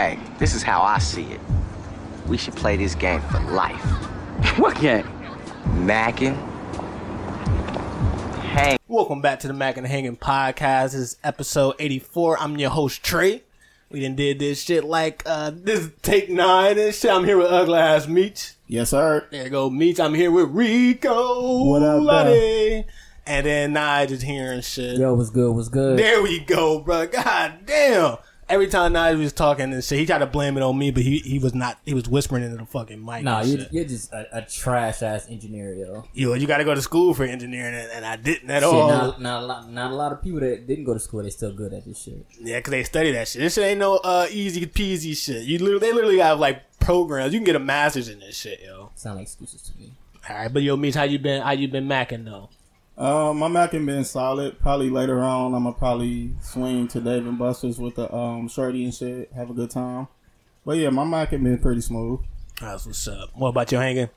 Hey, this is how I see it. We should play this game for life. What game? Mackin. Hang. Welcome back to the Mac and Hanging Podcast. This is episode 84. I'm your host, Trey. We done did this shit like uh this take nine and shit. I'm here with ugly ass Meech. Yes, sir. There you go, Meech. I'm here with Rico. What up, Luddy. And then Nige is here and shit. Yo, what's good? What's good? There we go, bro. God damn. Every time Nige was talking and shit, he tried to blame it on me, but he, he was not. He was whispering into the fucking mic. Nah, you, shit. you're just a, a trash ass engineer, yo. Yo, you got to go to school for engineering, and, and I didn't at Shit, all. not, not, a lot, not a lot of people that didn't go to school, they still good at this shit. Yeah, because they study that shit. This shit ain't no uh, easy peasy shit. You literally, they literally have like programs. You can get a master's in this shit, yo. Sound like excuses to me. All right, but yo, Meech, how you been? How you been macking though? Um, my Mac has been solid. Probably later on, I'm gonna probably swing to Dave and Buster's with the um shorty and shit. Have a good time. But yeah, my Mac has been pretty smooth. That's what's up. What about your hanging?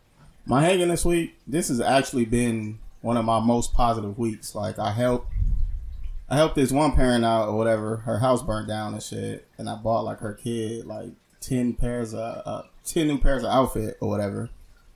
My hanging this week, this has actually been one of my most positive weeks. Like I helped, I helped this one parent out or whatever. Her house burnt down and shit, and I bought like her kid like ten pairs of uh, ten new pairs of outfit or whatever.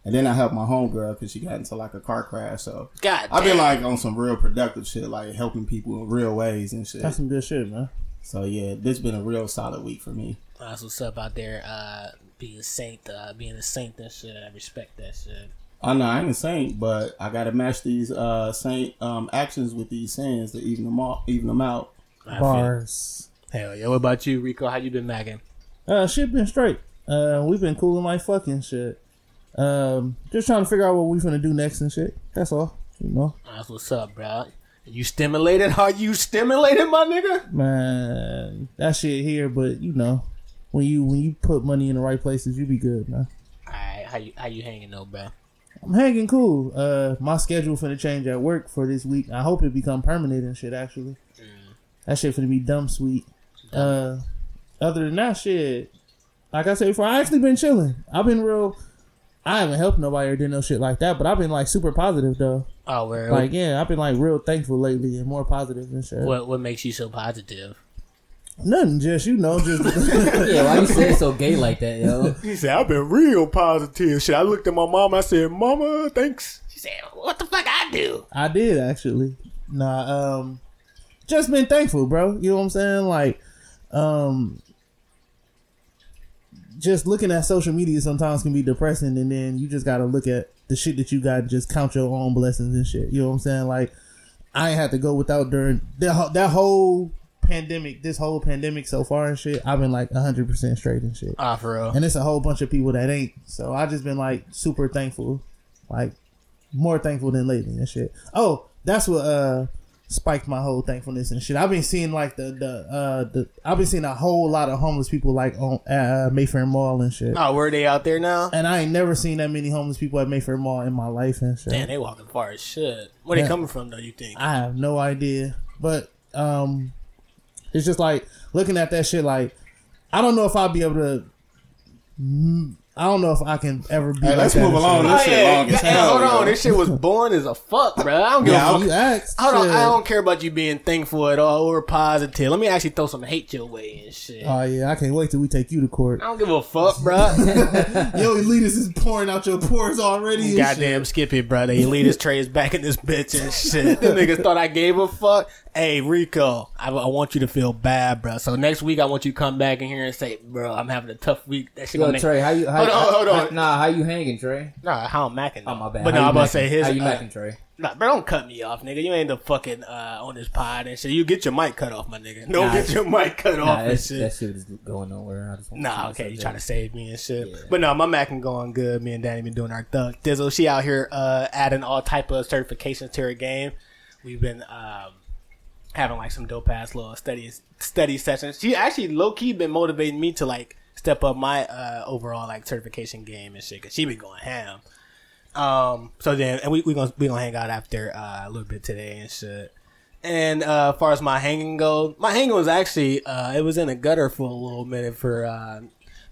And then I helped my homegirl because she got into like a car crash. So God, I've been like on some real productive shit, like helping people in real ways and shit. That's some good shit, man. So yeah, this been a real solid week for me. That's what's up out there. Uh, being a saint, uh, being a saint and shit. I respect that shit. I know I ain't a saint, but I gotta match these uh saint um actions with these sins to even them out, even them out. I feel- Bars. Hell yeah. What about you, Rico? How you been macking? Uh, shit been straight. Uh, we've been cooling like fucking shit. Um, just trying to figure out what we finna do next and shit. That's all. You know, That's what's up, bro. You stimulated? Are you stimulated, my nigga? man, that shit here. But you know, when you when you put money in the right places, you be good, man. All right, how you how you hanging though, bro? I'm hanging cool. Uh, my schedule finna change at work for this week. I hope it become permanent and shit. Actually, that shit finna be dumb sweet. Uh, other than that shit, like I said before, I actually been chilling. I've been real. I haven't helped nobody or did no shit like that, but I've been like super positive though. Oh, where? Like yeah, I've been like real thankful lately and more positive and shit. what what makes you so positive? Nothing, just you know, just Yeah, why you say it so gay like that, yo? He said, I've been real positive. Shit, I looked at my mom. I said, Mama, thanks. She said, What the fuck I do? I did actually. Nah, um, just been thankful, bro. You know what I'm saying? Like, um, just looking at social media sometimes can be depressing, and then you just gotta look at the shit that you got. and Just count your own blessings and shit. You know what I'm saying? Like, I ain't had to go without during that whole- that whole pandemic. This whole pandemic so far and shit. I've been like 100 percent straight and shit. Ah, for real. And it's a whole bunch of people that ain't. So I just been like super thankful, like more thankful than lately and shit. Oh, that's what uh spiked my whole thankfulness and shit. I've been seeing like the the uh the I've been seeing a whole lot of homeless people like on uh, Mayfair Mall and shit. Oh, where they out there now? And I ain't never seen that many homeless people at Mayfair Mall in my life and shit. Damn, they walking far as shit. Where they coming from though? You think? I have no idea. But um it's just like looking at that shit like I don't know if I'll be able to I don't know if I can ever be Hey, like let's that move and along. shit. This shit oh, long as hey, hell. hold on. yo. This shit was born as a fuck, bro. I don't give Yeah, a I fuck. Asked. Hold on, shit. I don't care about you being thankful at all or positive. Let me actually throw some hate your way and shit. Oh yeah, I can't wait till we take you to court. I don't give a fuck, bro. Yo, elitist is pouring out your pores already. and Goddamn skip it, bro. The elitist Trey is back in this bitch and shit. the niggas thought I gave a fuck. Hey, Rico, I, I want you to feel bad, bro. So next week, I want you to come back in here and say, bro, I'm having a tough week. That shit Yo, gonna make Trey, how you? How, Hold on, hold on. nah, how you hanging, Trey? Nah, how I'm macking. Oh my bad. But no, you I'm about to say his. How you uh, macking, Trey? Nah, bro, don't cut me off, nigga. You ain't the fucking uh, on this pod and shit. You get your mic cut off, my nigga. Don't Nah, get your mic cut Nah, off and that, shit. that shit is going nowhere. I just Nah, okay, you trying to save me and shit. Yeah. But no, my Mac going good. Me and Danny been doing our thug dizzle. She out here uh, adding all type of certifications to her game. We've been um, having like some dope ass little study study sessions. She actually low key been motivating me to like step up my uh, overall like certification game and shit. Cause she been going ham. Um, so then, and we we gonna we gonna hang out after uh, a little bit today and shit. And uh, as far as my hanging goes, my hanging was actually uh, it was in the gutter for a little minute for uh,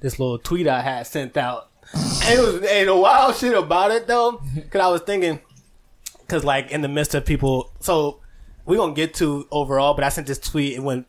this little tweet I had sent out. And it was and wild shit about it though, because I was thinking, because like in the midst of people, so we gonna get to overall, but I sent this tweet and went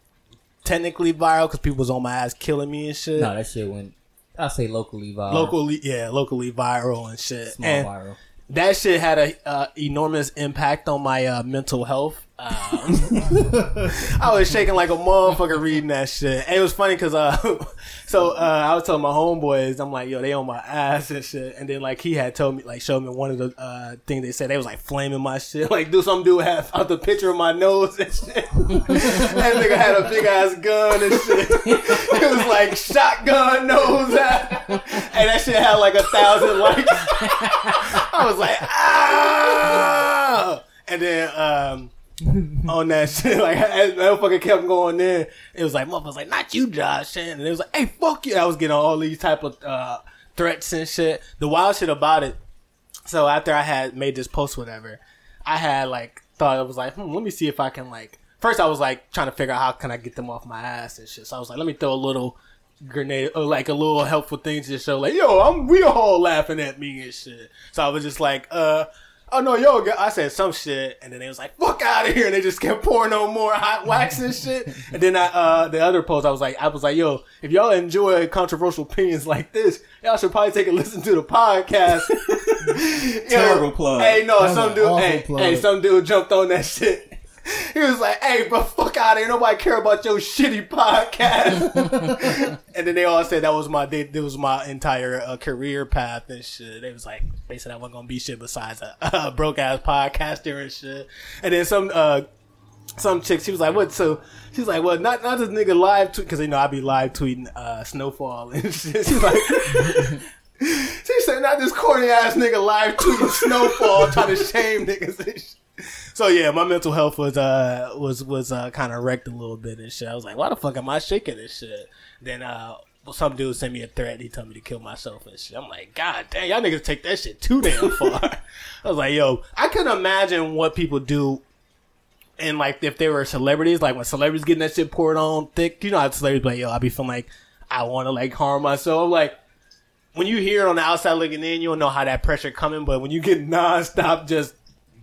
technically viral because people was on my ass killing me and shit. No, that shit went. I say locally viral. locally, yeah, locally viral and shit. small and viral. that shit had a uh, enormous impact on my uh, mental health. Um, I was shaking like a motherfucker reading that shit. And it was funny because uh, so uh, I was telling my homeboys, I'm like, yo, they on my ass and shit. And then like he had told me, like, showed me one of the uh, things they said they was like flaming my shit. Like, do some dude have out the picture of my nose and shit. that nigga had a big ass gun and shit. it was like shotgun nose out. And that shit had like a thousand likes. I was like, ah! And then um, on that shit, like that motherfucker kept going in, it was like motherfuckers like, not you, Josh Shannon. And it was like, hey, fuck you. I was getting all these type of uh, threats and shit. The wild shit about it. So after I had made this post, whatever, I had like thought it was like, hmm, let me see if I can like. First, I was like trying to figure out how can I get them off my ass and shit. So I was like, let me throw a little grenade or like a little helpful thing to show like, yo, I'm we all laughing at me and shit. So I was just like, uh, oh no, yo, g- I said some shit, and then they was like, fuck out of here, and they just kept pouring on more hot wax and shit. And then I, uh, the other post, I was like, I was like, yo, if y'all enjoy controversial opinions like this, y'all should probably take a listen to the podcast. Yo, Terrible plug. Hey, no, That was some dude, hey, plug. hey, some dude jumped on that shit. He was like, "Hey, but fuck out of here! Nobody care about your shitty podcast." and then they all said that was my they, that was my entire uh, career path and shit. They was like, they said I wasn't gonna be shit besides a, a broke ass podcaster and shit. And then some uh some chick, she was like, "What?" So she's like, "Well, not not this nigga live tweet because you know I be live tweeting uh snowfall and shit." She's like. She said, "Not this corny ass nigga live tweeting snowfall, trying to shame niggas." So yeah, my mental health was uh was was uh kind of wrecked a little bit and shit. I was like, "Why the fuck am I shaking this shit?" Then uh, some dude sent me a threat. He told me to kill myself and shit. I'm like, "God damn, y'all niggas take that shit too damn far." I was like, "Yo, I couldn't imagine what people do." And like, if they were celebrities, like when celebrities getting that shit poured on thick, you know how celebrities be like, "Yo, I be feeling like I want to like harm myself." I'm like, when you hear it on the outside looking in, you don't know how that pressure coming. But when you get nonstop just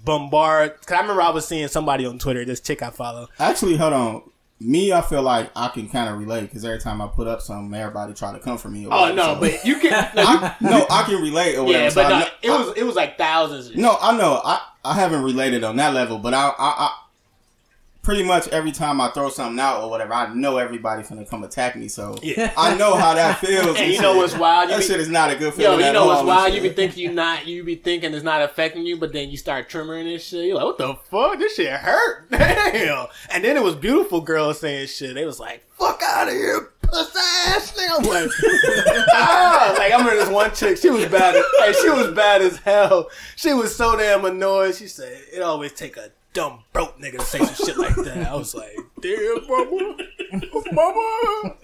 bombard, cause I remember I was seeing somebody on Twitter, this chick I follow. Actually, hold on. Me, I feel like I can kind of relate because every time I put up something, everybody try to come for me. or Oh whatever, no, so- but you can. No, I, no, I can relate or whatever. yeah, so but I no, know- it was it was like thousands. No, I know. I, I haven't related on that level, but I, I, I pretty much every time I throw something out or whatever, I know everybody's gonna come attack me. So Yeah. I know how that feels. And you know what's wild? You That be- shit is not a good Yo, feeling. you at know what's wild? You be thinking you not, you be thinking it's not affecting you, but then you start trimming this shit. You're like, what the fuck? This shit hurt. Damn. And then it was beautiful girls saying shit. They was like, fuck out of here, pussy ass nigga. I'm like, ah. Like, I remember this one chick. She was bad. As, hey, she was bad as hell. She was so damn annoyed. She said, it always take a dumb broke nigga to say some shit like that. I was like, damn, mama. Mama.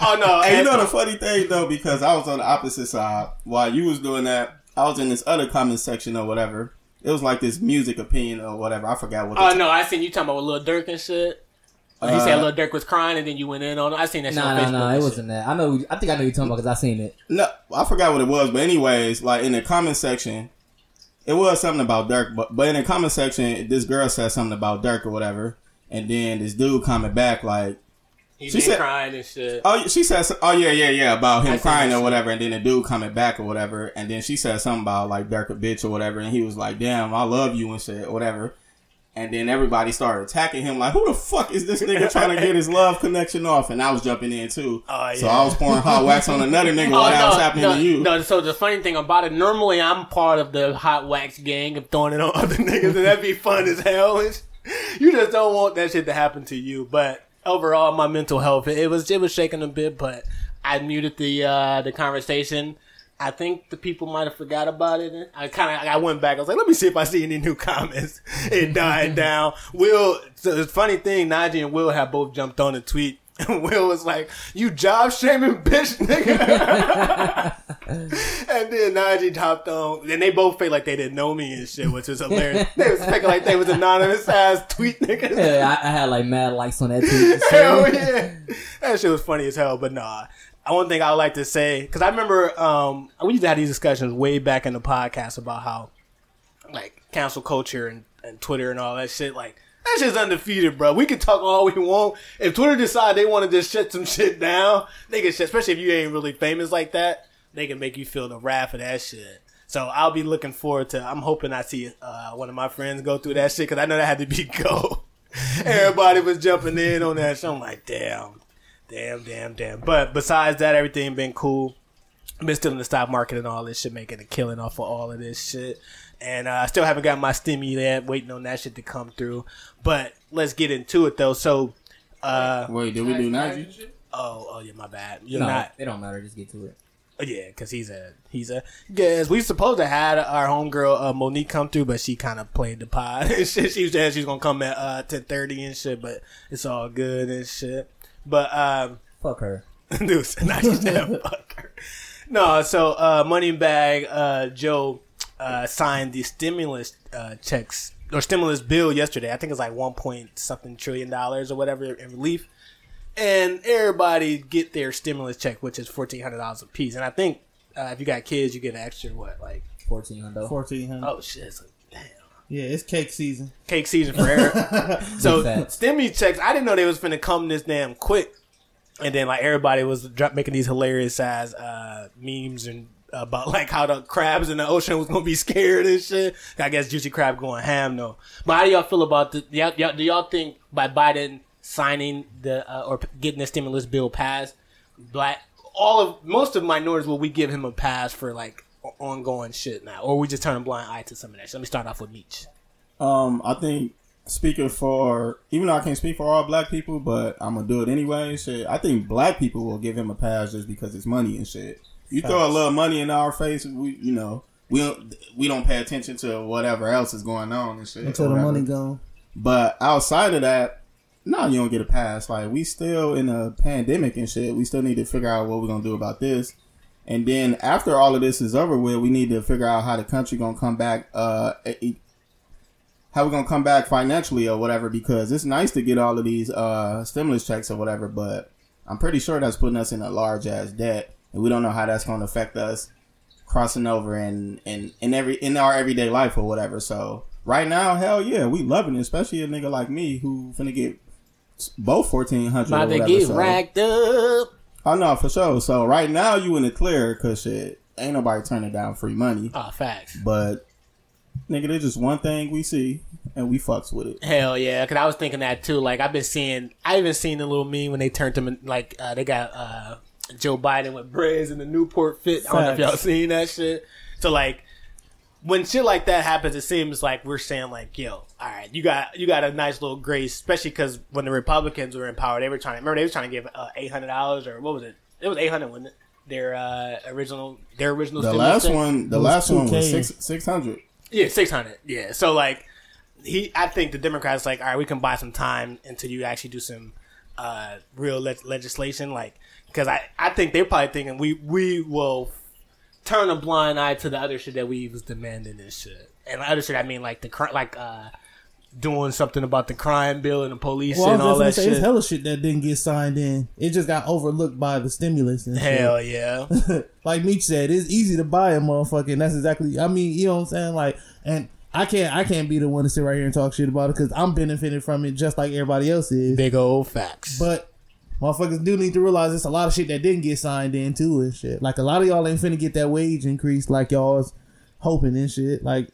Oh, no. Hey, you know the funny thing though, because I was on the opposite side while you was doing that. I was in this other comment section or whatever. It was like this music opinion or whatever. I forgot what. the Oh no, I seen you talking about Lil Durk and shit. He Uh, said Lil Durk was crying, and then you went in on. it. I seen that shit Nah, on nah, Facebook. nah. It shit. wasn't that. I know. I think I know you're talking about because I seen it. No, I forgot what it was, but anyways, like in the comment section, it was something about Durk. But but in the comment section, this girl said something about Durk or whatever, and then this dude comment back like, He She said- crying and shit. oh, she said, oh yeah, yeah, yeah, about him see crying or whatever, and then the dude comment back or whatever, and then she said something about like Durk a bitch or whatever, and he was like, damn, I love you and shit, or whatever. And then everybody started attacking him like, who the fuck is this nigga trying to get his love connection off? And I was jumping in too. Oh, So. I was pouring hot wax on another nigga while that was happening no, to you. no. So the funny thing about it, normally I'm part of the hot wax gang of throwing it on other niggas, and that'd be fun as hell. It's- you just don't want that shit to happen to you. But overall, my mental health, it was it was shaking a bit, but I muted the uh, the conversation. I think the people might have forgot about it. I kind of I went back. I was like, let me see if I see any new comments. It died down. Will, so the funny thing, Najee and Will have both jumped on a tweet. And Will was like, "You job shaming bitch, nigga." and then Najee hopped on. And they both fake like they didn't know me and shit, which was hilarious. they was faking like they was anonymous ass tweet niggas. Yeah, I, I had like mad likes on that tweet. Hell yeah. That shit was funny as hell. But nah, one thing I would like to say because I remember um, we used to have these discussions way back in the podcast about how like cancel culture and, and Twitter and all that shit. Like That shit's undefeated, bro. We can talk all we want. If Twitter decide they want to just shut some shit down, they can shut, especially if you ain't really famous like that, they can make you feel the wrath of that shit. So I'll be looking forward to, I'm hoping I see uh, one of my friends go through that shit because I know that had to be go. Everybody was jumping in on that shit. I'm like, damn, damn, damn, damn. But besides that, everything been cool. Been still in the stock market and all this shit, making a killing off of all of this shit. And uh, I still haven't got my stimmy yet, waiting on that shit to come through. But let's get into it though. So, uh, Wait, did we do Najee? oh, oh yeah, my bad. You're No, not. it don't matter. Just get to it. Oh, yeah, because he's a he's a yes. We supposed to had our homegirl uh, Monique come through, but she kind of played the pod. and shit. She said she's gonna come at uh, ten thirty and shit, but it's all good and shit. But um, Fuck her. Dude, not just that fucker. No, so uh, Moneybag uh, Joe uh, signed the stimulus uh, checks or stimulus bill yesterday. I think it's like one point something trillion dollars or whatever in relief, and everybody get their stimulus check, which is fourteen hundred dollars a piece. And I think uh, if you got kids, you get an extra what like Fourteen hundred. Fourteen hundred. oh shit, it's like, damn. Yeah, it's cake season. Cake season for every. so Big stimmy checks, I didn't know they was finna come this damn quick. And then like everybody was drop, making these hilarious ass uh, memes and about like how the crabs in the ocean was gonna be scared and shit. I guess Juicy Crab going ham though. But how do y'all feel about the? Y'all, y'all, do y'all think by Biden signing the uh, or getting the stimulus bill passed, black all of most of minorities will we give him a pass for like o- ongoing shit now, or we just turn a blind eye to some of that? shit? Let me start off with Meech. Um, I think speaking for even though I can't speak for all black people, but I'm gonna do it anyway. Shit, I think black people will give him a pass just because it's money and shit. You throw a little money in our face, we you know we don't we don't pay attention to whatever else is going on and shit. Until the whatever. money gone. But outside of that, no, you don't get a pass. Like we still in a pandemic and shit. We still need to figure out what we're gonna do about this. And then after all of this is over with, we need to figure out how the country gonna come back. Uh, how we gonna come back financially or whatever? Because it's nice to get all of these uh stimulus checks or whatever, but I'm pretty sure that's putting us in a large ass debt, and we don't know how that's gonna affect us crossing over in in in every in our everyday life or whatever. So right now, hell yeah, we loving it, especially a nigga like me who finna get both fourteen hundred. About to get racked up. Oh no, for sure. So right now you in the clear because shit ain't nobody turning down free money. Oh, facts. But nigga, there's just one thing we see and we fucks with it. Hell yeah, because I was thinking that too. Like I've been seeing, I even seen the little meme when they turned him in, like uh, they got uh, Joe Biden with braids in the Newport fit. I don't know if y'all seen that shit. So like when shit like that happens, it seems like we're saying like, yo, all right, you got you got a nice little grace, especially because when the Republicans were in power, they were trying remember they were trying to give uh, eight hundred dollars or what was it? It was eight hundred, wasn't it? Their uh, original, their original. The last check? one, the was last one was 2K. six six hundred. Yeah, six hundred. Yeah. So like he I think the Democrats like, all right, we can buy some time until you actually do some uh real le- legislation like because I I think they're probably thinking we we will turn a blind eye to the other shit that we was demanding and shit. And the other shit I mean like the cr- like uh doing something about the crime bill and the police Well, and all that say, shit. it's hella shit that didn't get signed in. It just got overlooked by the stimulus and shit. Hell yeah. like Meech said, it's easy to buy a motherfucker, and that's exactly. I mean, you know what I'm saying? Like, and I can't, I can't be the one to sit right here and talk shit about it because I'm benefiting from it just like everybody else is. Big old facts. But motherfuckers do need to realize it's a lot of shit that didn't get signed in too and shit. Like a lot of y'all ain't finna get that wage increase like y'all was hoping and shit. Like,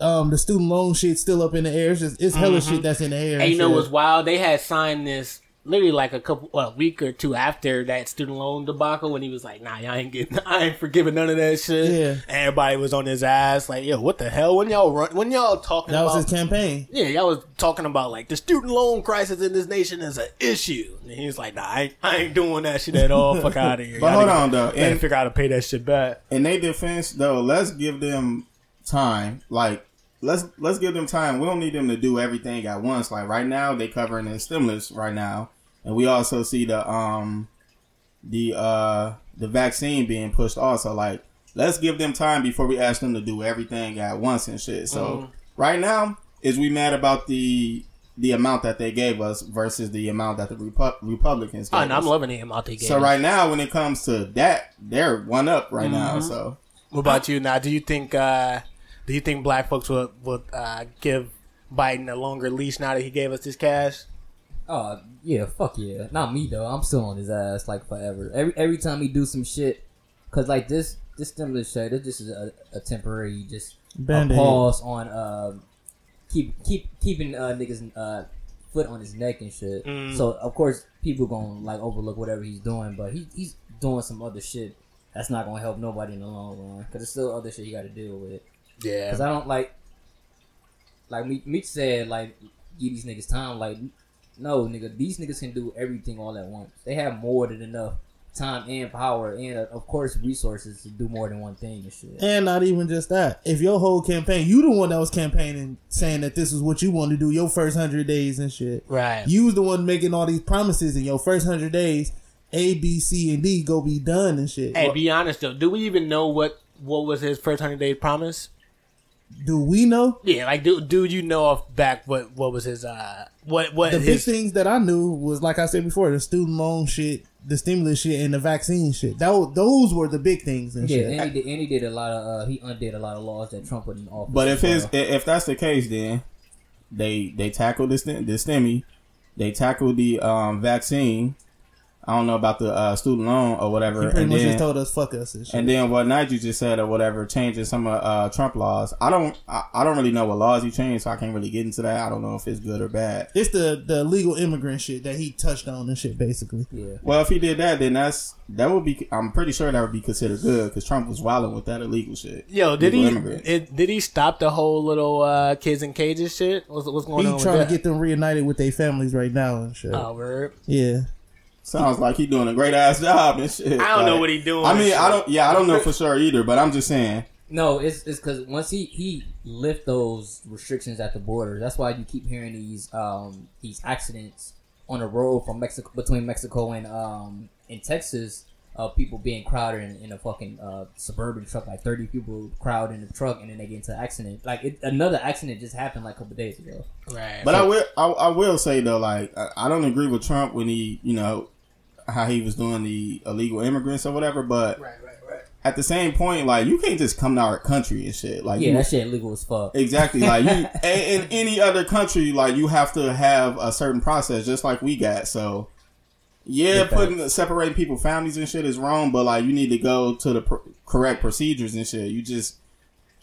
um, the student loan shit still up in the air. It's just it's hella shit that's in the air. And you know shit. what's wild? They had signed this literally like a couple a week or two after that student loan debacle when he was like, "Nah, y'all ain't getting, I ain't forgiving none of that shit." Yeah. And everybody was on his ass like, "Yo, what the hell? When y'all run? When y'all talking about that about?" was his campaign. yeah, y'all was talking about like the student loan crisis in this nation is an issue, and he was like, "Nah, I ain't, I ain't doing that shit at all. Fuck out of here." But Y'all hold niggas on, though. better And- figure out how to pay that shit back. In their defense, though, let's give them time. Like, let's let's give them time. We don't need them to do everything at once. Like right now, they covering the stimulus right now, and we also see the um the uh the vaccine being pushed. Also, like, let's give them time before we ask them to do everything at once and shit. So right now, is we mad about the the amount that they gave us versus the amount that the Repu- Republicans gave Oh, no, us. I'm loving him out the game. So right now, when it comes to that, they're one up right now. So What about you now? Do you think uh do you think black folks would would uh, give Biden a longer leash now that he gave us this cash? Oh yeah, fuck yeah. Not me though. I'm still on his ass like forever. Every every time he do some shit, cause like this this stimulus check, this just is a, a temporary just a Band-Aid. pause on um keep keep keeping uh niggas uh foot on his neck and shit. Mm. So of course people gonna like overlook whatever he's doing, but he he's doing some other shit that's not gonna help nobody in the long run. Cause there's still other shit he got to deal with. Yeah. Cause I don't like, like Me- Meech said, like give these niggas time. Like, no, nigga, these niggas can do everything all at once. They have more than enough time and power, and uh, of course resources to do more than one thing and shit. And not even just that. If your whole campaign, you the one that was campaigning, saying that this is what you want to do, your first hundred days and shit. Right. You was the one making all these promises in your first hundred days. A, B, C, and D go be done and shit. Hey, be honest though. Do we even know what what was his first hundred day promise? Do we know? Yeah, like do do you know off back what what was his uh what what The big things that I knew was like I said before, the student loan shit, the stimulus shit, and the vaccine shit. That wa- those were the big things and Yeah, shit. and he, did, and he did a lot of uh, he undid a lot of laws that Trump put in office. But if his well. if that's the case, then they they tackled this the stimmy, they tackled the um, vaccine. I don't know about the uh, student loan or whatever, He pretty and much then just told us fuck us and shit. and then what Nigel just said or whatever, changing some of uh, Trump laws. I don't I, I don't really know what laws he changed, so I can't really get into that. I don't know if it's good or bad. it's the the legal immigrant shit that he touched on and shit basically. yeah, Well, if he did that, then that's that would be. I'm pretty sure that would be considered good because Trump was wilding with that illegal shit. yo did Legal he immigrants. it, did he stop the whole little uh kids in cages shit? What's what's going He on? trying with to get them reunited with their families right now and shit. Oh, word. Yeah. Sounds like he doing a great ass job and shit. I don't know what he doing. I mean, I don't. Yeah, I don't know for sure either. But I'm just saying. no, it's it's because once he he lift those restrictions at the border, that's why you keep hearing these um these accidents on the road from Mexico between Mexico and um in Texas. Of people being crowded in, in a fucking uh, suburban truck, like thirty people crowd in the truck, and then they get into an accident. Like it, another accident just happened like a couple days ago. Right. But I will. I, I will say though, like I, I don't agree with Trump when he, you know, how he was doing the illegal immigrants or whatever. But right, right, right. at the same point, like you can't just come to our country and shit. Like Yeah, you, that shit illegal as fuck. Exactly. Like you, a- in any other country, like you have to have a certain process, just like we got. So, yeah, Yeah, putting separating people families and shit is wrong, but like you need to go to the pr- correct procedures and shit. You just,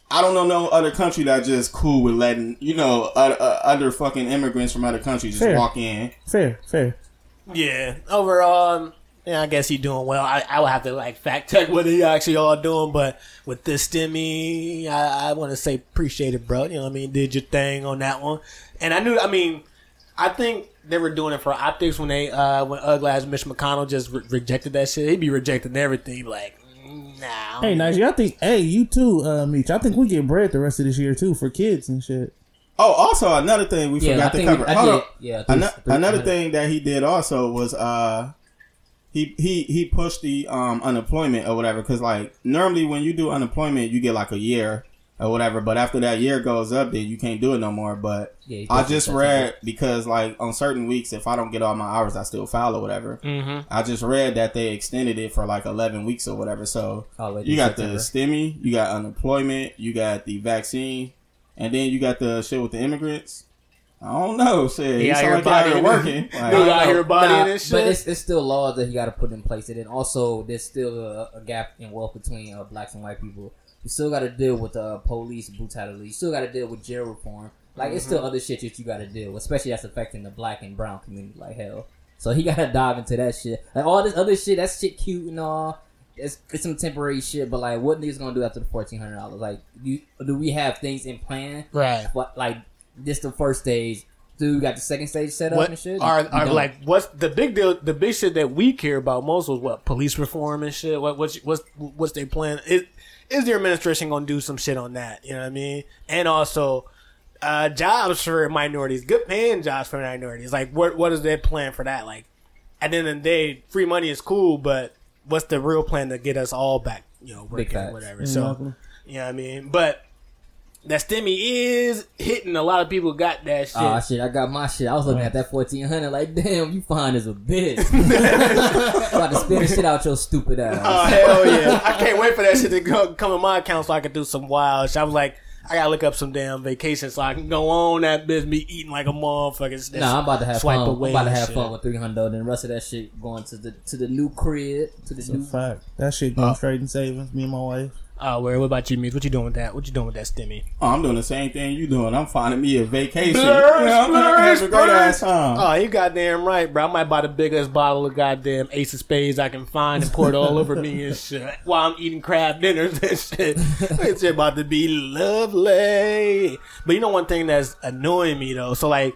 I don't know no other country that just cool with letting you know uh, uh, other fucking immigrants from other countries just Fair. walk in. Fair, fair. Yeah. Overall, um, yeah, I guess he doing well. I, I would have to like fact check what he actually all doing, but with this stimmy, I, I want to say appreciate it, bro. You know what I mean? Did your thing on that one, and I knew. I mean, I think they were doing it for optics when they uh when ugly ass Mitch McConnell just re- rejected that shit. He'd be rejecting everything, like nah. Hey, Najee, I think, hey, you too, uh, Meech. I think we get bread the rest of this year too for kids and shit. Oh, also another thing we Yeah, I forgot to cover. we- I Hold did- on. yeah, three- Ano- three- another three- thing that he did also was uh he he he pushed the um unemployment or whatever because like normally when you do unemployment you get like a year or whatever but after that year goes up then you can't do it no more but Yeah, I just to read because like on certain weeks if I don't get all my hours I still file or whatever Mm-hmm. I just read that they extended it for like 11 weeks or whatever so All the way you through got the September. stimmy, you got unemployment, you got the vaccine, and then you got the shit with the immigrants. I don't know, shit. He You sound like out here working. it. Like, Dude, out here bodying Nah, this But it's, it's still laws that he got to put in place, and then also there's still a, a gap in wealth between uh, blacks and white people. You still got to deal with uh, police brutality. You still got to deal with jail reform. Like it's Mm-hmm. still other shit that you got to deal with, especially that's affecting the black and brown community like hell. So he got to dive into that shit. Like all this other shit, that shit cute and all. It's, it's some temporary shit, but like, what niggas gonna do after the fourteen hundred dollars? Like, you, do we have things in plan? Right. What like this the first stage? Do we got the second stage set up What and shit? are, are like what's the big deal? The big shit that we care about most was what police reform and shit. What what's what's what's their plan? Is is the administration gonna do some shit on that? You know what I mean? And also uh, jobs for minorities, good paying jobs for minorities. Like what what is their plan for that? Like at the end of the day, free money is cool, but what's the real plan to get us all back? You know, working or facts. whatever. Exactly. So you know what I mean? But that stimmy is hitting a lot of people. Got that ah, shit. Oh shit, I got my shit. I was looking at that fourteen hundred, like, damn, you fine as a bitch. About to spin the shit out your stupid ass. Oh hell yeah! I can't wait for that shit to go, come in my account so I can do some wild. shit. I was like, I gotta look up some damn vacation so I can go on that bitch, be eating like a motherfucker. Nah, I'm about to have swipe fun. away I'm about to and have shit. fun with 300. Then the rest of that shit going to the to the new crib, to the It's new. fact. That shit going straight uh. in savings. Me and my wife. Uh, oh, where? What about you, Meeks? What you doing with that? What you doing with that stimmy? Oh, I'm doing the same thing you doing. I'm finding me a vacation. Splurge, You know, I'm gonna have a great ass time. Oh, you goddamn right, bro. I might buy the biggest bottle of goddamn Ace of Spades I can find and pour it all over me and shit while I'm eating crab dinners and shit. It's about to be lovely. But you know one thing that's annoying me though. So like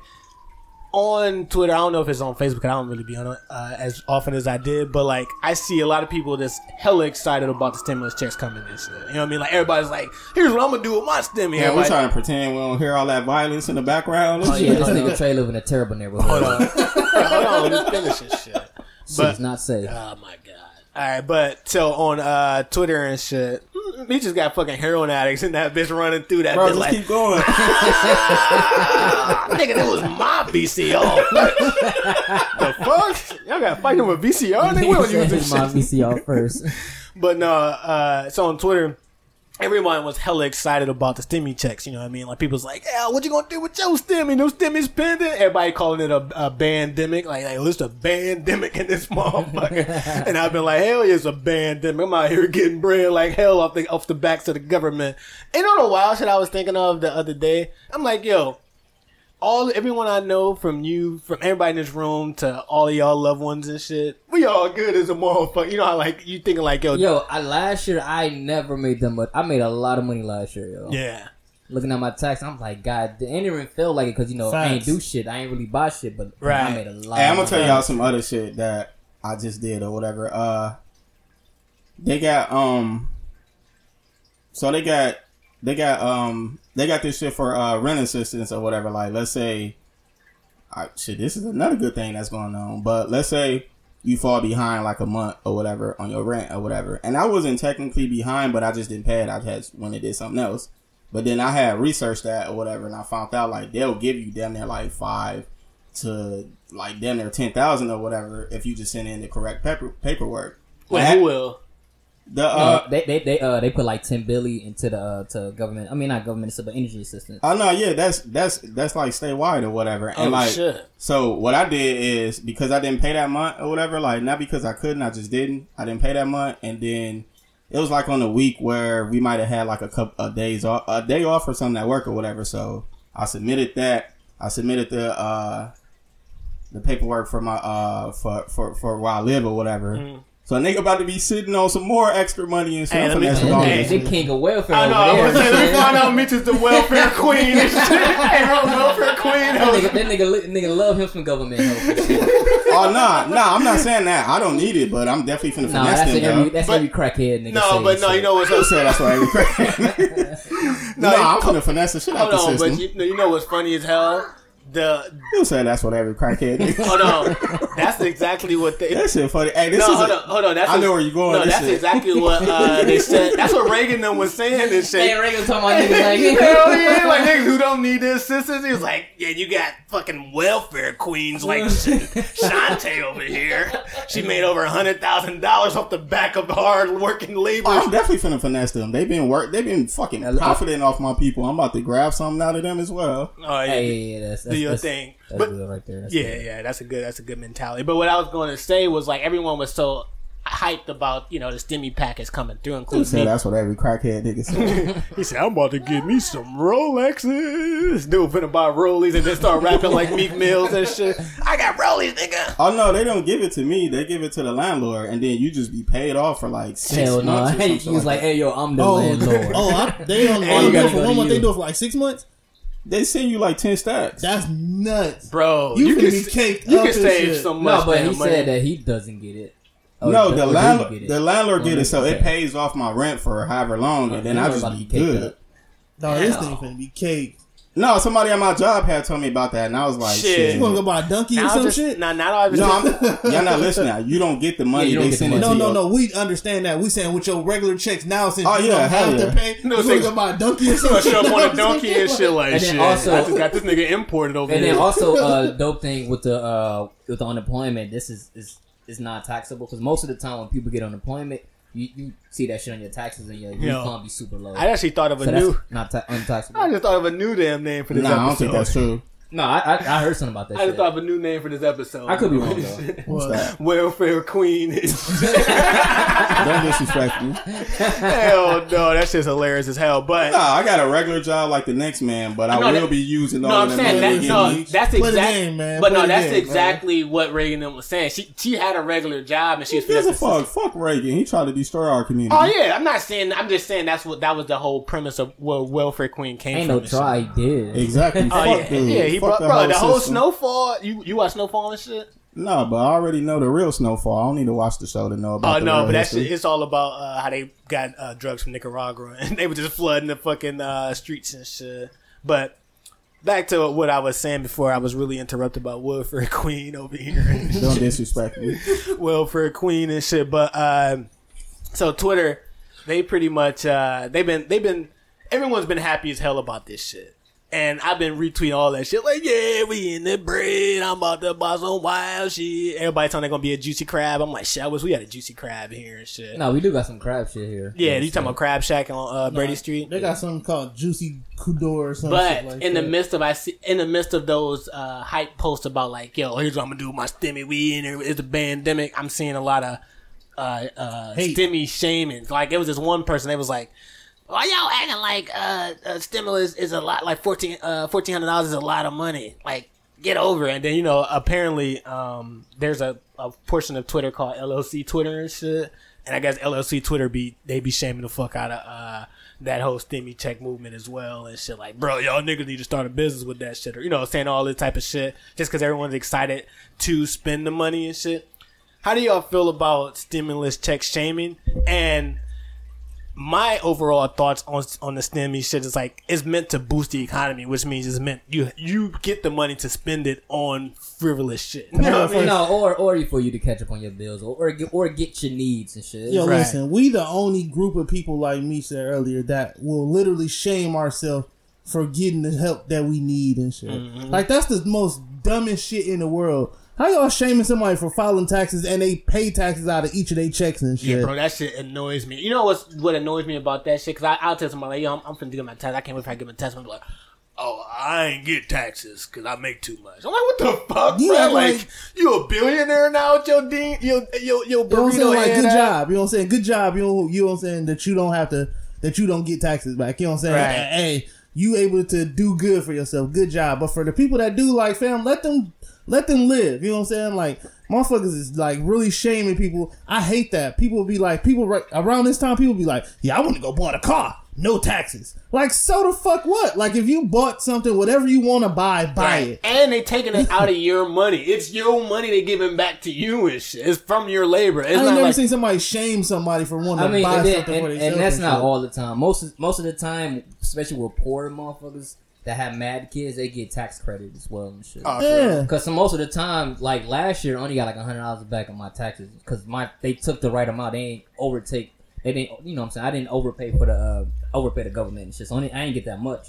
on Twitter, I don't know if it's on Facebook. I don't really be on it uh, as often as I did, but like I see a lot of people that's hella excited about the stimulus checks coming and shit. You know what I mean? Like everybody's like, "Here's what I'm gonna do with my stimmy." Yeah, we're trying to pretend we don't hear all that violence in the background. and Oh yeah, this nigga Trey live in a terrible neighborhood. Hold on, hold on, let me finish this shit. Shit's not safe. Oh my god. All right, but so on uh, Twitter and shit, we just got fucking heroin addicts and that bitch running through that Bro, bitch just like, keep going. nigga, that was my VCR. the fuck? Y'all got fighting with VCR? Nigga, we don't use this my. VCR first. But no, uh, so on Twitter, everyone was hella excited about the stimmy checks. You know what I mean? Like people's like, "Yeah, what you gonna do with your stimmy? No stimmy's pending." Everybody calling it a, a bandemic. Like, like, there's a bandemic in this motherfucker. and I've been like, "Hell yeah, it's a bandemic." I'm out here getting bread like hell off the off the backs of the government. And on the wild shit I was thinking of the other day, I'm like, "Yo." All everyone I know from you, from everybody in this room to all of y'all loved ones and shit, we all good as a motherfucker. You know how like you thinking like yo, Yo, I, last year I never made that much. I made a lot of money last year, yo. yeah. Looking at my tax, I'm like, God, it didn't even feel like it because you know I ain't do shit. I ain't really buy shit, but right. I Right. made a lot. Hey, I'm gonna tell y'all some other shit that I just did or whatever. Uh, they got um, so they got they got um they got this shit for uh rent assistance or whatever. Like, let's say, I, shit, this is another good thing that's going on. But let's say you fall behind like a month or whatever on your rent or whatever, and I wasn't technically behind, but I just didn't pay it. I just when it did something else. But then I had researched that or whatever, and I found out like they'll give you damn near like five to like damn near ten thousand or whatever if you just send in the correct paper, paperwork. That- who will? The No, uh, they they they uh they put like ten billion into the uh, to government. I mean not government, it's but energy assistance. oh no, yeah, that's that's that's like statewide or whatever. And Oh, like, shit. so what I did is because I didn't pay that month or whatever, like not because I couldn't, I just didn't. I didn't pay that month, and then it was like on a week where we might have had like a couple of days off, a day off or something at work or whatever. So I submitted that. I submitted the uh the paperwork for my uh for for for where I live or whatever. So a nigga about to be sitting on some more extra money and stuff. Hey, I'm let me- finna ask And with all hey, they, this they shit. king of welfare I know. I over was there. saying, let me find out Mitch is the welfare queen and shit. Hey, bro, welfare queen. That nigga, that nigga, nigga love him some government help. and. Oh nah, nah, I'm not saying that. I don't need it, but I'm definitely finna Nah, finesse that's them, every though. that's But- every crackhead nigga. No, but no, shit. you know what's Who up? said that's what every No, you- I'm finna finesse the shit out Hold the on, system. but you, you know what's funny as hell? The Who said that's what every crackhead nigga? hold on, that's exactly what they. That shit funny. Hey, this no, is hold a- on, hold on. That's I a- know where you're going. No, that's shit. exactly what uh, they said. That's what Reagan them was saying this shit. Hey, Reagan talking about niggas like Hell yeah, like niggas who don't need the assistance. He was like, yeah, you got fucking welfare queens like Shantae over here. She made over a hundred thousand dollars off the back of hard working labor. Oh, I'm definitely finna finesse them. They've been work. They've been fucking look- profiting off my people. I'm about to grab something out of them as well. oh, yeah. Hey, yeah, yeah, that's, that's, do your that's, thing. That's But good right there. That's yeah, good. yeah, that's a good that's a good mentality. But what I was going to say was like everyone was so hyped about you know the stimmy package coming through, Who including said me. that's what every crackhead nigga said? He said, "I'm about to get me some Rolexes." Dude finna buy Rollies and then start rapping like Meek Mills and shit. I got Rollies, nigga. oh no, they don't give it to me. They give it to the landlord, and then you just be paid off for like six Hell no. months. or Hey, something he was like, that. "Hey, yo, I'm the Oh, landlord." oh, I, they don't Hey, only you do gotta it for one month. you. They do it for like six months. They send you like ten stacks. That's nuts, Bro, You you, finna can, be s- caked you up can save shit. so much. no, but he money. said that he doesn't get it. Oh, no, the landlord, get it. the landlord get it, so it pays off my rent for however long, and then I just be the good. up. No, this Hell. thing finna be cake. No, somebody at my job had told me about that, and I was like, Shit. shit. You gonna go buy a donkey or some just, shit? Nah, not all. Of it. No, I'm, y'all not listening. You don't get the money. you don't they get the send money. to No, you. no, no. We understand that. We saying with your regular checks now, since Oh, you yeah, don't have hell to pay, No, you say- gonna go buy a donkey or You something. gonna show up on a donkey and shit like And shit. also- I just got this nigga imported over And here. then also, uh, dope thing with the uh, with the unemployment, this is is is not taxable because most of the time when people get unemployment, you, you see that shit on your taxes and your Yo. refund be super low. I actually thought of a so new. not ta- untaxable. I just thought of a new damn name for this Nah, I don't think that's true. No, I, I I heard something about that I just thought of a new name for this episode. I could be wrong though. What's that? Welfare Queen. Is Don't disrespect me. hell no, that shit's hilarious as hell. But Nah, I got a regular job like the next man, but I No, will that- be using no, all I'm of saying that, no, that's exactly. man. But Play no, the that's game, man. exactly what Reagan was saying. She she had a regular job and she was Who gives a fuck? Fuck Reagan. He tried to destroy our community. Oh yeah, I'm not saying. I'm just saying that's what that was the whole premise of where welfare queen came Ain't from. no try, he did. Exactly. Oh Fuck yeah, dude. yeah. He Fuck brought bro the whole system. snowfall. You you watch snowfall and shit. No, but I already know the real snowfall. I don't need to watch the show to know Oh about. the no, but that history. shit. It's all about uh, how they got uh, drugs from Nicaragua and they were just flooding the fucking uh, streets and shit. But back to what I was saying before, I was really interrupted by welfare queen over here. Don't disrespect me. welfare queen and shit. But um, so Twitter, they pretty much uh, they've been they've been everyone's been happy as hell about this shit. And I've been retweeting all that shit, like, yeah, we in the bread. I'm about to buy some wild shit. Everybody telling they're gonna be a juicy crab. I'm like, shit, I we had a juicy crab here and shit. No, we do got some crab shit here. Yeah, you talking about Crab Shack on uh, Brady Street? They got something called Juicy Kudor or something. But like in the midst of I see in the midst of those uh, hype posts about like, yo, here's what I'm gonna do with my stimmy. We in there. It's a pandemic. I'm seeing a lot of uh, uh, stimmy shaming. Like it was this one person. They was like, why y'all acting like uh, stimulus is a lot? Like fourteen uh, fourteen hundred dollars is a lot of money. Like get over it. And then you know apparently um, there's a, a portion of Twitter called LLC Twitter and shit. And I guess LLC Twitter be they be shaming the fuck out of uh, that whole stimmy check movement as well and shit. Like, bro, y'all niggas need to start a business with that shit, or you know, saying all this type of shit just because everyone's excited to spend the money and shit. How do y'all feel about stimulus check shaming? And my overall thoughts on on the stimmy shit is like it's meant to boost the economy, which means it's meant you you get the money to spend it on frivolous shit. You know what I mean? No, or or for you to catch up on your bills, or or get, or get your needs and shit. Yo, Right. listen, we the only group of people like me said earlier that will literally shame ourselves for getting the help that we need and shit. Mm-hmm. Like that's the most dumbest shit in the world. How y'all shaming somebody for filing taxes and they pay taxes out of each of their checks and shit? Yeah, bro, that shit annoys me. You know what's what annoys me about that shit? Because I'll tell somebody, like, yo, I'm, I'm finna get my tax. I can't wait if I get my tax. I'm like, oh, I ain't get taxes because I make too much. I'm like, what the fuck, Yeah, bro? Like, like- you a billionaire now with your dean, your your your You know what I'm saying? Like, good job. You know what I'm saying? Good job. You know, you know what I'm saying? That you don't have to, that you don't get taxes back. You know what I'm saying? Right. Hey, you able to do good for yourself. Good job. But for the people that do, like, fam, let them, let them live. You know what I'm saying? Like, motherfuckers is like really shaming people. I hate that. People be like, people right around this time, people be like, yeah, I want to go buy a car. No taxes. Like, so the fuck what? Like, if you bought something, whatever you want to buy, buy Right. it. And they taking it out of your money. It's your money they giving back to you and shit. It's from your labor. It's I ain't not never like seen somebody shame somebody for wanting I to buy and, then, something and, for and themselves. that's not shit. all the time. Most most of the time, especially with poor motherfuckers that have mad kids, they get tax credit as well and shit. Oh, for. Yeah. Because most of the time, like last year, I only got like hundred dollars back on my taxes because my they took the right amount. They ain't overtake. They didn't, you know what I'm saying. I didn't overpay for the uh, overpay the government and shit. So only, I ain't get that much.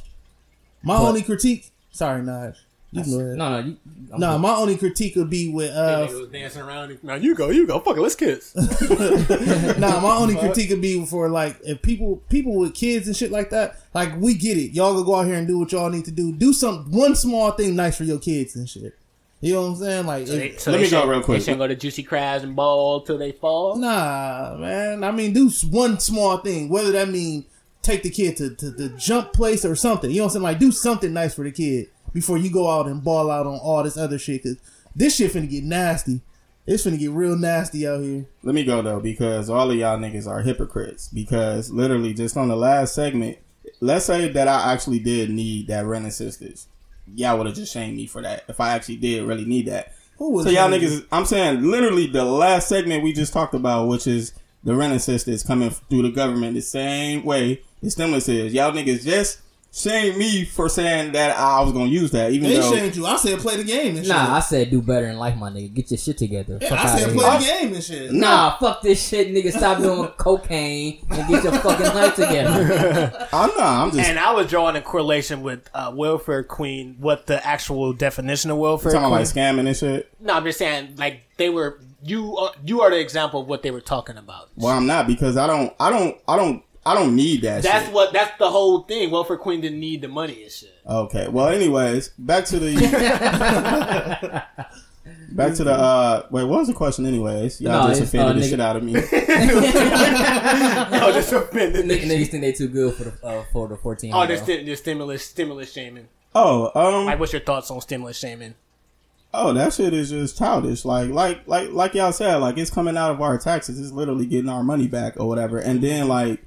My But- only critique. Sorry, Naj. You can go ahead. No, no, you, I'm Nah, good. my only critique would be with uh, Nigga was dancing around. Now you go, you go. Fuck it, let's kiss. nah, my only critique would be for like if people people with kids and shit like that. Like we get it, y'all gonna go out here and do what y'all need to do. Do some one small thing nice for your kids and shit. You know what I'm saying? Like, So they, so Let me go real quick. They shouldn't go to Juicy Crabs and ball till they fall. nah, man. I mean, do one small thing, whether that mean take the kid to, to the jump place or something. You know what I'm saying? Like, do something nice for the kid before you go out and ball out on all this other shit. Cause this shit finna get nasty. It's finna get real nasty out here. Let me go though, because all of y'all niggas are hypocrites. Because literally, just on the last segment, let's say that I actually did need that rent assistance. Y'all would have just shamed me for that if I actually did really need that. Who was So y'all niggas, I'm saying literally the last segment we just talked about, which is the rent assistance coming through the government the same way the stimulus is. Y'all niggas just shame me for saying that I was gonna use that, even They though shamed you. I said play the game and shit. Nah, I said do better in life, my nigga. Get your shit together. Yeah, Fuck I outta said here. play the game and shit. Nah, fuck this shit, nigga. Stop doing cocaine and get your fucking life together. I'm not. I'm just And I was drawing a correlation with uh, welfare queen, what the actual definition of welfare talking queen. like scamming and shit. no, I'm just saying, like they were you are, you are the example of what they were talking about. Well, I'm not because I don't, I don't, I don't, I don't need that. That's shit. what. That's the whole thing. Welfare Queen didn't need the money and shit. Okay. Well, anyways, back to the back to the uh wait, what was the question anyways? Y'all No, just it's, offended uh, the nigga- shit out of me. oh, just offended. Niggas, niggas think they too good for the uh, for the fourteen. Oh, the, sti- the stimulus, stimulus shaming. oh, um Like, what's your thoughts on stimulus shaming? oh that shit is just childish. Like like like like y'all said, like it's coming out of our taxes. It's literally getting our money back or whatever. And then like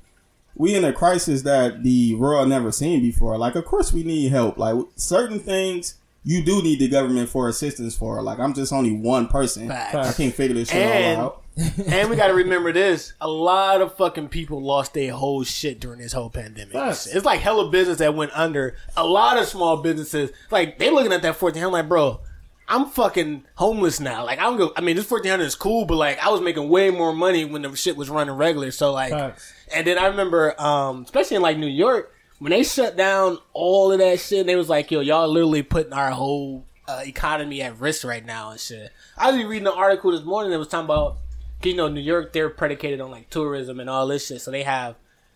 we in a crisis that the world never seen before. Like of course we need help. Like certain things you do need the government for assistance for. Like I'm just only one person. Facts. I can't figure this shit And- all out. and we got to remember this: a lot of fucking people lost their whole shit during this whole pandemic. Facts. It's like hella business that went under. A lot of small businesses, like they looking at that fourteen hundred, like, bro, I'm fucking homeless now. Like I don't go. I mean, this fourteen hundred is cool, but like I was making way more money when the shit was running regular. So like, Facts. and then I remember, um, especially in like New York, when they shut down all of that shit, they was like, yo, y'all literally putting our whole uh, economy at risk right now and shit. I was reading an article this morning that was talking about, you know, New York, they're predicated on like tourism and all this shit. So they have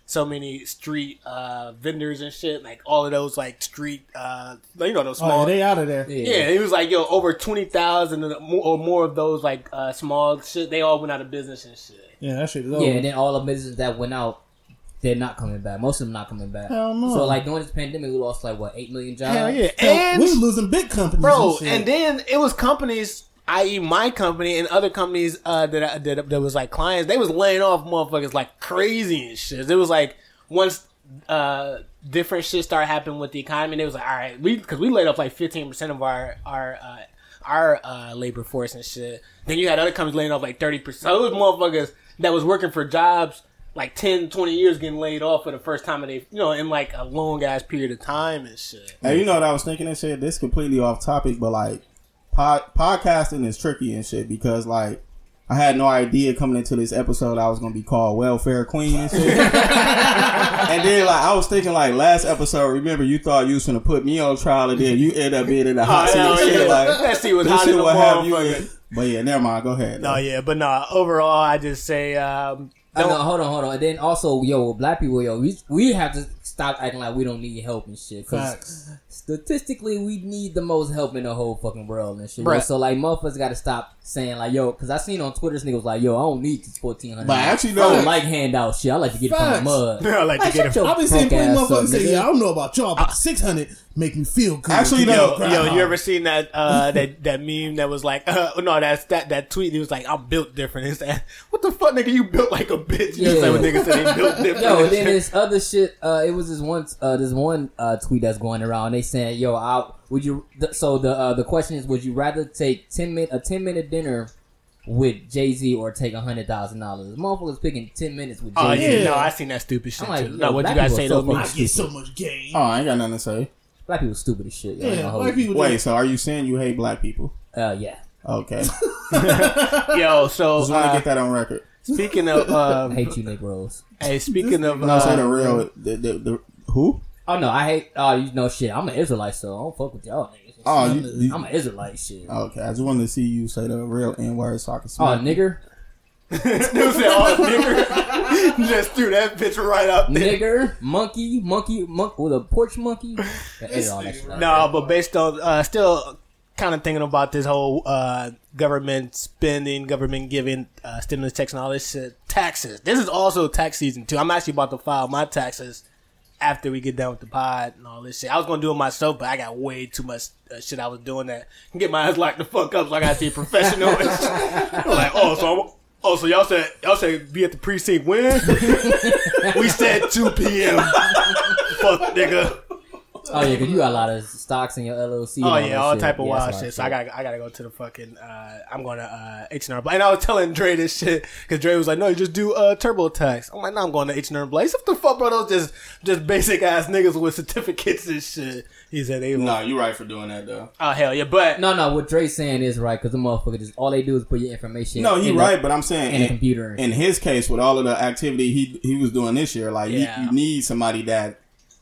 so many street uh, vendors and shit, like all of those like street, uh, you know, those Oh, small. yeah, they out of there. Yeah, it was like, yo, over 20,000 or more- of those like uh, small shit, they all went out of business and shit. Yeah, that shit is over. Yeah, and then all the businesses that went out, they're not coming back. Most of them not coming back. Hell no. So like during this pandemic, we lost like what eight million jobs. Hell yeah. Hell, And we was losing big companies, bro. and, shit. And then it was companies, i.e., my company and other companies uh, that, that that was like clients. They was laying off motherfuckers like crazy and shit. It was like once uh, different shit started happening with the economy, they was like, all right, we because we laid off like fifteen percent of our our. Uh, our uh, labor force and shit. Then you had other companies laying off like 30%. So it was motherfuckers that was working for jobs like 10, 20 years getting laid off for the first time of they, you know, in like a long ass period of time and shit. Hey, you know what I was thinking and shit? This completely off topic, but like pod, podcasting is tricky and shit because like I had no idea coming into this episode I was gonna be called Welfare Queen and shit. and then like I was thinking like last episode, remember you thought you was gonna put me on trial and then you end up being in the hot Oh, seat hell and shit yeah. like That shit was this hot shit as a will have you in- But yeah, never mind. Go ahead. No, yeah, but no. Overall, I just say, um, I know, don't, hold on, hold on. And then also, yo, black people, yo, we we have to stop acting like we don't need help and shit. Cause Facts. statistically, we need the most help in the whole fucking world and shit. yo. Bruh. So like, motherfuckers got to stop saying like, yo, because I seen on Twitter, this nigga was like, yo, I don't need this fourteen hundred. But actually, I don't like handout shit. I like to get it from the Facts. mud. I like to Like, get shut it. your I've been seeing punk plenty ass motherfuckers say, "Yeah, I don't know about y'all, but six hundred make me feel good." Actually, to no. get a Yo, you ever seen that uh, that that meme that was like, uh, no, that's that that tweet. He was like, I'm built different. It's that, what the fuck, nigga? You built like a bitch. You Yeah. yeah. when niggas say they built different. Yo, and and then shit. this other shit. Uh, it was this one. Uh, this one uh, tweet that's going around. They saying, "Yo, I would you?" So the uh, the question is, would you rather take ten minute a ten minute dinner with Jay Z or take a hundred thousand dollars? Motherfuckers picking ten minutes with Jay Z. Oh yeah, Yeah. no, I seen that stupid shit I'm like, too. yo, No, what you guys say are though? so I get so much game. Oh, I ain't got nothing to say. Black people stupid as shit. Yo, yeah, gonna black people. Wait, so are you saying you hate black people? Uh, yeah. Okay, Yo, so just want to uh, get that on record. speaking of, I um, hate you, Negroes. hey, speaking of, No, say the uh, real. The, the, the who? Oh no, I hate. Oh, you know shit. I'm an Israelite, so I don't fuck with y'all niggas. Oh, you- you- I'm an Israelite shit. Oh, Okay, I just wanted to see you say the real N word so I can smack you. nigger, Dude said, "Oh, nigga," just threw that bitch right up there. nigger, monkey, monkey, monk with a porch monkey. Yeah, edit all that shit out. No, but based on uh, still kind of thinking about this whole uh, government spending, government giving uh, stimulus checks and all this shit. Taxes. This is also tax season too. I'm actually about to file my taxes after we get done with the pod and all this shit. I was gonna do it myself, but I got way too much uh, shit I was doing that can get my ass locked the fuck up. So I gotta see a professional. I'm like, oh, so. I'm, Oh, so y'all said y'all said be at the precinct when? we said two p.m. Fuck, nigga. Oh yeah, because you got a lot of stocks in your LLC. Oh and yeah, all shit. type of Yeah, wild that's a lot shit. So I got I gotta go to the fucking. Uh, I'm going to uh, H and R Block. And I was telling Dre this shit because Dre was like, "No, you just do uh, TurboTax." I'm like, "No, I'm going to H and R Block." He "What the fuck, bro? Those just just basic ass niggas with certificates and shit." He said, "They No, you right for doing that though. oh hell yeah," but No, no, what Dre's saying is right because the motherfucker just all they do is put your information. No, he in the- right, but I'm saying in a in, computer. in his case with all of the activity he he was doing this year, like Yeah. you, you need somebody that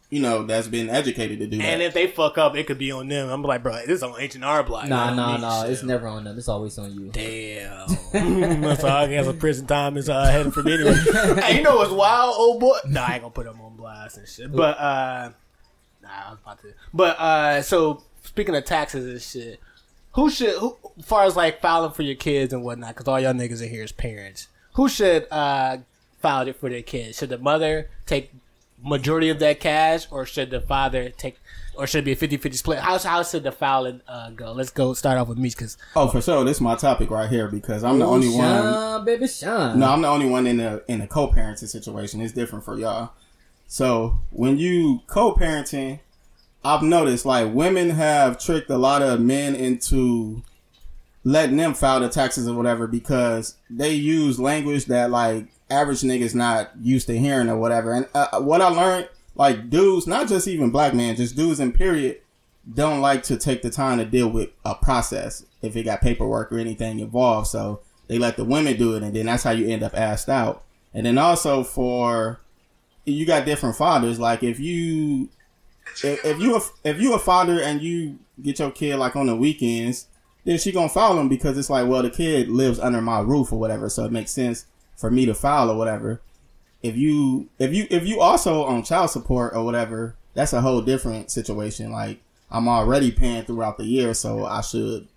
you know, that's been educated to do that. And if they fuck up, it could be on them. I'm like, bro, this is on H and R block. Nah, not nah, nah. It's Shit. never on them. It's always on you. Damn. so I guess a prison time is uh, heading for me anyway. hey, you know what's wild, old boy? Nah, I ain't gonna put them on blast and shit. But uh, nah, I was about to. But uh, so speaking of taxes and shit, who should, who, as far as like filing for your kids and whatnot, because all y'all niggas in here is parents. Who should uh file it for their kids? Should the mother take majority of that cash, or should the father take? Or should it be a 50-50 split? How, how should the filing uh, go? Let's go start off with me because oh, for sure, this is my topic right here because I'm the Ooh, only one. Baby Sean. No, I'm the only one in the in the co-parenting situation. It's different for y'all. So when you co-parenting, I've noticed like women have tricked a lot of men into letting them file the taxes or whatever because they use language that like average niggas not used to hearing or whatever. And uh, what I learned, like dudes, not just even black men, just dudes in period, don't like to take the time to deal with a process if it got paperwork or anything involved. So they let the women do it, and then that's how you end up asked out. And then also for you got different fathers. Like if you if, if you a, if you a father and you get your kid like on the weekends, then she gonna follow him because it's like, well, the kid lives under my roof or whatever, so it makes sense for me to file or whatever. If you if you if you also on child support or whatever, that's a whole different situation. Like I'm already paying throughout the year, so I should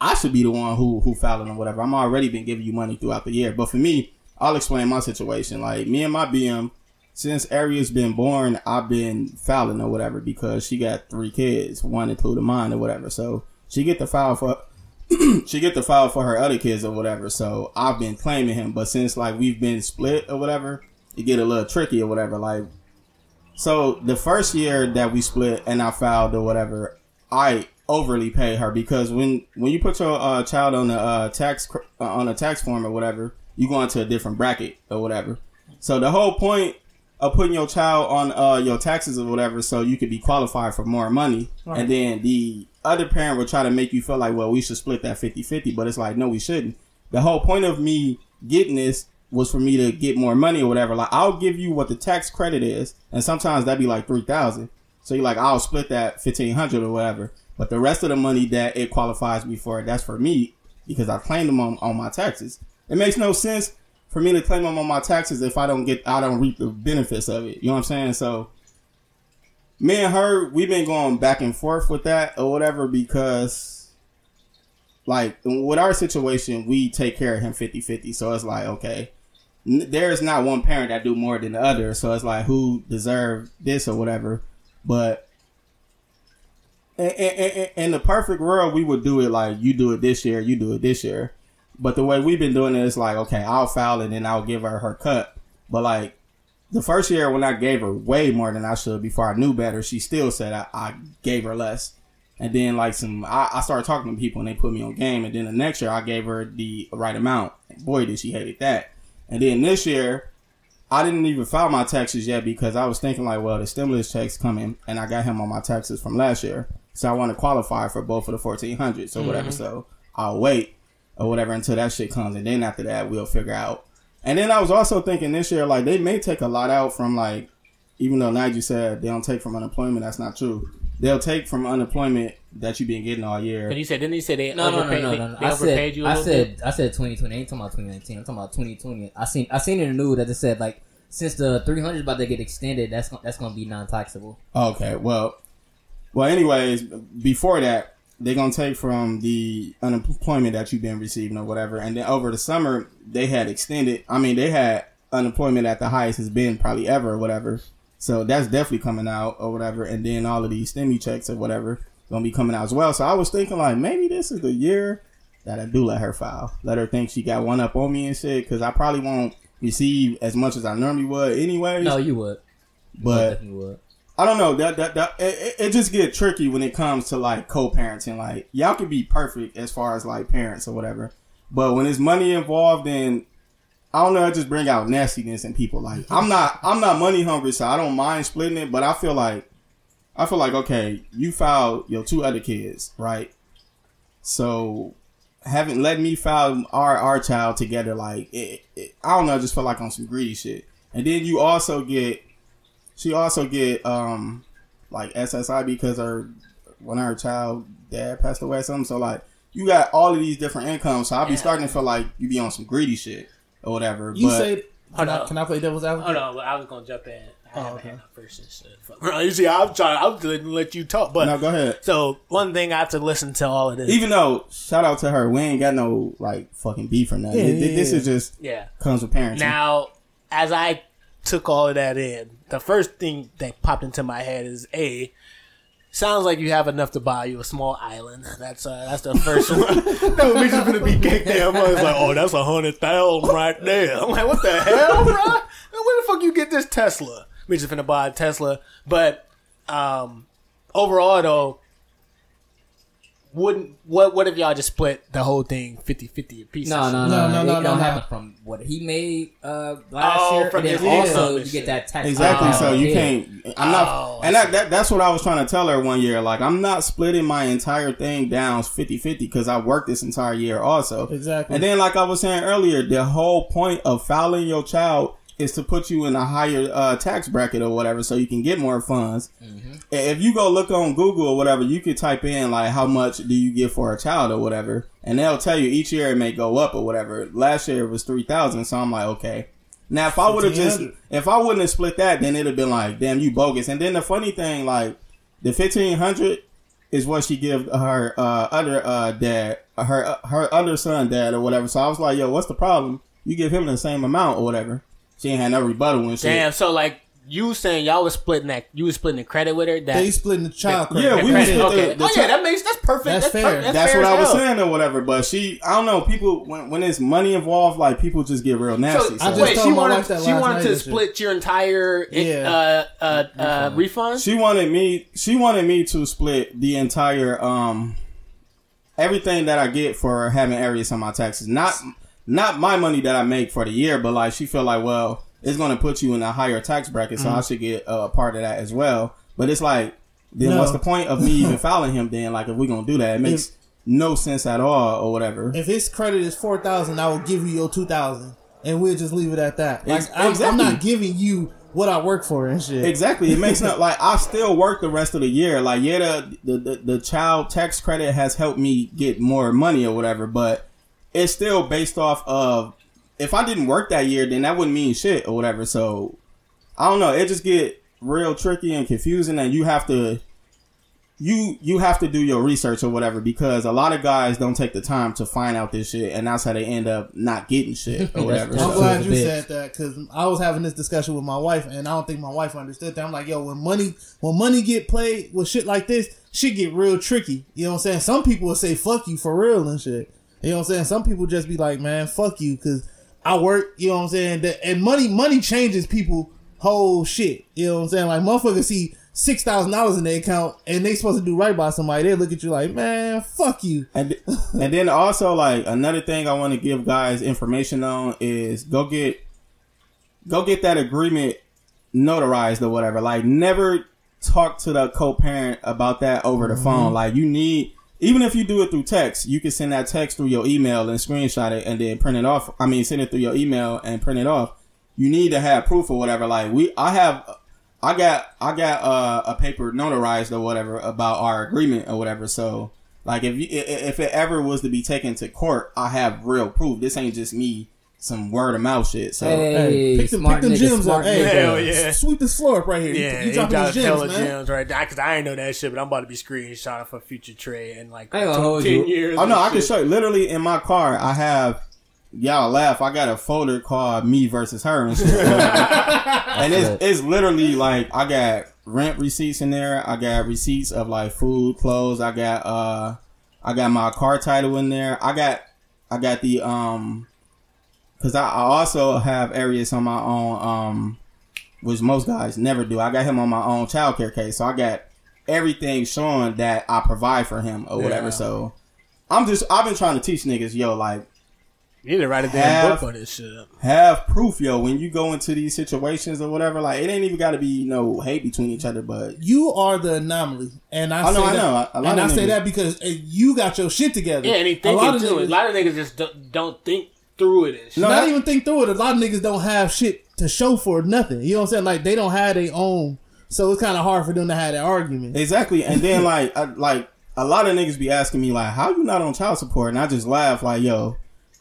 I should be the one who who filing or whatever. I'm already been giving you money throughout the year. But for me, I'll explain my situation. Like me and my BM, since Aria's been born, I've been filing or whatever because she got three kids, one including mine or whatever. So she get the file for she get the file for her other kids or whatever. So I've been claiming him. But since like we've been split or whatever, it get a little tricky or whatever. Like so the first year that we split and I filed or whatever, I overly pay her because when when you put your uh, child on the uh, tax uh, on a tax form or whatever, you go into a different bracket or whatever. So the whole point of putting your child on uh, your taxes or whatever, so you could be qualified for more money, and then the other parent will try to make you feel like, well, we should split that 50-50, but it's like, no, we shouldn't. The whole point of me getting this was for me to get more money or whatever. Like I'll give you what the tax credit is, and sometimes that'd be like three thousand. So you're like, I'll split that fifteen hundred or whatever. But the rest of the money that it qualifies me for, that's for me because I claimed them on, on my taxes. It makes no sense for me to claim them on my taxes if I don't get, I don't reap the benefits of it. You know what I'm saying? So me and her, we've been going back and forth with that or whatever because like with our situation, we take care of him 50 50. So it's like, okay, there's not one parent that do more than the other. So it's like, who deserve this or whatever. But in, in- in the perfect world, we would do it like you do it this year, you do it this year. But the way we've been doing it is like, okay, I'll foul and then I'll give her her cut. But like the first year when I gave her way more than I should before I knew better, she still said I, I gave her less. And then like some, I, I started talking to people and they put me on game. And then the next year I gave her the right amount. Boy, did she hated that. And then this year, I didn't even file my taxes yet because I was thinking like, well, the stimulus checks coming and I got him on my taxes from last year. So I want to qualify for both of the 1400s or whatever. Mm-hmm. So I'll wait or whatever until that shit comes. And then after that, we'll figure out. And then I was also thinking this year, like they may take a lot out from like, even though Nigel said they don't take from unemployment, that's not true. They'll take from unemployment that you've been getting all year. But he said, didn't he say they No, no, no, no, no. no. they I overpaid said, you a I said, bit? I said 2020. I ain't talking about 2019. I'm talking about 2020. I seen, I seen in the news that it said like since the 300 is about to get extended, that's that's gonna be non-taxable. Okay, well, well, anyways, before that, they're gonna take from the unemployment that you've been receiving or whatever, and then over the summer they had extended. I mean, they had unemployment at the highest it's been probably ever or whatever. So that's definitely coming out or whatever, and then all of these stimmy checks or whatever gonna be coming out as well. So I was thinking like maybe this is the year that I do let her file, let her think she got one up on me and shit, because I probably won't receive as much as I normally would anyway. No, you would. You but definitely would. I don't know that that, that it, it- just get tricky when it comes to like co-parenting. Like y'all can be perfect as far as like parents or whatever, but when there's money involved, then I don't know. It just bring out nastiness in people. Like I'm not I'm not money hungry, so I don't mind splitting it. But I feel like I feel like okay, you filed your two other kids, right? So having let me file our our child together, like it, it, I don't know, I just feel like on some greedy shit. And then you also get she also get um like SSI because her when her child dad passed away or something. So like you got all of these different incomes. So I'll be Yeah. starting to feel like you be on some greedy shit or whatever. You but say, can Hold I, can I play devil's advocate? Hold on, but I was gonna jump in. Oh, okay. had first and shit. Fuck. You see, I'm trying. I'm just letting let you talk, but no, go ahead. so one thing I have to listen to all of this. Even though shout out to her, we ain't got no like fucking beef or nothing. Yeah, Th- yeah, this yeah. is just yeah. comes with parenting. Now, as I took all of that in, the first thing that popped into my head is a. Sounds like you have enough to buy you a small island. That's uh, that's the first one. no, we just gonna be kicked down. I was like, oh, that's a hundred thousand right there. I'm like, what the hell, bro? Where the fuck you get this Tesla? We just finna buy a Tesla. But um, overall, though, wouldn't what what if y'all just split the whole thing 50-50 a piece? No, no, No, no, no, It no, don't no, no. happen from what he made uh, last Oh, year, from and then his also you get that tax. Exactly. uh, so you kid. can't. I'm not. Oh, and that, that that's what I was trying to tell her one year. Like I'm not splitting my entire thing down 50-50 because I worked this entire year also. Exactly. And then, like I was saying earlier, the whole point of fouling your child is to put you in a higher uh, tax bracket or whatever, so you can get more funds. If you go look on Google or whatever, you could type in like how much do you get for a child or whatever, and they'll tell you each year it may go up or whatever. Last year it was three thousand, so I'm like, okay. Now if I would have just if I wouldn't have split that, then it'd have been like, damn, you bogus. And then the funny thing, like the fifteen hundred is what she give her uh, other uh, dad, her uh, her other son dad or whatever. So I was like, yo, what's the problem? You give him the same amount or whatever. She ain't had no rebuttal and shit. Damn. So like you saying y'all was splitting that you was splitting the credit with her. That they splitting the child credit. Yeah, we credit, split the- okay. the oh yeah, that makes that's perfect. That's That's, fair. Per- that's, That's fair what as I was saying or whatever. But she, I don't know, people when when there's money involved, like people just get real nasty. So, I just wait, told she my wanted wife that she last wanted night to and shit. split your entire Yeah. uh, uh, uh, refund. She wanted me. She wanted me to split the entire um everything that I get for having areas on my taxes. Not not my money that I make for the year, but like she felt like, well, it's going to put you in a higher tax bracket, so Mm. I should get a part of that as well. But it's like, then No. what's the point of me even filing him? Then, like, if we're gonna do that, it makes no sense at all, or whatever. If his credit is four thousand, I will give you your two thousand, and we'll just leave it at that. Like Ex- I'm, I'm not giving you what I work for and shit. Exactly. It makes no like I still work the rest of the year. Like yeah, the, the the the child tax credit has helped me get more money or whatever, but it's still based off of if I didn't work that year, then that wouldn't mean shit or whatever. So I don't know. It just get real tricky and confusing, and you have to you you have to do your research or whatever because a lot of guys don't take the time to find out this shit, and that's how they end up not getting shit or whatever. I'm So- glad you said that because I was having this discussion with my wife, and I don't think my wife understood that. I'm like, yo, when money when money get played with shit like this, shit get real tricky. You know what I'm saying? Some people will say fuck you for real and shit. You know what I'm saying? Some people just be like, man, fuck you because I work. You know what I'm saying? And money money changes people whole shit. You know what I'm saying? Like motherfuckers see. Six thousand dollars in their account, and they supposed to do right by somebody. They look at you like, man, fuck you. And and then also like another thing I want to give guys information on is go get go get that agreement notarized or whatever. Like never talk to the co-parent about that over the mm-hmm. phone. Like you need even if you do it through text, you can send that text through your email and screenshot it and then print it off. I mean, send it through your email and print it off. You need to have proof or whatever. Like we, I have, I got, I got uh, a paper notarized or whatever about our agreement or whatever. So like if you, if it ever was to be taken to court, I have real proof. This ain't just me some word of mouth shit. So Hey, pick them, smart pick them gems up. Hey. Hell yeah. Sweep this floor up right here. Yeah, you, you he dropping dropped these hella gems, man. gems right there. Because I ain't know that shit, but I'm about to be screenshotting for future trade in like I ain't gonna 10 years. Oh no, and I can show you. Literally in my car, I have. Y'all laugh. I got a folder called "Me versus Her" and shit. and it's it's literally like I got rent receipts in there. I got receipts of like food, clothes. I got uh, I got my car title in there. I got I got the um, because I, I also have areas on my own um, which most guys never do. I got him on my own childcare case, so I got everything showing that I provide for him or whatever. Yeah. So I'm just I've been trying to teach niggas, yo, like You need to write a damn Have- book on this shit. have proof, yo, when you go into these situations or whatever. Like it ain't even got to be no hate between each other, but You are the anomaly, and I, I know, say I that, know. A lot and I of say niggas- that because uh, you got your shit together. Yeah, and he a lot of too. niggas, A lot of niggas just don't, don't think through it. And shit. No, not that- even think through it. A lot of niggas don't have shit to show for nothing. You know what I'm saying? Like they don't have their own, so it's kind of hard for them to have that argument. Exactly. And then like I, like a lot of niggas be asking me like, how you not on child support? And I just laugh like, yo,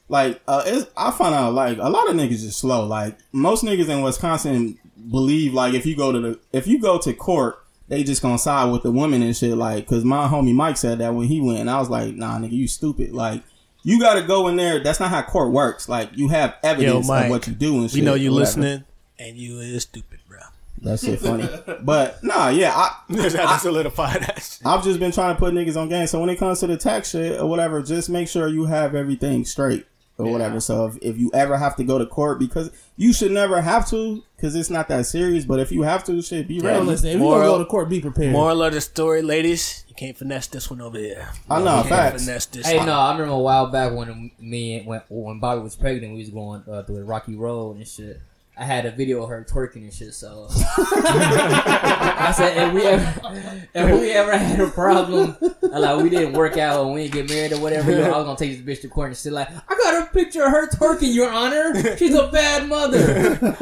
like uh, it's, I find out like a lot of niggas is slow. Like most niggas in Wisconsin believe like if you go to the if you go to court, they just gonna side with the woman and shit. Like, cause my homie Mike said that when he went, and I was like, nah, nigga, you stupid. Like. You gotta go in there. That's not how court works. Like you have evidence Mike, of what you do and shit. We know you whatever. listening, and you is stupid, bro. That's so funny. but nah, yeah, I, Just had to solidify that. shit. I've just been trying to put niggas on game. So when it comes to the tax shit or whatever, just make sure you have everything straight or whatever. So if, if you ever have to go to court, because you should never have to, because it's not that serious. But if you have to, shit, be Yo, ready. listen, if you Moral- gonna go to court, be prepared. Moral of the story, ladies, you can't finesse this one over here. I know, You can't facts. finesse this. Hey, one. no, I remember a while back when me and when when Bobby was pregnant, we was going uh, through the Rocky Road and shit. I had a video of her twerking and shit. So I said, if we ever, if we ever had a problem, uh, like we didn't work out or we didn't get married or whatever, yo, I was gonna take this bitch to court and shit. Like, I got a picture of her twerking, Your Honor. She's a bad mother.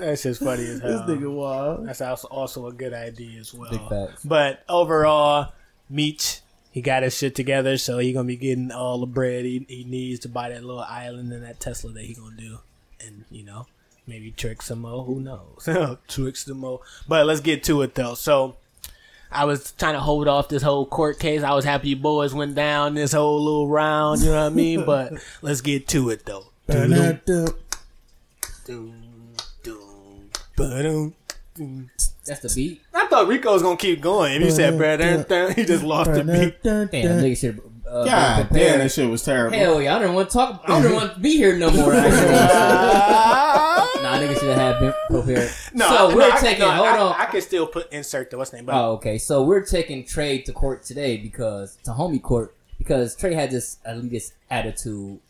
That's just funny as hell. this nigga wild. That's also, also a good idea as well. Big facts. But overall, Meech, he got his shit together, so he gonna be getting all the bread he, he needs to buy that little island and that Tesla that he gonna do, and you know maybe trick some more. Who knows? trick some more. But let's get to it though. So. I was trying to hold off this whole court case. I was happy you boys went down this whole little round, you know what I mean? But let's get to it though. That's the beat. I thought Rico was gonna keep going. If you said brother, he just lost the beat. Damn, nigga should. Uh, God damn, that shit was terrible. Hell yeah, I don't want to talk. I don't want to be here no more. Actually. Nah, nigga should have been prepared. No, so we're I, taking. no, hold I, on. I can still put insert the what's name, but oh, okay. So we're taking Trey to court today because to homie court because Trey had this elitist attitude,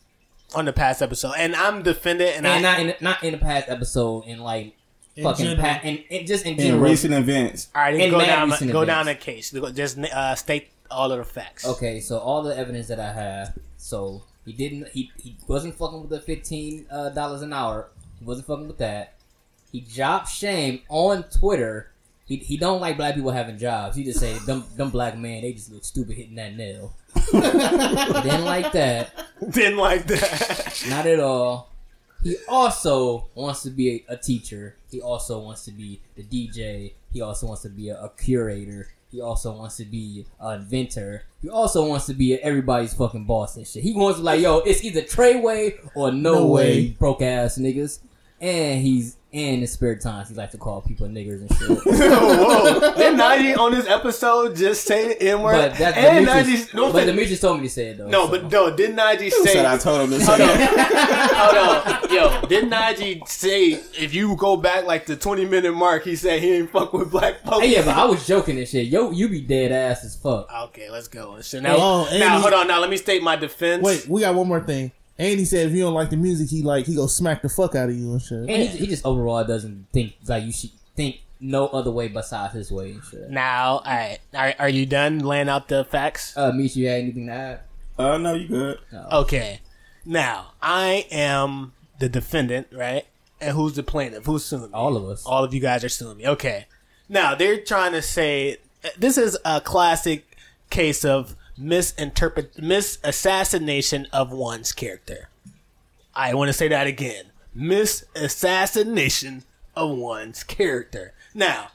on the past episode, and I'm defended, and, and I not in not in the past episode, in like In fucking general. pa- and, and just in In general. recent events, all right, go down, go events. down the case. Just uh, state all of the facts. Okay, so all the evidence that I have, so he didn't, he, he wasn't fucking with the fifteen uh, dollars an hour. He wasn't fucking with that. He dropped shame on Twitter. He, he don't like black people having jobs. He just say them them black men they just look stupid hitting that nail. didn't like that, Didn't like that. not at all. He also wants to be a, a teacher. He also wants to be the DJ. He also wants to be a, a curator. He also wants to be an inventor. He also wants to be everybody's fucking boss and shit. He wants to like, yo, it's either Trey way or no, No way, way. broke ass niggas. And he's in his spare times, he likes to call people niggers and shit. Whoa! Did Najee on this episode just say the N word? and Demetrius, Najee, no, but Demetrius told me to say it though. no, so. but no, did Najee who say? said I told him to Hold say on, hold on, yo, did Najee say if you go back like the twenty minute mark, he said he ain't fuck with black folks? Hey, yeah, but I was joking and shit. Yo, you be dead ass as fuck. Okay, let's go. So now, Oh, and now he- hold on. Now let me state my defense. Wait, we got one more thing. And he said if you don't like the music, he like he go smack the fuck out of you and shit. And he, he just overall doesn't think like you should think no other way besides his way and shit. Now, all right, are, are you done laying out the facts? Uh, Misha, you had anything to add? Uh, no, you good. Okay. Now, I am the defendant, right? And who's the plaintiff? Who's suing me? All of us. All of you guys are suing me. Okay. Now, they're trying to say this is a classic case of misinterpret misassassination of one's character. I want to say that again. Misassassination of one's character. Now,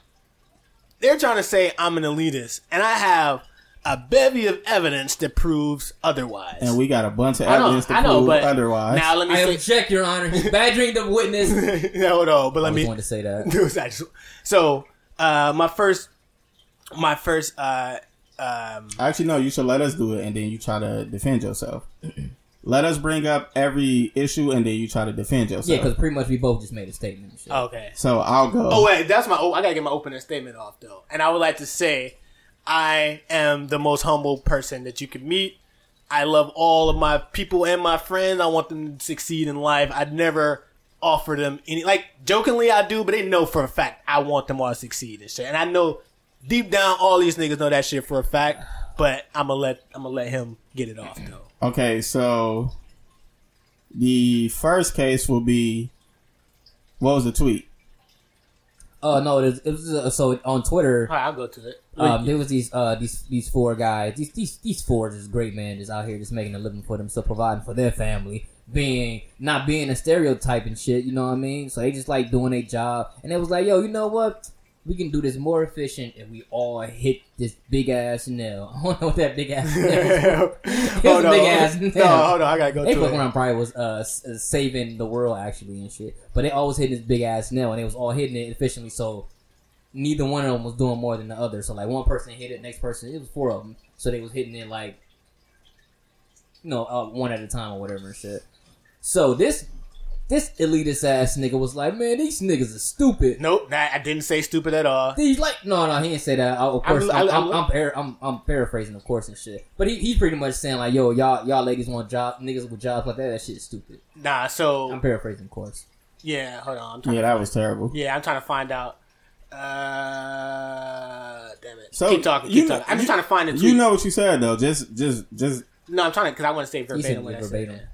they're trying to say I'm an elitist, and I have a bevy of evidence that proves otherwise. And we got a bunch of I know, evidence to know, prove otherwise. now let me I say, object, Your Honor. He's badgering the witness. no, no, but I let was me going to say that. do is actually- So, uh, my first, my first, uh, um, Actually, no, you should let us do it, and then you try to defend yourself. let us bring up every issue, and then you try to defend yourself. Yeah, because pretty much we both just made a statement and shit. okay. so I'll go. Oh wait, that's my. Oh, I gotta get my opening statement off though, and I would like to say, I am the most humble person that you could meet. I love all of my people and my friends. I want them to succeed in life. I'd never offer them any like jokingly I do, but they know for a fact I want them all to succeed and shit. And I know deep down all these niggas know that shit for a fact. But I'm gonna let I'm gonna let him get it off though. Okay, so the first case will be What was the tweet? Oh no, it was, it was uh, so on Twitter. All right, I'll go to it. Um, there was these uh these these four guys. These these these four just great men just out here just making a living for themselves, providing for their family, being not being a stereotype and shit. You know what I mean? So they just like doing their job, and it was like, yo, you know what? We can do this more efficient if we all hit this big ass nail. I don't know what that big ass nail. is. It was a big ass nail. No, hold on, I gotta go They to fucking it. around probably was uh, uh, saving the world actually and shit. But they always hitting this big ass nail and they was all hitting it efficiently. So neither one of them was doing more than the other. So like one person hit it, next person it was four of them. So they was hitting it like you know uh, one at a time or whatever and shit. So this this elitist ass nigga was like, man, these niggas are stupid. Nope, that, I didn't say stupid at all. He's like, no, no, he didn't say that. I, of I'm- course, I'm, I- I'm, I'm- I'm, par- I'm, I'm paraphrasing, of course, and shit. But he, he's pretty much saying like, yo, y'all, y'all ladies want job, niggas with jobs like that. That shit is stupid. Nah, so I'm paraphrasing, of course. yeah, hold on. I'm Yeah, that was terrible. Yeah, I'm trying to find out. Uh, damn it. So keep talking. you Keep know- talking. I'm just you- trying to find it. You know what you said though. Just, just, just. no, I'm trying to because I want to say He said verbatim what I said.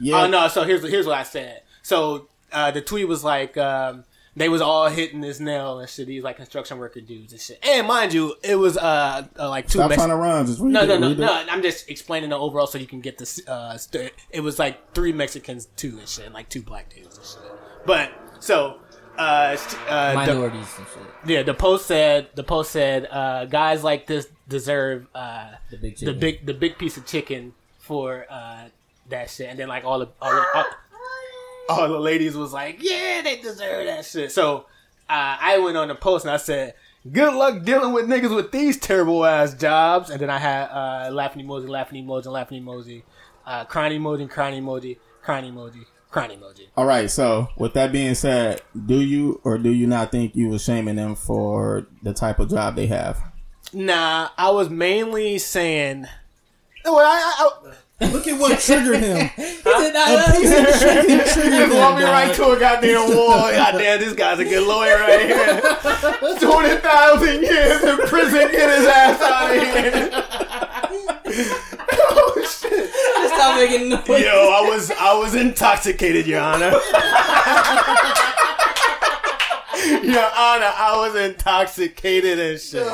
Yeah. Yeah. Oh no. So here's here's what I said. So uh, the tweet was like um, they was all hitting this nail and shit. These like construction worker dudes and shit. And mind you, it was uh, uh like two. Stop Mex- trying to run. Just read no, no, no, no. I'm just explaining the overall so you can get this. Uh, st- it was like three Mexicans, two and shit, and like two black dudes and shit. But so, uh, st- uh, the- Minorities and shit. yeah, the post said the post said uh, guys like this deserve uh, The big the big the big piece of chicken for uh, that shit, and then like all the all the, all, all the ladies was like, yeah, they deserve that shit. So uh, I went on the post and I said, good luck dealing with niggas with these terrible ass jobs, and then I had uh, laughing emoji, laughing emoji, laughing emoji, uh, crying emoji, crying emoji, crying emoji, crying emoji. All right. So, with that being said, do you or do you not think you were shaming them for the type of job they have? Nah, I was mainly saying. Well, I, I, Look at what triggered him. He said, nah, A piece of chicken triggered Just walk me right to a goddamn wall. Goddamn, this guy's a good lawyer right here. Twenty thousand years in prison, get his ass out of here. oh shit! Stop making noise. Yo, I was I was intoxicated, Your Honor. Your Honor, I was intoxicated and shit.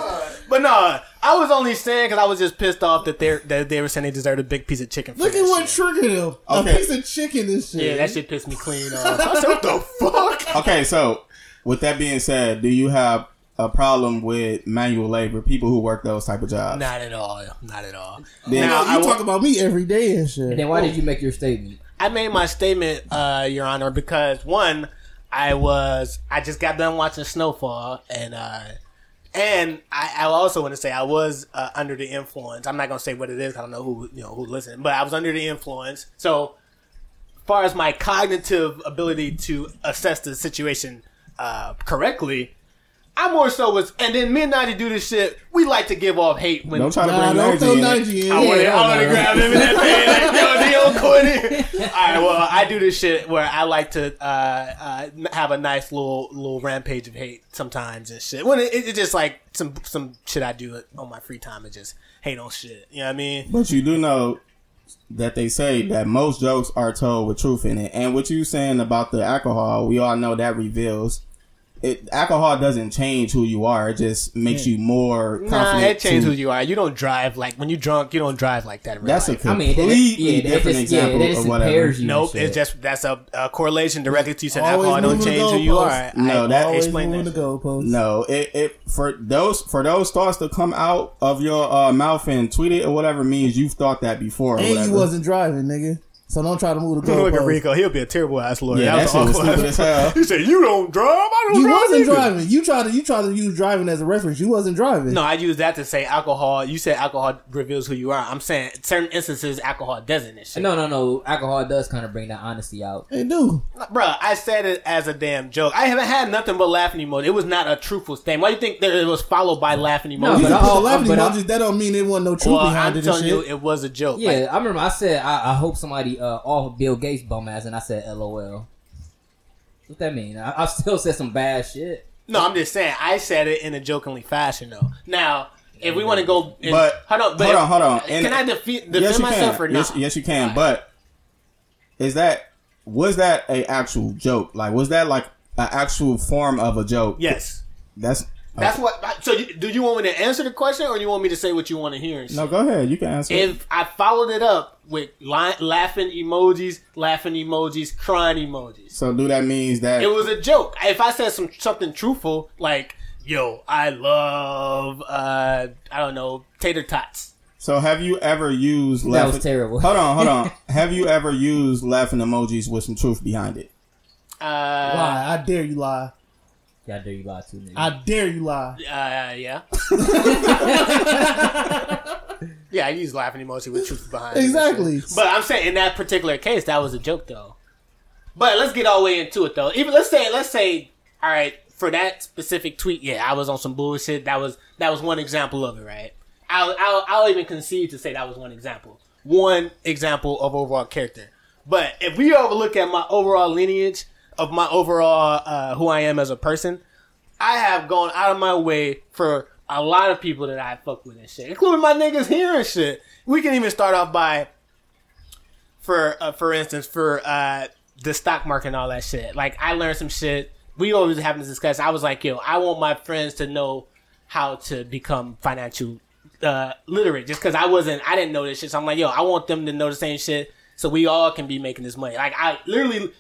But no, I was only saying because I was just pissed off that they that they were saying they deserved a big piece of chicken. Look at what shit. triggered him. Okay. A piece of chicken and shit. Yeah, that shit pissed me clean off. I said, what the fuck? Okay. So, with that being said, do you have a problem with manual labor, people who work those type of jobs? Not at all. Not at all. Then- Now, you I, talk wa- about me every day and shit. Then why did you make your statement? I made my statement, uh, Your Honor, because one, I was I just got done watching Snowfall, and uh, and I, I also want to say I was uh, under the influence. I'm not gonna say what it is. I don't know who you know who listened, but I was under the influence. So, as far as my cognitive ability to assess the situation uh, correctly. I more so was, and then me and Najee do this shit. We like to give off hate when Don't try to Nah, bring don't throw Najee in. Najee in. I want to, Yeah, to nah. grab him in that thing. Like, yo, Neo Courtney. All right, well, I do this shit where I like to uh, uh, have a nice little little rampage of hate sometimes and shit. When it, it's just like some some shit I do it on my free time and just hate on shit. You know what I mean? But you do know that they say that most jokes are told with truth in it. And what you saying about the alcohol, we all know that reveals it. Alcohol doesn't change who you are; it just makes you more confident. Nah, it changes to- who you are. You don't drive like when you drunk. You don't drive like that. In real That's a life. I mean, completely that, yeah, that different just, yeah, example that just of whatever. impairs you. and Nope, shit. it's just that's a, a correlation directly to you said Always alcohol don't moving the change who you goalposts. are. No, I that Always explain moving that. the goalposts. No, it, it for those for those thoughts to come out of your uh, mouth and tweet it or whatever means you've thought that before. Or And whatever. you wasn't driving, nigga. So don't try to move the Look at goalposts. Rico. He'll be a terrible ass lawyer. Yeah, that was shit was awful. stupid as hell. He said, "You don't drive. I don't You drive wasn't either." driving. You tried to you tried to use driving as a reference. You wasn't driving. No, I use that to say alcohol. You said alcohol reveals who you are. I'm saying certain instances alcohol doesn't. And shit. no, no, no. Alcohol does kind of bring that honesty out. It do. Bruh, I said it as a damn joke. I haven't had nothing but laughing emoji. It was not a truthful statement. Why do you think that it was followed by laughing No, emoji? You but can I- put the oh, laughing but emojis. That don't mean there wasn't no truth well, behind I'm it and telling shit. you, it was a joke. Yeah, Like, I remember I said I, I hope somebody uh, off Bill Gates bum ass, and I said LOL. What that mean? I, I still said some bad shit. no, I'm just saying. I said it in a jokingly fashion, though. Now, if we want to go, in, But- hold on, but hold on, hold on. And- can I defeat, defend yes, you myself can. or not? Yes, yes, you can. Alright. But is that was that a actual joke? Like, was that like an actual form of a joke? Yes. That's That's what. So, you, do you want me to answer the question, or you want me to say what you want to hear? no. Go ahead. You can answer. If I followed it up with li- laughing emojis, laughing emojis, crying emojis, so, do that means that it was a joke. If I said some something truthful, like "Yo, I love," uh, I don't know, tater tots. So have you ever used That was terrible. Hold on, hold on. have you ever used laughing emojis with some truth behind it? Uh, Lie. I dare you lie. God dare you lie to me. I dare you lie. Uh, yeah. yeah, I use laughing emoji with truth behind it. Exactly. But I'm saying in that particular case, that was a joke though. But let's get all the way into it though. Even let's say, let's say, all right, for that specific tweet, yeah, I was on some bullshit. That was that was one example of it, right? I'll I'll, I'll even concede to say that was one example, one example of overall character. But if we overlook at my overall lineage of my overall uh, who I am as a person, I have gone out of my way for a lot of people that I fuck with and shit, including my niggas here and shit. We can even start off by, for uh, for instance, for uh, the stock market and all that shit. Like I learned some shit. We always have this discussion. I was like, yo, I want my friends to know how to become financial uh, literate, just because I wasn't, I didn't know this shit. So I'm like, yo, I want them to know the same shit, so we all can be making this money. Like I literally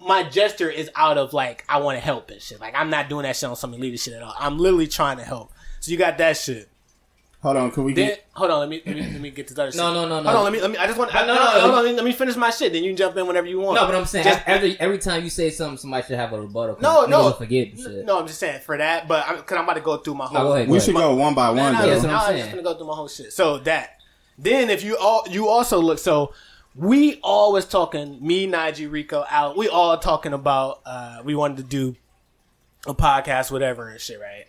my gesture is out of like I want to help and shit. Like I'm not doing that shit on some elitist shit at all. I'm literally trying to help. So you got that shit. Hold on, can we Then get? hold on, let me let me let me get to the other shit. No, no, no, no. Hold on, let me let me. I just want. No, No, no, no, no, hold let on. Let me, let me finish my shit. Then you can jump in whenever you want. no, but I'm saying Just- every every time you say something, somebody should have a rebuttal. 'cause No, no. forget and shit. No, I'm just saying for that. But I'm because I'm about to go through my whole. No, go ahead, go We ahead. should go one by one No, though. no, That's what I'm I'm just gonna go through my whole shit. So that. Then if you all you also look so we all was talking me, Najee, Rico, out. We all talking about uh we wanted to do a podcast, whatever and shit, right?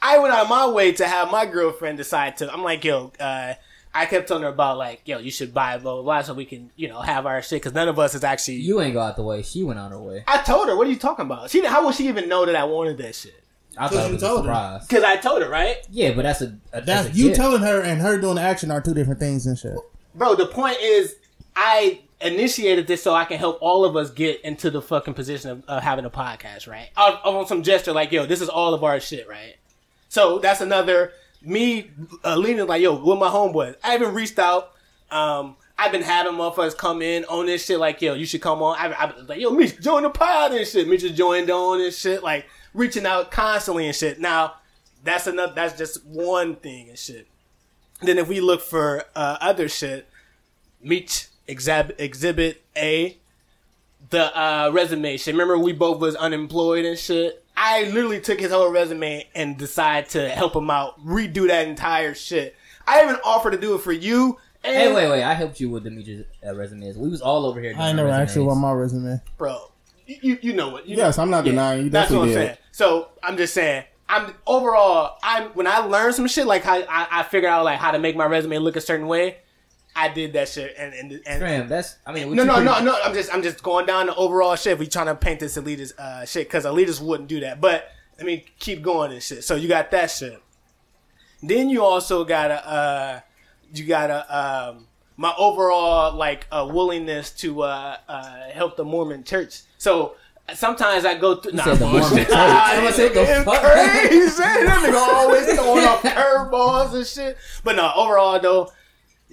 I went out of my way to have my girlfriend decide to. I'm like, yo, uh, I kept telling her about like, yo, you should buy blah blah blah, so we can, you know, have our shit because none of us is actually. You ain't go out the way. She went out her way. I told her, what are you talking about? She how would she even know that I wanted that shit? I Because thought it you was a told her. surprise. Because I told her, right, Yeah, but that's a, a That's that's a you gift. telling her and her doing the action are two different things and shit. bro? The point is, I initiated this so I can help all of us get into the fucking position of, of having a podcast, right? On, on some gesture like, yo, this is all of our shit, right? So that's another me uh, leaning like, yo, with my homeboys. I haven't reached out. Um, I've been having motherfuckers come in on this shit like, yo, you should come on. I, I like, yo, me join the pod and shit. Me just joined on and shit, like reaching out constantly and shit. Now, that's another. That's just one thing and shit. Then if we look for uh, other shit, meet exhibit exhibit A, the uh, resume shit. Remember we both was unemployed and shit. I literally took his whole resume and decided to help him out, redo that entire shit. I even offered to do it for you. And, Hey, wait, wait. I helped you with Demetrius' uh, resumes. We was all over here. I never asked you about my resume. bro. You, you, you know what? You Yes, know. I'm not denying you That's what I'm definitely saying. So I'm just saying. I'm overall. I'm when I learned some shit like how I, I figured out like how to make my resume look a certain way. I did that shit and and, and Fam, that's. I mean, no, no, no, no. I'm just, I'm just going down the overall shit. We trying to paint this elitist uh, shit because elitists wouldn't do that. But let me keep going and shit. So you got that shit. Then you also got a, uh, you got a, um, my overall like uh, willingness to uh, uh, help the Mormon church. So sometimes I go through. Nah, said the Mormon church. I the It's fuck? crazy. That nigga always throwing off curveballs and shit. But no, overall though,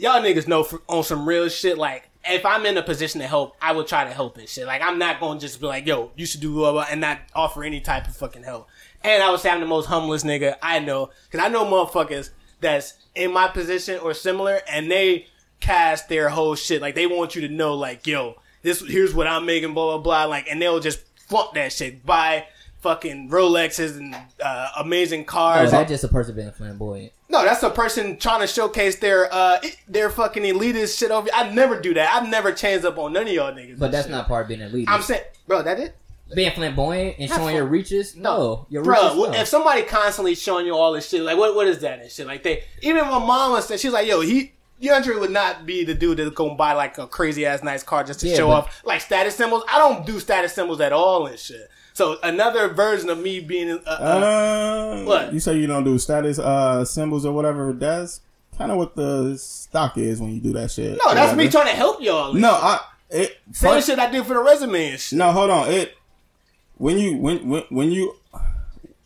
y'all niggas know for, on some real shit. Like, if I'm in a position to help, I would try to help and shit. Like, I'm not gonna just be like, yo, you should do blah, blah, and not offer any type of fucking help. And I would say I'm the most humblest nigga I know. Cause I know motherfuckers that's in my position or similar, and they cast their whole shit. Like, they want you to know, like, yo, this, here's what I'm making, blah, blah, blah. Like, and they'll just flunk that shit. Buy fucking Rolexes and uh, amazing Oh, cars. that's just a person being flamboyant. No, that's a person trying to showcase their uh their fucking elitist shit over. I never do that. I've never changed up on none of y'all niggas. But that's shit. not part of being elitist. I'm saying, bro, that it, being flamboyant and Not showing fun- your reaches. No, your bro. reaches. no. If somebody constantly showing you all this shit, like what what is that and shit? Like they even my mama said she's like, yo, he. DeAndre would not be the dude that's gonna buy like a crazy ass nice car just to Yeah, show off like status symbols. I don't do status symbols at all and shit. So another version of me being uh, uh, Uh, What? You say you don't do status uh symbols or whatever. That's kind of what the stock is when you do that shit. no, that's me trying to help y'all. No. I it Same first- shit I did for the resume and shit. No, hold on. It when you when when when you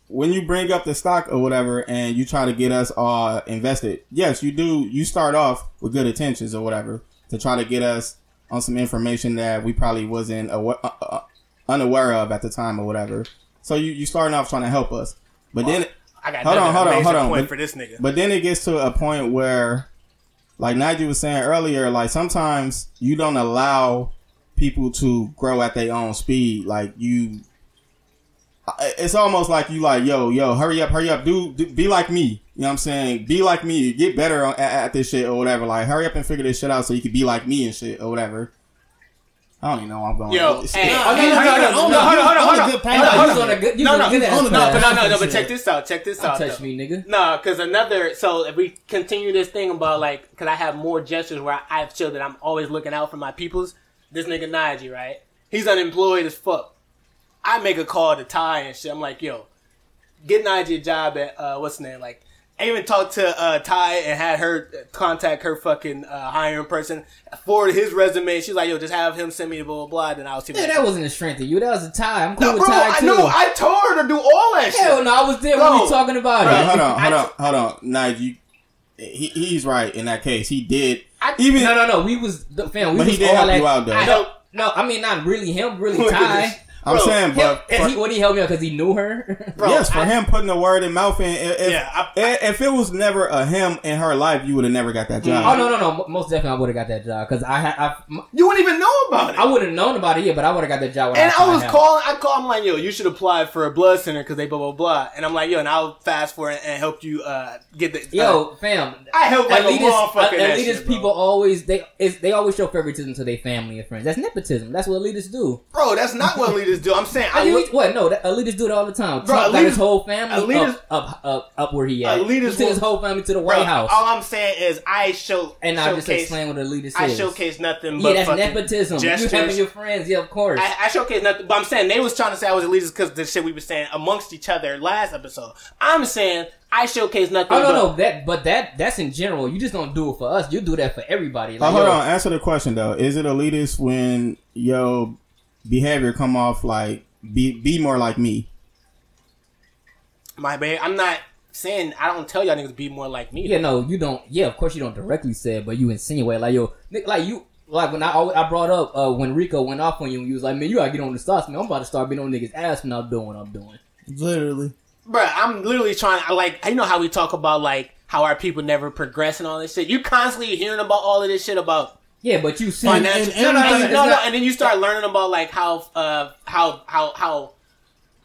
when you bring up the stock or whatever and you try to get us all invested, yes, you do. You start off with good intentions or whatever to try to get us on some information that we probably wasn't awa- uh, uh, unaware of at the time or whatever. So you you starting off trying to help us, but then I got Hold on, hold on, hold on. point But- for this nigga. but then it gets to a point where, like Nigel was saying earlier, like sometimes you don't allow people to grow at their own speed. Like you, it's almost like you like, yo, yo, hurry up, hurry up, do, do be like me. You know what I'm saying? Be like me, get better at, at this shit or whatever. Like hurry up and figure this shit out so you can be like me and shit or whatever. I don't even know where I'm going. Yo, with this hey, no, no, on, no, no, hold on, hold on, hold on. good Hold on, hold on. on good. No, no, good on No, but no, no, no, but check this out. Check this out. Touch though. me, nigga. No, because another. So if we continue this thing about like, because I have more gestures where I, I've showed that I'm always looking out for my peoples. This nigga Najee, right? He's unemployed as fuck. I make a call to Ty and shit. I'm like, yo, get Najee a job at uh, what's the name? Like, I even talked to uh, Ty and had her contact her fucking uh, hiring person, forward his resume. She's like, yo, just have him send me the blah blah blah. Then I'll see. Yeah, that wasn't a strength of you. That was a tie. I'm cool no, with bro, tie I too. know. I told her to do all that shit. Hell no, I was there Bro. when we talking about Bro, it. hold on, hold on, hold on. Nigel, you, he, he's right in that case. He did. I- even No, no, no. We was the fam. We But he did all help like, you out, though. I No, no, I mean not really him. Really Ty. This. I'm Bro, saying, Him, but and for- he, what he helped me out because he knew her. Bro, yes, for I- him putting the word in mouth, and if, Yeah, I- if, if it was never a him in her life, you would have never got that mm. job. oh no, no, no. Most definitely, I would have got that job because I had. I, You wouldn't even know about it. I wouldn't have known about it, yeah, but I would have got that job. and I found was out. calling. I called him like, "Yo, you should apply for a blood center because they blah blah blah." And I'm like, "Yo," and I'll fast forward and help you uh, get the. Yo, uh, fam. I help like a elitist, uh, motherfucker. in that elitist shit, bro. people always they is, they always show favoritism to their family and friends. That's nepotism. That's what elitists do. bro. That's not what leaders do. I'm saying, I I look, what? No, that, elitists do it all the time. Bro, Trump got his whole family elitists- up, up, up, up where he at. elitists he took his whole family to the bro, White House. All I'm saying is, I show and I just showcase. explain what elitist is I is. showcase nothing yeah, but that's nepotism. gestures. You having your friends, yeah, of course. I, I showcase nothing, but I'm saying they was trying to say I was elitist because the shit we were saying amongst each other last episode. I'm saying I showcase nothing. oh no, but, no, that but that that's in general. You just don't do it for us. You do that for everybody. Oh, Like, hold yo, on, answer the question though. Is it elitist when your behavior come off like be be more like me? my bad. I'm not saying I don't tell y'all niggas be more like me. Yeah, no, you don't. Yeah, of course you don't directly say it, but you insinuate like yo, like you, like when I always, I brought up uh, when Rico went off on you, and you was like, man, you gotta get on the stocks, man. I'm about to start being on niggas' ass when I'm doing what I'm doing. Literally. bro. I'm literally trying. I like you know how we talk about like how our people never progress and all this shit. You constantly hearing about all of this shit about Yeah, but you see, financial. and no, no, no, no, and then you start learning about like how uh how how how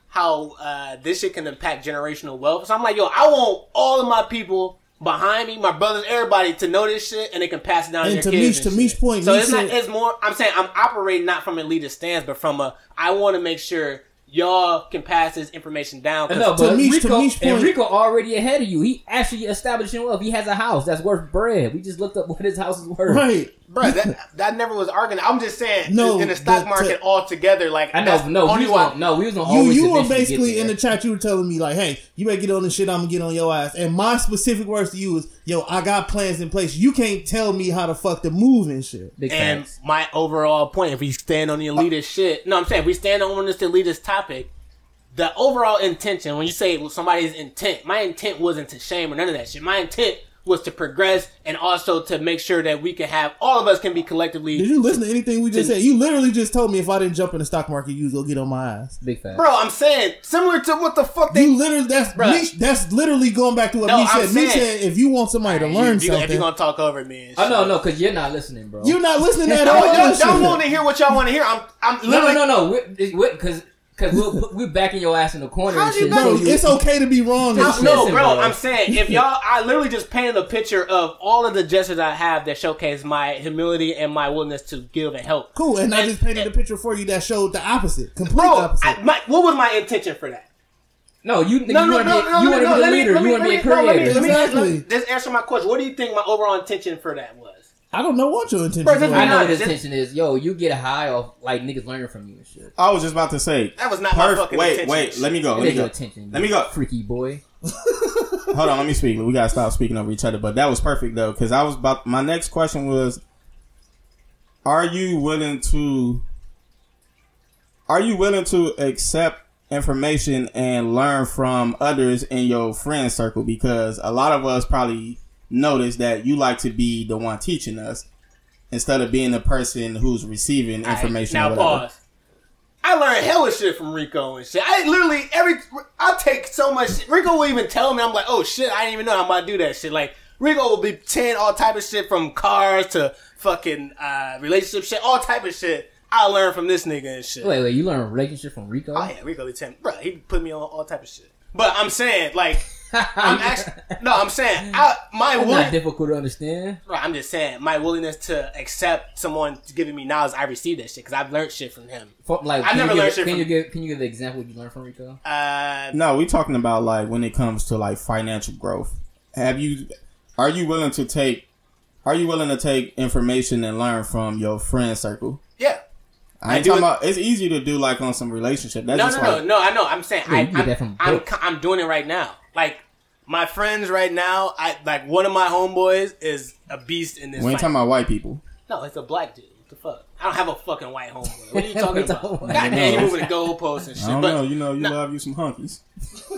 how uh this shit can impact generational wealth. So I'm like, yo, I want all of my people behind me, my brothers, everybody to know this shit, and they can pass it down And to their kids. Meech- and to Meech's point, so Meech it's not. It's more. I'm saying I'm operating not from a elitist stance, but from a. I want to make sure y'all can pass this information down. no, but Meech- to Rico, and point- Rico already ahead of you. He actually establishing wealth. He has a house that's worth bread. We just looked up what his house is worth. Right. Bro, that that never was arguing. I'm just saying, No, in the stock market to- altogether, like I know, that's no, only we was on, no, we was on You you were basically in the chat. You were telling me like, "Hey, you better get on this shit. I'm gonna get on your ass." And my specific words to you is, "Yo, I got plans in place. You can't tell me how to fuck to move and shit." Big And facts. my overall point, if we stand on the uh, elitist shit, no, I'm saying if we stand on this elitist topic, the overall intention, when you say somebody's intent, my intent wasn't to shame or none of that shit. My intent was to progress and also to make sure that we can have all of us can be collectively. Did you listen to anything we just To- said? You literally just told me if I didn't jump in the stock market, you was gonna get on my ass. Big facts. Bro, I'm saying similar to what the fuck they You literally that's Bruh. That's literally going back to what No, me I'm said. Me said if you want somebody to learn if, you, something, if you're gonna talk over me, and Oh no, no, because you're not listening, bro. you're not listening at all. y'all, y'all want to hear what y'all want to hear. I'm, I'm literally. no, no, no. Because because we'll, we're backing your ass in the corner. How'd and you shit, know? Bro, so it's okay to be wrong. and no, bro, bro. I'm saying if y'all, I literally just painted a picture of all of the gestures I have that showcase my humility and my willingness to give and help. Cool, and, I just painted a picture for you that showed the opposite, complete Bro, opposite. I, my, what was my intention for that? No, you, No, you no, want to no, be, no, you no, want to no, be a let me- leader. let me- You want to let be a me- no, let me- creator. let me- let me- Just answer my question. What do you think my overall intention for that was? I don't know what your intention Bro, was. this I know what his intention is. Yo, you get high off like niggas learning from you and shit. I was just about to say. That was not my fucking wait, intention. wait. Let me go. Let me go. attention. Let me go. freaky boy. Hold on, let me speak. We gotta stop speaking over each other. But that was perfect though, because I was about. My next question was, are you willing to are you willing to accept information and learn from others in your friend circle because a lot of us probably notice that you like to be the one teaching us instead of being the person who's receiving information Now pause. I learned hella shit from Rico and shit. I literally every I take so much. Shit. Rico will even tell me I'm like, oh shit, I didn't even know I'm about to do that shit. Like Rico will be saying all type of shit from cars to fucking uh, relationship shit, all type of shit. I learned from this nigga and shit. Wait, wait, you learn a relationship from Rico? Oh yeah, Rico be telling, bro, he put me on all type of shit. But I'm saying like. I'm actually no. I'm saying I, my That's willing, not difficult to understand. Right, I'm just saying my willingness to accept someone giving me knowledge. I received that shit because I've learned shit from him. For, like, I've can never you learned give, shit Can from- you give Can you give the example you learned from Rico? Uh, No, we're talking about like when it comes to like financial growth. Have you are you willing to take are you willing to take information and learn from your friend circle? yeah. I ain't do talking it- about it's easy to do like on some relationship. That's No, just no, like no, no. I know. I'm saying Yeah, I, you get I'm, from I'm. I'm doing it right now. Like my friends right now. I like one of my homeboys is a beast in this. we ain't fight. talking about white people. No, it's a black dude. What the fuck? I don't have a fucking white homeboy. What are you talking about? talking God about- damn, you moving the goalposts and shit. I don't but, know. You know, you no. love you some hunkies. All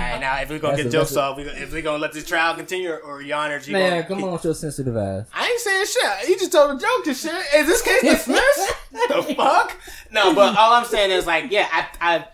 right, now if we're gonna That's get a- jokes off, we, if we're gonna let this trial continue, or, or your honor, Man, gonna- come on with your sensitive ass. I ain't saying shit. You just told a joke and shit. Is this case dismissed? the fuck? No, but all I'm saying is like, yeah, I, I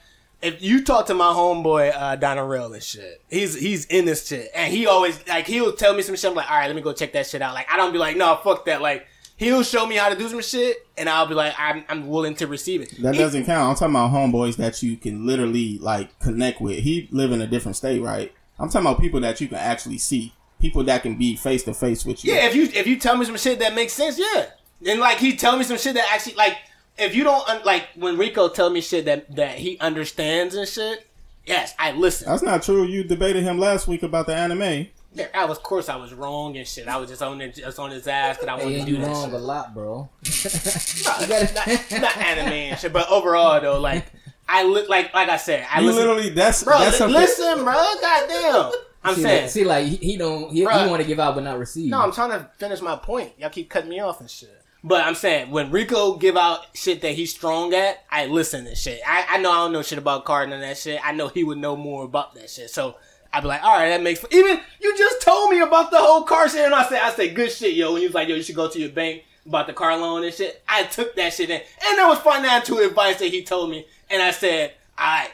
if you talk to my homeboy uh Donarell and shit, he's he's in this shit. And he always like he'll tell me some shit. I'm like, all right, let me go check that shit out. Like I don't be like, no, fuck that. Like he'll show me how to do some shit and I'll be like, I'm I'm willing to receive it. That doesn't count. I'm talking about homeboys that you can literally like connect with. He live in a different state, right? I'm talking about people that you can actually see. People that can be face to face with you. Yeah, if you if you tell me some shit that makes sense, yeah. And like he tell me some shit that actually like if you don't un- like when Rico tell me shit that that he understands and shit, yes, I listen. That's not true. You debated him last week about the anime. Yeah, I was, of course, I was wrong and shit. I was just on it, just on his ass because I wanted Hey, to do you that wrong shit. a lot, bro. No, not, not anime and shit, but overall though, like I li- like like I said, I You listen, literally that's bro. that's li- something. listen, bro. Goddamn, I'm see, saying. like, see, like he, he don't he, Bruh. he want to give out but not receive. No, I'm trying to finish my point. Y'all keep cutting me off and shit. But I'm saying when Rico give out shit that he's strong at, I listen to shit. I, I know I don't know shit about card and that shit. I know he would know more about that shit. So I'd be like, all right, that makes even you just told me about the whole car shit, and I said I said good shit, yo. And you was like, yo, you should go to your bank about the car loan and shit. I took that shit in, and there was financial advice that he told me, and I said, all right,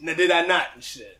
now did I not and shit.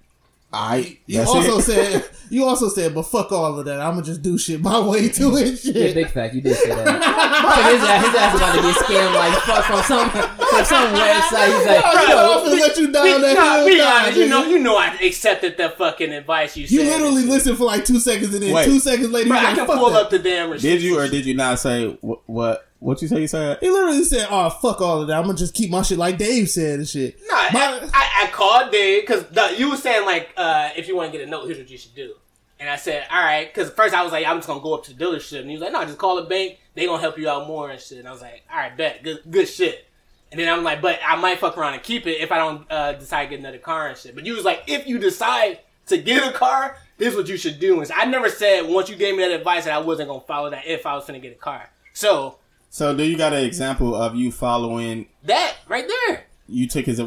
I You also it. said you also said, but fuck all of that. I'm gonna just do shit my way to it. Yeah, big fact, you did say that. so his, ass, his ass about to get scammed like fuck from some from some website. He's like, you know, I'm finna let you down Be, that nah, hill. be Nah, honest, you know, you know, I accepted that fucking advice you said. You and literally listened for like two seconds, and then Wait. two seconds later, Bro, you I like, can fuck pull that. up the damn receipts. Did you or did you not say what what what you say you said? He literally said, "Oh fuck all of that. I'm gonna just keep my shit like Dave said and shit." Nah, My- I, I, I called Dave because you were saying like, uh, if you want to get a note, here's what you should do. And I said, all right, because first I was like, I'm just gonna go up to the dealership, and he was like, no, just call the bank. They gonna help you out more and shit. And I was like, all right, bet, good, good shit. And then I'm like, but I might fuck around and keep it if I don't uh, decide to get another car and shit. But you was like, if you decide to get a car, this is what you should do. And so I never said once you gave me that advice that I wasn't gonna follow that if I was gonna get a car. So So do you got an example of you following? that right there. You took his.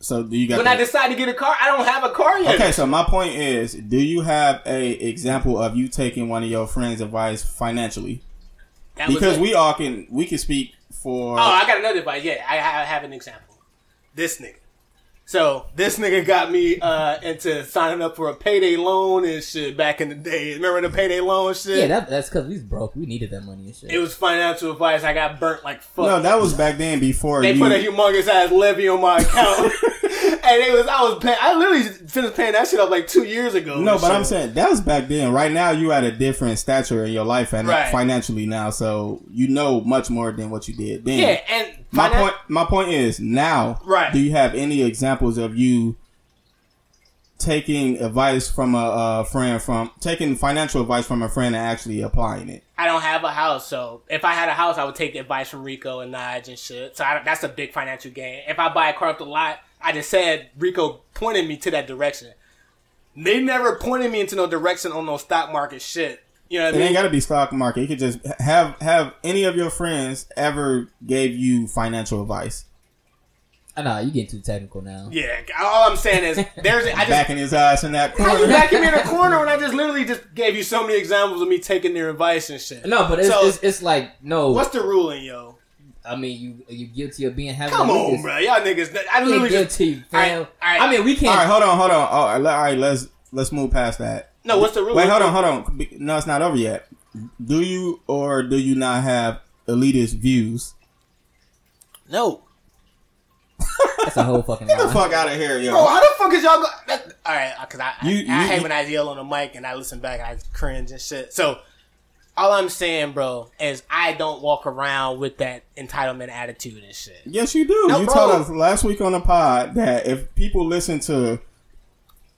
So do you got? When the- I decide to get a car, I don't have a car yet. Okay, so my point is, do you have a example of you taking one of your friends' advice financially? That Because we all can we can speak for. Oh, I got another advice. Yeah, I, I have an example. This nigga. So this nigga got me uh, into signing up for a payday loan and shit back in the day. Remember the payday loan shit? yeah, that, that's because we was broke. We needed that money and shit. it was financial advice. I got burnt like fuck. no, that was back then before they you. put a humongous ass levy on my account, and it was I was paying. I literally finished paying that shit up like two years ago. no, but I'm saying that was back then. Right now, you at a different stature in your life and Right. financially now, so you know much more than what you did then. yeah, and My finan- point. My point is now. Right. Do you have any examples of you taking advice from a, uh friend from taking financial advice from a friend and actually applying it? I don't have a house, so if I had a house, I would take advice from Rico and Nige and shit. So I, that's a big financial gain. If I buy a car off the lot, I just said Rico pointed me to that direction. They never pointed me into no direction on no stock market shit. You know what It I ain't got to be stock market. You could just have have any of your friends ever gave you financial advice. I know you getting too technical now. Yeah. All I'm saying is there's I just Backing his ass in that how you corner. backing me in the corner when I just literally just gave you so many examples of me taking their advice and shit. No, but it's, So- it's, it's like no. What's the ruling, yo? I mean, you you guilty of being having Come on, niggas. bro. Y'all niggas. I You literally ain't just. guilty, fam. All right, all right. I mean, we can't. All right, hold on, hold on. Oh, all right, all right, let's let's move past that. No, what's the rule? Wait, hold on, hold on. No, it's not over yet. Do you or do you not have elitist views? No. That's a whole fucking Get the fuck out of here, yo. Bro, how the fuck is y'all go? That, all right, because I, I, You- I you- hate when I yell on the mic and I listen back and I cringe and shit. So, all I'm saying, bro, is I don't walk around with that entitlement attitude and shit. yes, you do. No, you bro. told us last week on the pod that if people listen to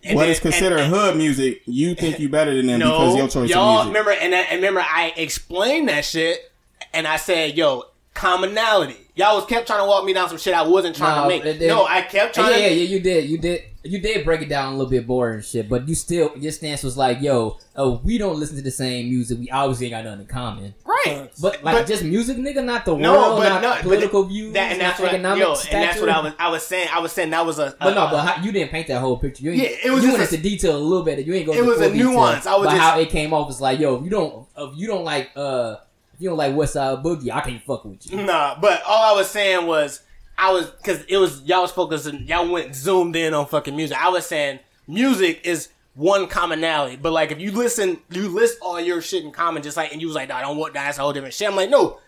And what then- is considered and- and- hood music, you think you better than them because No, of your choice y'all of music. remember and, I- and remember I explained that shit and I said, yo, commonality. Y'all was kept trying to walk me down some shit I wasn't trying No, to make. it didn't- no, I kept trying yeah, to. yeah, you did, you did, you did break it down a little bit more and shit. But you still, your stance was like, "Yo, oh, we don't listen to the same music. We obviously ain't got nothing in common." Right. But like just music, nigga, not the no, world, but not no, political th- views, That, and that's not what I, economic yo, stature. and that's what I was. I was saying. I was saying that was a. But no, but how, you didn't paint that whole picture. You ain't, Yeah, it was you just went a- into detail a little bit. You ain't going. It into was a nuance. Detail, I was but just- how it came off was like, yo, if you don't, if you don't like, uh, if you don't like West Side Boogie, I can't fuck with you. Nah, but all I was saying was I was because it was y'all was focusing. Y'all went zoomed in on fucking music. I was saying music is one commonality, but like if you listen, you list all your shit in common, just like and you was like, no, I don't want that. That's a whole different shit. I'm like, no.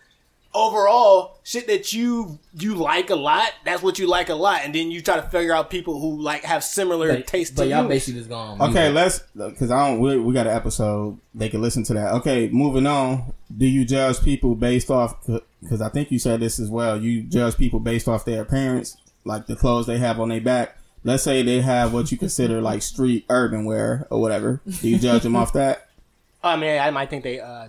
Overall, shit that you you like a lot, that's what you like a lot, and then you try to figure out people who like have similar But, taste but to y'all you. basically just going. Okay, let's because I don't. We, we got an episode. They can listen to that. Okay, moving on. Do you judge people based off? Because I think you said this as well. You judge people based off their appearance, like the clothes they have on their back. Let's say they have what you consider like street urban wear or whatever. Do you judge them off that? I mean, I might think they uh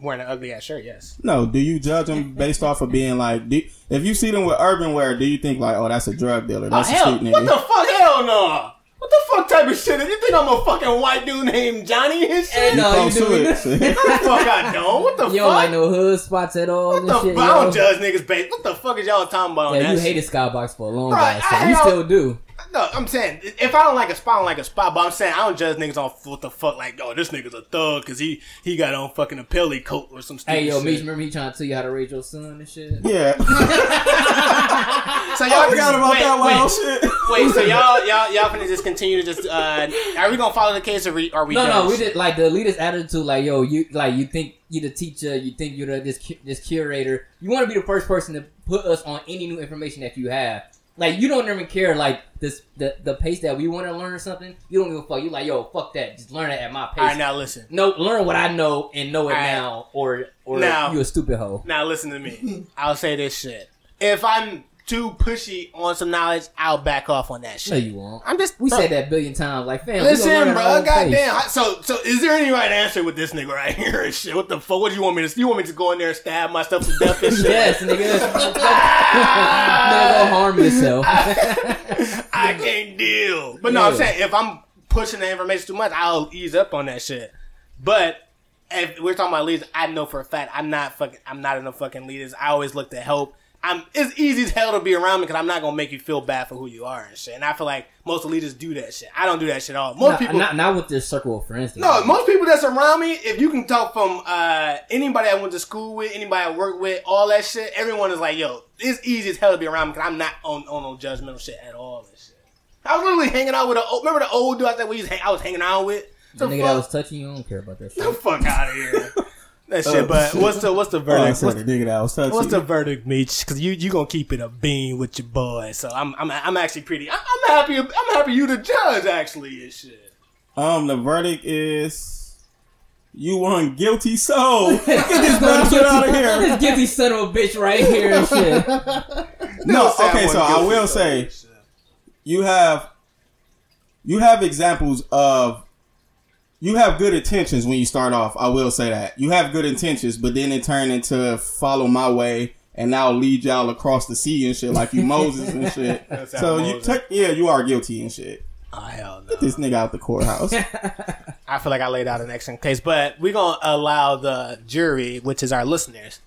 wearing an ugly ass shirt. Yes. No. Do you judge them based off of being like? Do, if you see them with urban wear, do you think like, oh, that's a drug dealer? Oh That's a hell! street What the fuck? Hell no! What the fuck type of shit? is- You think I'm a fucking white dude named Johnny and shit? Hey, no, you Close do. to You, it. fuck I don't. What the you fuck? don't like no hood spots at all. what the shit, fuck? I don't judge niggas based. What the fuck is y'all talking about? on Yeah, that you shit? hated Skybox for a long Right, time. So you still do. No, I'm saying if I don't like a spot, I don't like a spot. But I'm saying I don't judge niggas on what the fuck. Like, oh, this nigga's a thug because he he got on fucking a pelly coat or some stupid Hey, yo, shit. Meech, remember he trying to tell you how to raise your son and shit? Yeah. So y'all I forgot about wait, that wait, wild shit. Wait, so y'all y'all y'all finna just continue to just uh are we gonna follow the case or we, are we No, done? no, we did like the elitist attitude. Like, yo, you like you think you the teacher, you think you're the, this cu- this curator. You want to be the first person to put us on any new information that you have. Like, you don't even care like this the the pace that we want to learn something. You don't give a fuck. You like, yo, fuck that. Just learn it at my pace. All right, now listen. no, learn what I know and know it right. now, or or Now- you a stupid hoe. Now listen to me. I'll say this shit. If I'm too pushy on some knowledge, I'll back off on that shit. No, you won't. I'm just We bro, said that a billion times. Like, fam, Listen, bro. our own pace. Goddamn. So, so is there any right answer with this nigga right here and shit? What the fuck? What do you want me to? You want me to go in there and stab myself to death and shit? Yes, nigga. nigga, go harm yourself. I can't deal. But no, I'm saying if I'm pushing the information too much, I'll ease up on that shit. But if we're talking about leaders, I know for a fact I'm not fucking. I'm not enough fucking leaders. I always look to help. I'm. It's easy as hell to be around me because I'm not gonna make you feel bad for who you are and shit. And I feel like most leaders do that shit. I don't do that shit at all. Most Not, people. not, not with this circle of friends. no, most people that's around me, if you can talk from uh, anybody I went to school with, anybody I worked with, all that shit, everyone is like, yo, it's easy as hell to be around me because I'm not on, on no judgmental shit at all and shit. I was literally hanging out with a old, remember the old dude I said we was hang, I was hanging out with? The The nigga fuck, that was touching you, I don't care about that the fuck out of here. that shit, but what's the what's the Oh, verdict? said what's, the nigga that was what's the verdict, Meech? Because you you gonna keep it a bean with your boy, so I'm I'm I'm actually pretty. I'm, I'm happy. I'm happy you the judge actually and shit. Um, the verdict is you one guilty soul. Get this bastard out of here. This guilty son of a bitch right here and shit. No, okay, so I will so say you have you have examples of you have good intentions when you start off. I will say that you have good intentions, but then it turned into follow my way. And now lead y'all across the sea and shit like you Moses and shit. That's how so you Moses. take yeah, you are guilty and shit. Oh hell no. This nigga out the courthouse. I I feel like I laid out an excellent case, but we're gonna allow the jury, which is our listeners.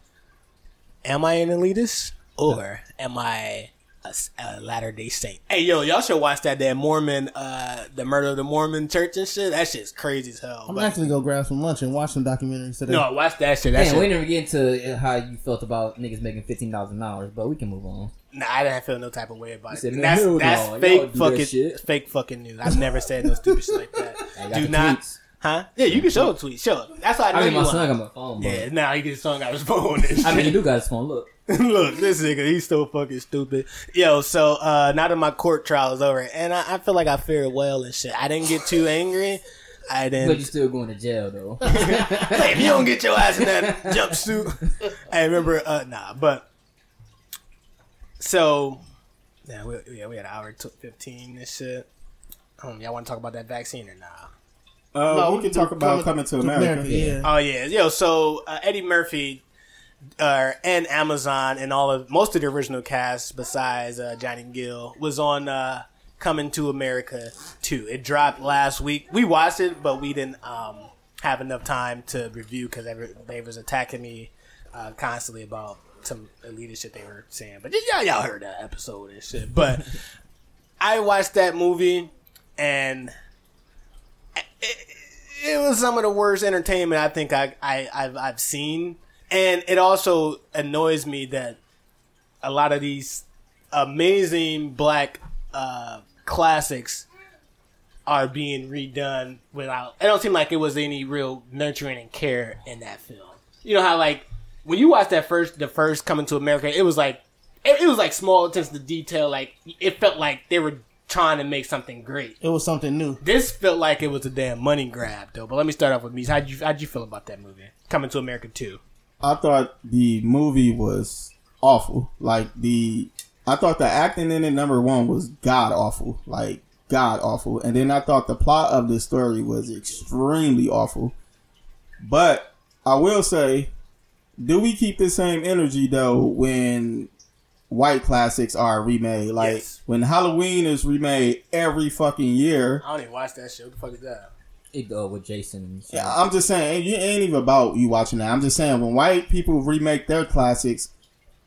Am I an elitist or am I a, s- a Latter Day Saint? Hey, yo, y'all should watch that damn Mormon, uh, the murder of the Mormon Church and shit. That shit's crazy as hell. I'm but- actually gonna grab some lunch and watch some documentaries today. no, watch that shit. That Damn, we shit. never get into how you felt about niggas making fifteen thousand dollars, but we can move on. Nah, I didn't feel no type of way about You it. said, that's that's no, y'all fake do that fucking shit. fake fucking news. I've never said no stupid shit like that. Do not, tweets. huh? Yeah, you can show a tweet. Show it. That's how I know I mean, you my lying. son got my phone, but Yeah, now he gets song out his phone. And I mean, he shit. do got his phone. Look, Look, this nigga, he's so fucking stupid. Yo, so uh now that my court trial is over, and I, I feel like I fared well and shit. I didn't get too angry. I didn't. but you didn't. still going to jail though. hey, if you don't get your ass in that jumpsuit, I remember. Uh, nah, but so yeah, we, yeah, we had an hour to fifteen and shit. Um, y'all want to talk about that vaccine or nah? Uh, No, we can talk about coming to America. yeah. Oh yeah, yo. So uh, Eddie Murphy uh, and Amazon and all of most of the original cast, besides uh, Johnny Gill, was on uh, Coming to America too. It dropped last week. We watched it, but we didn't um, have enough time to review because they was attacking me uh, constantly about some elitist shit they were saying. But y'all, y'all heard that episode and shit. But I watched that movie and it was some of the worst entertainment I think I, I I've I've seen, and it also annoys me that a lot of these amazing black uh, classics are being redone without. It don't seem like it was any real nurturing and care in that film. You know how like when you watch that first the first Coming to America, it was like it, it was like small attention to detail. Like it felt like they were trying to make something great It was something new. this felt like it was a damn money grab though. But let me start off with me. How'd you how'd you feel about that movie? Coming to America too. I thought the movie was awful. Like the, I thought the acting in it, number one, was god awful. Like god awful. And then I thought the plot of the story was extremely awful. But I will say, do we keep the same energy though when white classics are remade? Like Yes. when Halloween is remade every fucking year. I don't even watch that shit. What the fuck is that? It go with Jason. Shit. Yeah, I'm just saying, it ain't even about you watching that. I'm just saying, when white people remake their classics,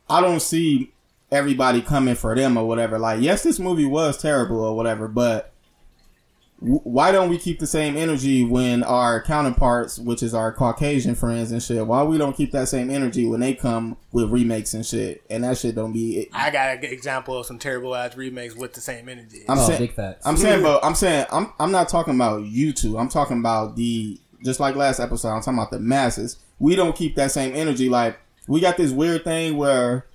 I don't see everybody coming for them or whatever. Like, yes, this movie was terrible or whatever, but why don't we keep the same energy when our counterparts, which is our Caucasian friends and shit, why we don't keep that same energy when they come with remakes and shit? And that shit don't be it. I got an example of some terrible ass remakes with the same energy. I'm oh, saying. I'm saying, but I'm saying, I'm I'm not talking about you two. I'm talking about the just like last episode. I'm talking about the masses. We don't keep that same energy. Like we got this weird thing where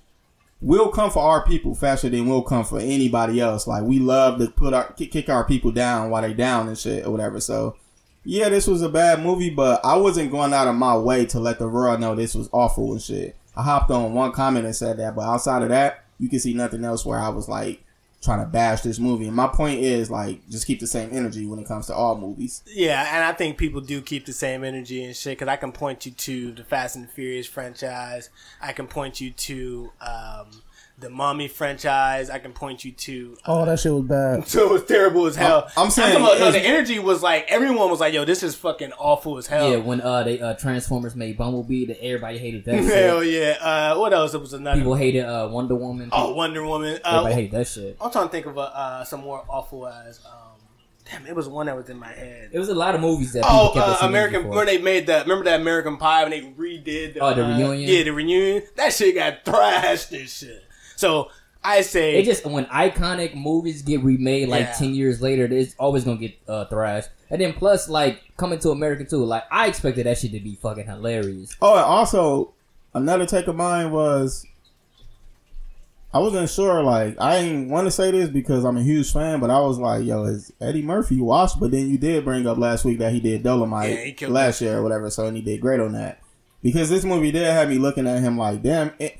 we'll come for our people faster than we'll come for anybody else. Like we love to put our kick kick our people down while they down and shit or whatever. So yeah, this was a bad movie, but I wasn't going out of my way to let the world know this was awful and shit. I hopped on one comment and said that, but outside of that, you can see nothing else where I was like trying to bash this movie. And my point is like just keep the same energy when it comes to all movies. Yeah, and I think people do keep the same energy and shit. Because I can point you to the Fast and Furious franchise. I can point you to um, the Mummy franchise. I can point you to. Oh, that shit was bad. So it was terrible as hell. I'm saying talking about, no, the energy was like everyone was like, "Yo, this is fucking awful as hell." yeah, when uh they uh Transformers made Bumblebee, that everybody hated that. Hell shit. yeah. Uh, what else? It was another. People hated uh Wonder Woman. oh, Wonder Woman. everybody Uh, hated that shit. I'm trying to think of a, uh, some more awful as. Um, damn, it was one that was in my head. It was a lot of movies that people Oh, kept uh, American. for. When they made that, remember that American Pie when they redid the, Oh, the uh, reunion? Yeah, the reunion. That shit got thrashed and shit. So I say, It just when iconic movies get remade like Yeah. ten years later, it's always gonna get uh, thrashed. And then plus, like coming to America too, like I expected that shit to be fucking hilarious. Oh, and also another take of mine was I wasn't sure. Like I didn't want to say this because I'm a huge fan, but I was like, "Yo, is Eddie Murphy washed?" But then you did bring up last week that he did Dolomite Yeah, he killed last year or whatever, so and he did great on that. Because this movie did have me looking at him like, "Damn." It,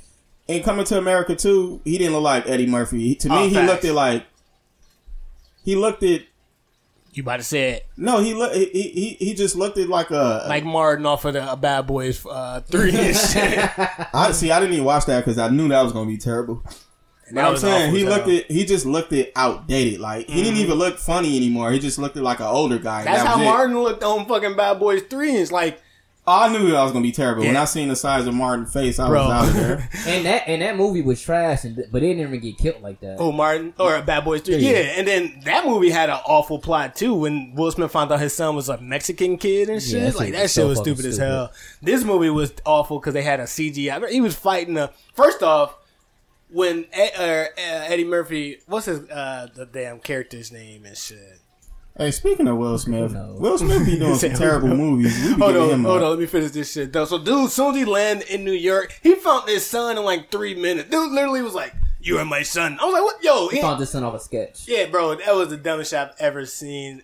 and coming to America too, he didn't look like Eddie Murphy. He- To me, Oh, he facts. looked at like he looked at you about to say it no, he look he he, he just looked at like a like Martin off of the uh, Bad Boys uh, three and shit. I see. I didn't even watch that because I knew that was gonna be terrible. And But that I'm was saying he looked it. He just looked it outdated. Like he didn't even look funny anymore. He just looked like an older guy. That's that how it. Martin looked on fucking Bad Boys Three. And it's like, I knew that was gonna be terrible. When I seen the size of Martin's face, I bro. was out of there. And that and that movie was trash, and but they didn't even get killed like that. oh, Martin or Bad Boys Three. Yeah. Yeah. and then that movie had an awful plot too. When Will Smith found out his son was a Mexican kid and shit, Yeah, that like shit that shit so was fucking stupid as hell. This movie was awful because they had a CGI. He was fighting a. First off, when Ed, uh, Eddie Murphy, what's his uh, the damn character's name and shit. Hey, speaking of Will Smith, knows? Will Smith be doing some terrible movies. Hold on, him hold a- on. Let me finish this shit though. So, dude, as soon as he landed in New York, he found his son in like three minutes. Dude literally was like, "You are my son." I was like, "What? Yo, He he- found this son off a sketch. yeah, bro, that was the dumbest shit I've ever seen."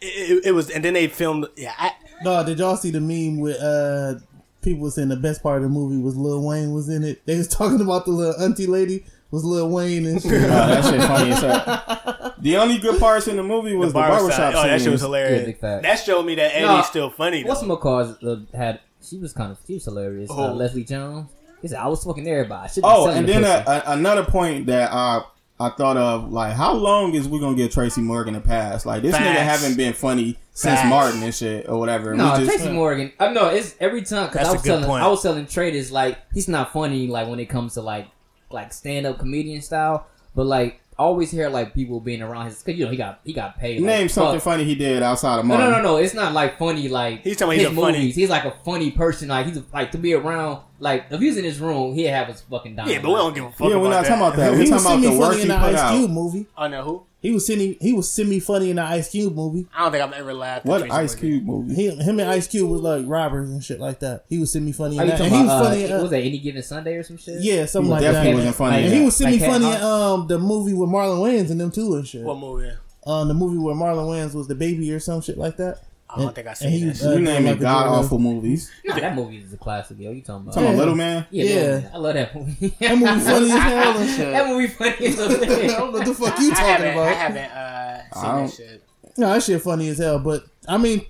It, it, it was, and then they filmed. Yeah, I, No, did y'all see the meme with uh people saying the best part of the movie was Lil Wayne was in it? They was talking about the little auntie lady was Lil Wayne and shit. Oh, that shit funny as hell. The only good parts in the movie was the, barbershop Oh, that shit was hilarious. Yeah, big that showed me that Eddie's Nah, still funny. Though. What's my cause uh, had? She was kind of she was hilarious. Oh. Uh, Leslie Jones. He said I was fucking everybody. I should Oh, and the then a, a, another point that I I thought of, like, how long is we gonna get Tracy Morgan to pass? Like, this nigga Facts. haven't been funny since Facts. Martin and shit or whatever. No, just, Tracy Morgan. I know it's every time because That's I a was telling point. I was telling traders like he's not funny like when it comes to like like stand up comedian style, but like I always hear like people being around his because you know he got he got paid. like, name something fuck. funny he did outside of No, Martin. no, no, no. It's not like funny. Like He's talking about his he's a funny- movies. He's like a funny person. Like he's like to be around. Like if he's in his room, he'd have his fucking dime. yeah, but we don't give a fuck. Yeah, we're about not talking about that. he We're was talking about the semi work funny he put out. Cube movie. I know who. He was semi he was semi funny in the Ice Cube movie. I don't think I've ever laughed. at What Tracy Ice Cube movie? He, him and Ice Cube was like robbers and shit like that. He was semi funny in that. And he was about? Uh, funny. in, uh, was that any given Sunday or some shit? yeah, something He like definitely that. wasn't funny. Like- And he was semi like, funny. in um the movie with Marlon Wayans and them too and shit. What movie? Um, the movie where Marlon Wayans was the baby or some shit like that. I don't think I and seen he that. was, uh, you name like it god awful movies. Nah, that movie is a classic. Yo, you talking about? Talking about Yeah. Little Man. Yeah, Yeah. man, I love that movie. That movie funny as hell and shit. that movie funny as I a don't know what the fuck you talking haven't. about. I haven't uh, seen I that shit. No, that shit funny as hell. But I mean,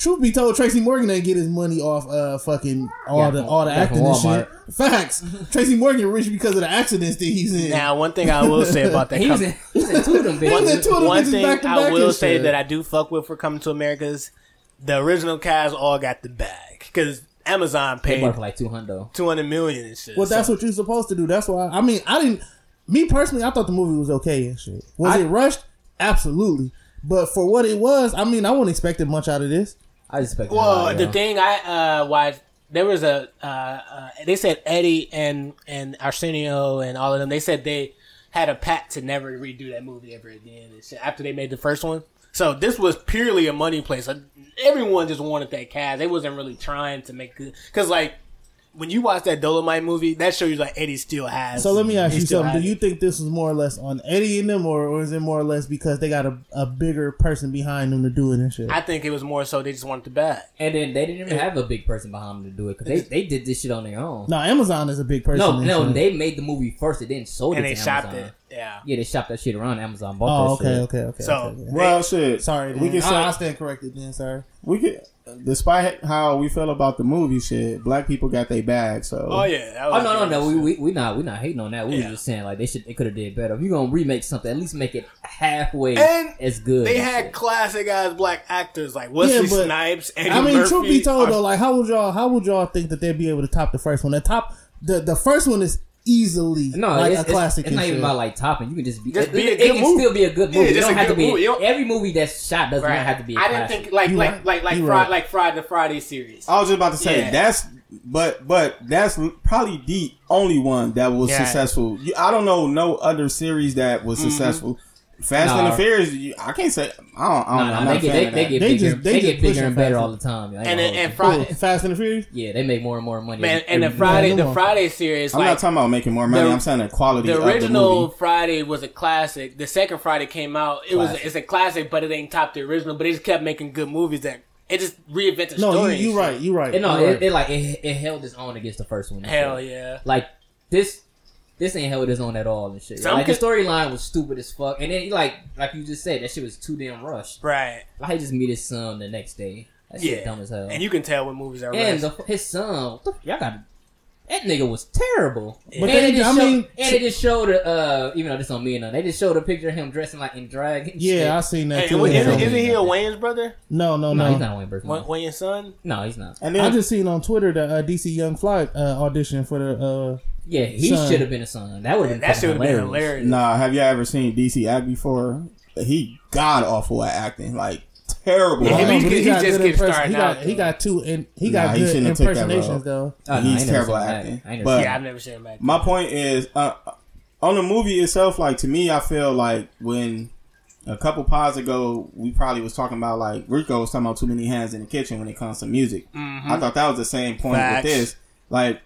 truth be told, Tracy Morgan didn't get his money off uh fucking all Yeah, the from- all the yeah, acting and shit. Facts. Tracy Morgan rich because of the accidents that he's in. Now, one thing I will say about that He was com- in, he was in two of them He was in bitches. two of them one thing back to I back will say shit. that I do fuck with for coming to America's, the original cast all got the bag because Amazon paid for like two hundred. two hundred million and shit. Well, that's So- what you're supposed to do. That's why. I mean, I didn't. Me personally, I thought the movie was okay and shit. Was I- it rushed? Absolutely. But for what it was, I mean, I wasn't expecting much out of this. I expected. Well, a lot, the thing I uh watched there was a uh, uh they said Eddie and and Arsenio and all of them they said they had a pact to never redo that movie ever again after they made the first one. So this was purely a money play. So everyone just wanted that cast. They wasn't really trying to make good because like when you watch that Dolomite movie, that shows you like Eddie still has. So let me ask you something. Do you think this was more or less on Eddie and them, or, or is it more or less because they got a, a bigger person behind them to do it and shit? I think it was more so they just wanted the bag. and then they didn't even have a big person behind them to do it because they, they did this shit on their own. no, Amazon is a big person. No, no, shit. they made the movie first. They didn't sold And it they to shopped Amazon. it. Yeah. Yeah, they shopped that shit around. Amazon bought Oh, okay, shit. okay, okay. So- okay, okay. Well, shit. Sorry, we we can can. I, I stand corrected then. Sorry. we could. Despite how we feel about the movie, shit, black people got their bag. So Oh yeah. that Oh was no, no, no. We we we not we not hating on that. We Yeah. were just saying like they should they could have did better. If you gonna remake something, at least make it halfway And as good. They had shit. classic ass black actors like Wesley Yeah, but- Snipes, Eddie I mean, Murphy. truth be told Ar- though, like how would y'all how would y'all think that they'd be able to top the first one? The top the the first one is easily No, like it's, a classic. It's, it's not and even shit. about like topping. You can just be. Just it, be a it, good it can movie. still be a good movie. just it don't have to be. movie. Every movie that's shot doesn't Right. have to be. A I didn't think like You like right. like like You Friday right. like Friday the Friday series. I was just about to say Yeah. that's, but but that's probably the only one that was Yeah. successful. I don't know no other series that was Mm-hmm. successful. Fast and the Furious, you- I can't say. I don't. I don't Nah, know. nah, I'm they not a get they, they get They bigger. just- they they just get bigger and better all the time. I ain't And gonna then- hold and. Friday Fast and the Furious. yeah, they make more and more money. man, and the Friday the. Friday series I'm like not talking about making more money. the- I'm saying the quality the of the original movie. Friday was a classic. The second Friday came out. It was it's a classic, but it ain't top the original. But they just kept making good movies that it just reinvented the No, story. you you shit. right. You right. It, no, you it, right. it like it, it held its own against the first one. Hell yeah. Like this, this ain't held its own at all and shit. Some like the storyline was stupid as fuck, and then like like you just said, that shit was too damn rushed. Right. Like he just meet his son the next day. That shit Yeah. dumb as hell. And you can tell what movies are and the, his son, what the, y'all got That nigga was terrible. But and they- they just I showed, mean- and they just showed, uh, even though this don't mean nothing, they just showed a picture of him dressing like in drag. And Yeah, I shit. seen that Hey, too. wait, Yeah. isn't, isn't he a Wayne's brother? No, no, no, no. he's not Wayne Burke. Wa- Wayne's son? No, he's not. And I just seen on Twitter that uh, DC Young Fly uh, audition for the. Yeah, he Son. should have been a son. That would have been That shit fucking would have been hilarious. hilarious. nah, have you ever seen DC act before? He god awful at acting, like terrible. Yeah, I he- don't know, he- but he got just good getting impress- started He got out, he though. got two and he Nah, got he good shouldn't have impersonations though. Oh, no, He's ain't never terrible seen at acting. I ain't never But- Yeah, I've never seen him act. My point is, uh, on the movie itself, like to me, I feel like when a couple pods ago, we probably was talking about like Rico was talking about too many hands in the kitchen when it comes to music. I thought that was the same point Facts. with this. Like,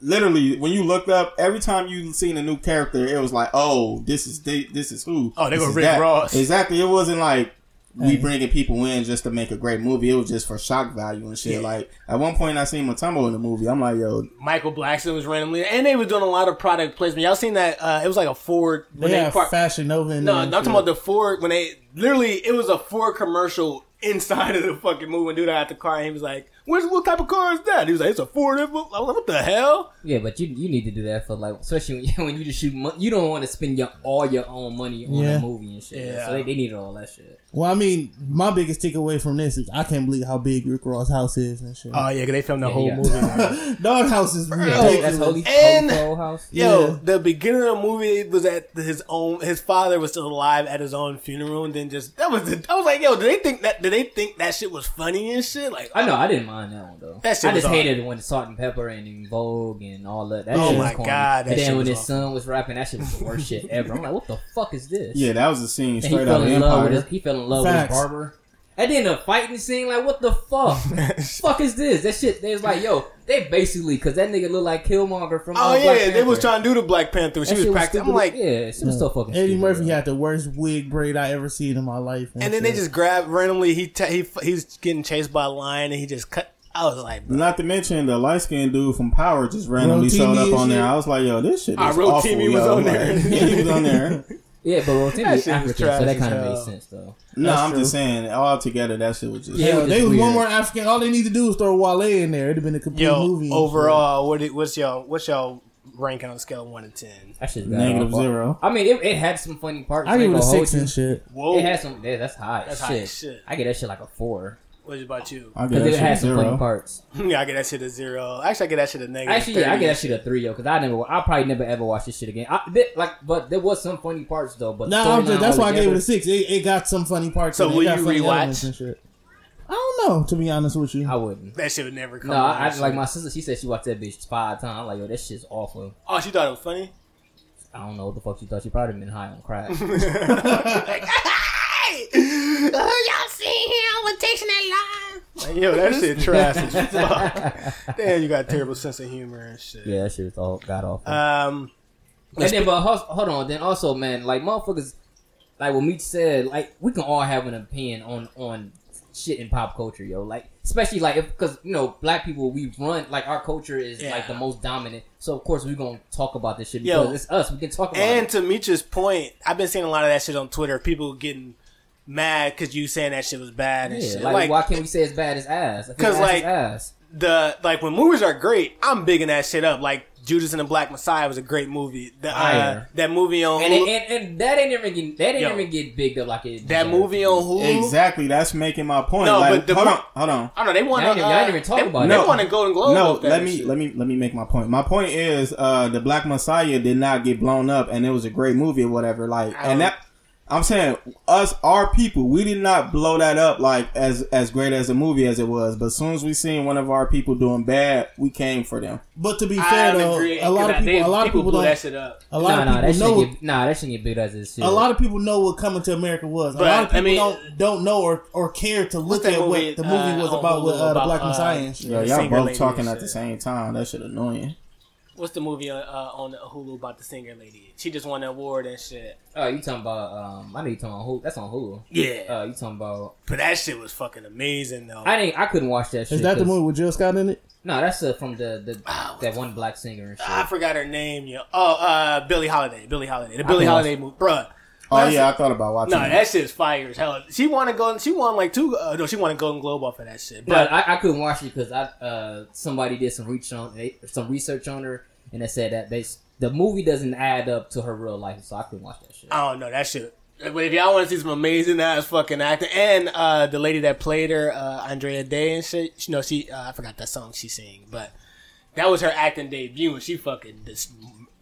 literally, when you looked up, every time you seen a new character, it was like, oh, this is they, this is who. Oh, they were go Rick that. Ross. Exactly. It wasn't like. We Hey. bringing people in just to make a great movie. It was just for shock value and shit. Yeah. Like at one point, I seen Mutombo in the movie. I'm like, yo, Michael Blackson was randomly, and they were doing a lot of product placement. Y'all seen that? Uh, it was like a Ford. When They they have Fashion Nova. no, there I'm talking about the Ford when they literally it was a Ford commercial inside of the fucking movie. When dude out the car, and he was like, "Where's what type of car is that?" He was like, "It's a Ford." I was like, "What the hell?" Yeah, but you you need to do that for like, especially when, when you just shoot. Mo- you don't want to spend your all your own money on Yeah. a movie and shit. Yeah. So they, they needed all that shit. Well, I mean, my biggest takeaway from this is I can't believe how big Rick Ross' house is and shit. Oh yeah, 'cause they filmed the Yeah, whole yeah. movie. Dog house is ridiculous. that's holy, And- holy Crow house. Yo, Yeah. the beginning of the movie was at his own. His father was still alive at his own funeral, and then just that was. The, I was like, yo, did they think that? Did they think that shit was funny and shit? Like, I know I didn't mind that one though. That shit I was just hard. hated when Salt-N-Pepa and En Vogue and all that. that Oh shit my was corny. God, that and shit then when was his awful. son was rapping, that shit was the worst shit ever. I'm like, what the fuck is this? yeah, that was a scene And he straight fell out of in love with Empire. his, he fell in love Facts. with his barber. And then the fighting scene, like, what the fuck? fuck is this? That shit, they was like, yo, they basically, cause that nigga look like Killmonger from oh uh, yeah, Black they was trying to do the Black Panther. She That was shit practicing. I'm like, yeah, she was so fucking Eddie stupid, Murphy bro. had the worst wig braid I ever seen in my life. and then they just grabbed randomly. He ta he he's getting chased by a lion, and he just cut. I was like, bro. Not to mention the light skinned dude from Power just randomly showed up on there. I was like, yo, this shit is Ah, awful. Rotimi was yo. on there. Like, yeah, he was on there. Yeah, but Rotimi That is shit African, trash so that kind of hell. made sense though. No, That's I'm true. just saying, all together, that shit was just. Yeah. Yeah, was they just was one more African. All they need to do is throw Wale in there. It'd have been a complete yo, movie. and overall, what it, what's y'all what's y'all ranking on a scale of one to ten? That shit Negative zero. I mean, it, it had some funny parts. shit. I give it a ain't six and shit. Whoa, It had some. Yeah, that's high. That's shit. high shit. I get that shit like a four what about you? I give because that it shit had a some funny zero. parts. yeah, I get that shit a zero. Actually, I get that shit a negative. Actually, yeah, I 30. get that shit a three yo because I never, I probably never ever watch this shit again. I, th- like, but there was some funny parts though. But No, I'm just, that's why I gave it altogether- a six. It, it got some funny parts. So in it. It will got you funny rewatch? elements and shit. I don't know, to be honest with you. I wouldn't. That shit would never come. No, on I, I like my sister. She said she watched that bitch five times. I'm like, yo, that shit's awful. Oh, she thought it was funny. I don't know what the fuck she thought. She probably been high on crack. like, Like, yo, that shit trash as fuck. Damn, you got a terrible sense of humor and shit. yeah, that shit was all god awful. Um, And then, but hold, hold on. Then also, man, like motherfuckers, like what Meech said, like we can all have an opinion on on shit in pop culture, yo. Like especially like if because you know black people we run like our culture is Yeah. like the most dominant. So of course we're gonna talk about this shit Yo. because it's us. We can talk about and it. to Meech's point, I've been seeing a lot of that shit on Twitter. People getting mad because you saying that shit was bad and Yeah, shit. like, Like, why can't we say it's bad as ass? If it's 'Cause, ass, like, ass. the like when movies are great, I'm bigging that shit up. Like Judas and the Black Messiah was a great movie. The, uh, that movie on And, Hulu, it, and and that ain't even get that ain't Yo. even get bigged up like it. that movie on Hulu. Exactly, that's making my point. No, like, but the hold on, hold on. I don't know. They want Y'all to. ain't- y'all even talk about it. They No. want to Golden Globe. No, let me shit. let me let me make my point. My point is, uh, the Black Messiah did not get blown up, and it was a great movie or whatever. Like, I and that I'm saying, us, our people, we did not blow that up like as as great as a movie as it was. But as soon as we seen one of our people doing bad, we came for them. But to be I fair though, agree, a lot of people, they- a lot of people blew don't. that shit up. A lot Nah, of nah, that people know. get nah, that shouldn't get big as this shit. A lot of people know what Coming to America was. A But, lot of I people mean- don't don't know or, or care to look that at movie, what the movie uh, was about with uh, the Black uh, Messiah and shit. Yo, The y'all both talking at the same time. That shit annoying. What's the movie uh, uh, on Hulu about the singer lady? She just won an award and shit. Oh, you talking about? Um, I know you talking about Hulu. That's on Hulu. Yeah, Uh, you talking about? but that shit was fucking amazing though. I didn't. I couldn't watch that. shit Is that the 'cause- movie with Jill Scott in it? No, that's uh, from the the Ah, that one black singer and shit. I forgot her name. Yo. Oh, uh, Billie Holiday. Billie Holiday. The Billie can Holiday movie, bruh. Oh yeah, I thought about watching. No, that. that shit's fire as hell. She won a golden. She won like two. Uh, no, she won a Golden Globe off of that shit. But But I, I couldn't watch it because I uh somebody did some reach on they, some research on her and they said that they the movie doesn't add up to her real life, so I couldn't watch that shit. Oh don't that shit. But if y'all want to see some amazing ass fucking acting, and uh, the lady that played her, uh, Andra Day and shit, you know, she uh, I forgot that song she sang, but that was her acting debut, and she fucking dis-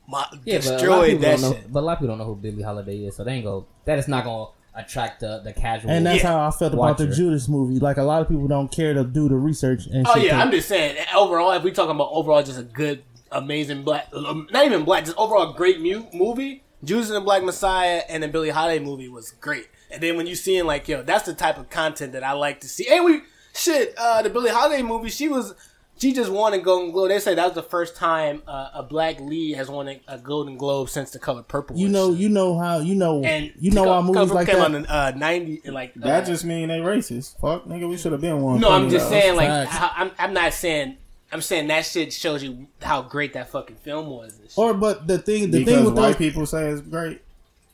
mo- yeah, but a lot of destroyed people that don't know. shit. But a lot of people don't know who Billie Holiday is, so they ain't go. That is not gonna attract the the casual. And that's Yeah. how I felt about the Judas movie. Like a lot of people don't care to do the research and shit. Oh yeah, to- I'm just saying. Overall, if we talking about overall, just a good, amazing black, um, not even black, just overall great mu- movie. Judas and the Black Messiah and the Billie Holiday movie was great. And then when you seeing like, yo, that's the type of content that I like to see. And we shit, uh, the Billie Holiday movie, she was. She just won a Golden Globe. They say that was the first time uh, a black lead has won a, a Golden Globe since The Color Purple. you know, shit. you know how you know and you know The why Color movies like came that. out in uh, ninety, like that uh, just mean they racist. Fuck, nigga, we should have been one. No, I'm just of saying, like, Facts. how, I'm, I'm not saying, I'm saying that shit shows you how great that fucking film was. Or but the thing, the because thing with white those, people say it's great.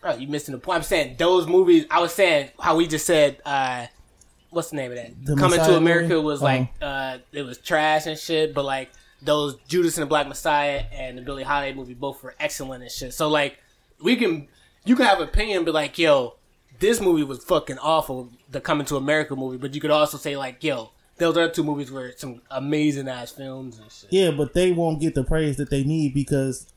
Bro, you missing the point. I'm saying those movies. I was saying how we just said. uh What's the name of that? The Coming to America movie? was Oh. like uh it was trash and shit, but like those Judas and the Black Messiah and the Billie Holiday movie both were excellent and shit. So like we can you can have opinion, but like yo, this movie was fucking awful. The Coming to America movie, but you could also say like yo, those other two movies were some amazing ass films and shit. yeah, but they won't get the praise that they need because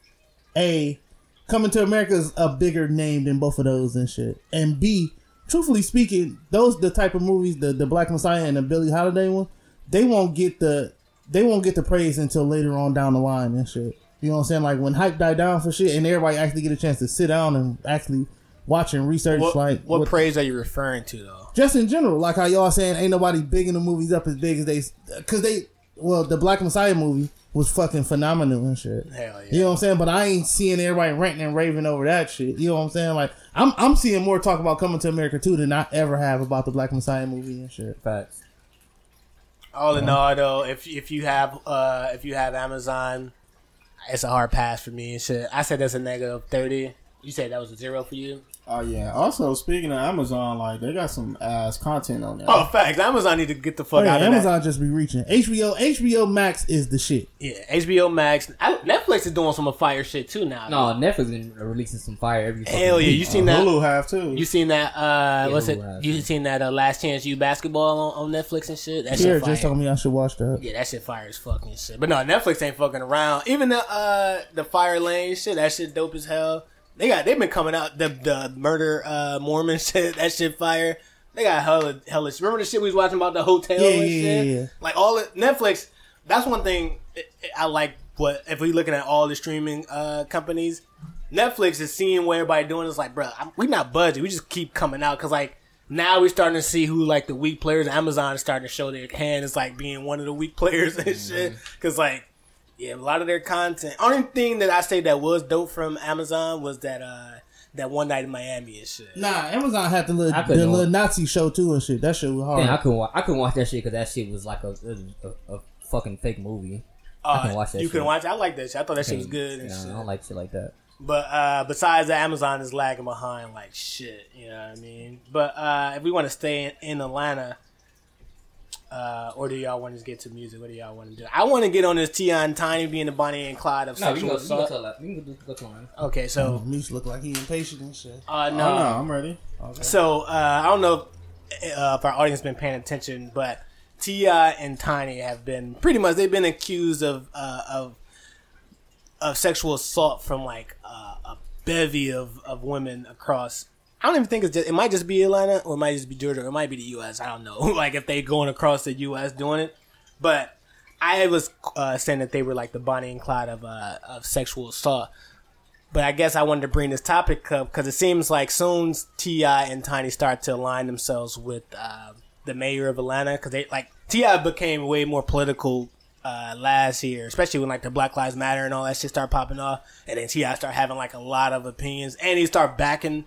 a coming to America is a bigger name than both of those and shit, and b truthfully speaking, those the type of movies the the Black Messiah and the Billie Holiday one, they won't get the they won't get the praise until later on down the line and shit. You know what I'm saying? Like when hype died down for shit, and everybody actually get a chance to sit down and actually watch and research What, like what praise are you referring to though? just in general, like how y'all saying ain't nobody bigging the movies up as big as they, because they, well, the Black Messiah movie was fucking phenomenal and shit. Hell yeah. You know what I'm saying? But I ain't seeing everybody ranting and raving over that shit. You know what I'm saying? Like I'm, I'm seeing more talk about coming to America too than I ever have about the Black Messiah movie and shit. Facts. All in all, though, if if you have uh if you have Amazon, it's a hard pass for me and shit. I said that's a negative thirty. You said that was a zero for you. Oh yeah. Also, speaking of Amazon, like they got some ass content on there. Oh, facts. Amazon need to get the fuck Oh, yeah, out of Amazon just be reaching. HBO, HBO Max is the shit. Yeah, HBO Max. I, Netflix is doing some fire shit too now. No, Netflix is releasing some fire every. Hell yeah, week. you seen that? Hulu have too. You seen that? Uh, what's it? Hulu has You it. seen that? Uh, Last Chance U basketball on, on Netflix and shit. That Pierre shit fire. just told me I should watch that. Yeah, that shit fire as fucking shit. But no, Netflix ain't fucking around. Even the uh the Fire Lane shit, that shit dope as hell. They got they've been coming out the the murder uh Mormon shit, that shit fire. They got hella hella. Remember the shit we was watching about the hotel Yeah, and yeah, shit? yeah, yeah. Like all it, Netflix. That's one thing I like. What if we looking at all the streaming uh companies? Netflix is seeing what everybody doing. It's like, bro, we not budget. We just keep coming out because like now we're starting to see who like the weak players. Amazon is starting to show their hand as like being one of the weak players and shit. Because like, yeah, a lot of their content. Only thing that I say that was dope from Amazon was that uh that one night in Miami and shit. Nah, Amazon had the little, I the couldn't little watch- Nazi show too and shit. That shit was hard. Damn, I couldn't. Wa- I couldn't watch that shit because that shit was like a a, a, a fucking fake movie. I can watch that You shit. can watch. I like that shit. I thought that shit was good and yeah, shit. I don't like shit like that. But uh, besides that, Amazon is lagging behind like shit. You know what I mean? But uh, if we want to stay in, in Atlanta, uh, or do y'all want to get to music? What do y'all want to do? I want to get on this Ti and Tiny being the Bonnie and Clyde of No, we can sexual go. We can go assault. We can go, go to. Okay, so Meech look like he impatient and shit. uh, Oh, no, no, I'm ready. So uh, I don't know if, uh, if our audience been paying attention, but Ti and Tiny have been pretty much they've been accused of uh, of of sexual assault from like uh, a bevy of, of women across. I don't even think it's just it might just be Atlanta or it might just be Georgia or it might be the U.S. I don't know. like if they going across the U.S. doing it, but I was uh, saying that they were like the Bonnie and Clyde of uh, of sexual assault. But I guess I wanted to bring this topic up because it seems like soon Ti and Tiny start to align themselves with uh, the mayor of Atlanta because they like Ti became way more political uh, last year, especially when like the Black Lives Matter and all that shit start popping off, and then Ti start having like a lot of opinions, and he start backing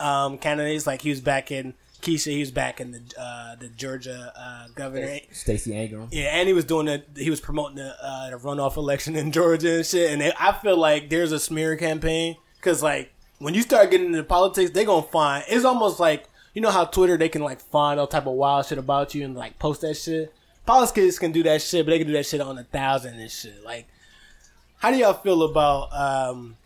um, candidates like he was back in Keisha, he was backing the uh, the Georgia uh, governor. Stacey Ingram. Yeah, and he was doing the he was promoting the, uh, the runoff election in Georgia and shit. And I feel like there's a smear campaign because like when you start getting into politics, they gonna find it's almost like you know how Twitter they can like find all type of wild shit about you and like post that shit. Politics can do that shit, but they can do that shit on a thousand and shit. Like, how do y'all feel about um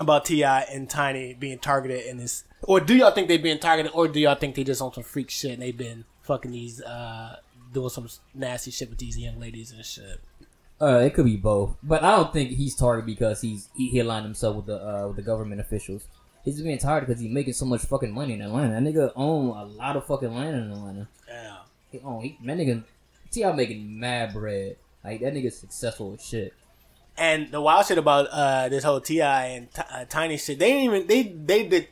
about Ti and Tiny being targeted in this? Or do y'all think they being targeted, or do y'all think they just on some freak shit and they've been fucking these uh doing some nasty shit with these young ladies and shit? Uh, it could be both, but I don't think he's targeted because he's he, he aligned himself with the uh, with the government officials. He's being targeted because he's making so much fucking money in Atlanta. That nigga own a lot of fucking land in Atlanta. Yeah. He own he, that nigga Ti making mad bread. Like that nigga's successful as shit. And the wild shit about uh, this whole Ti and T- uh, Tiny shit, they didn't even they they did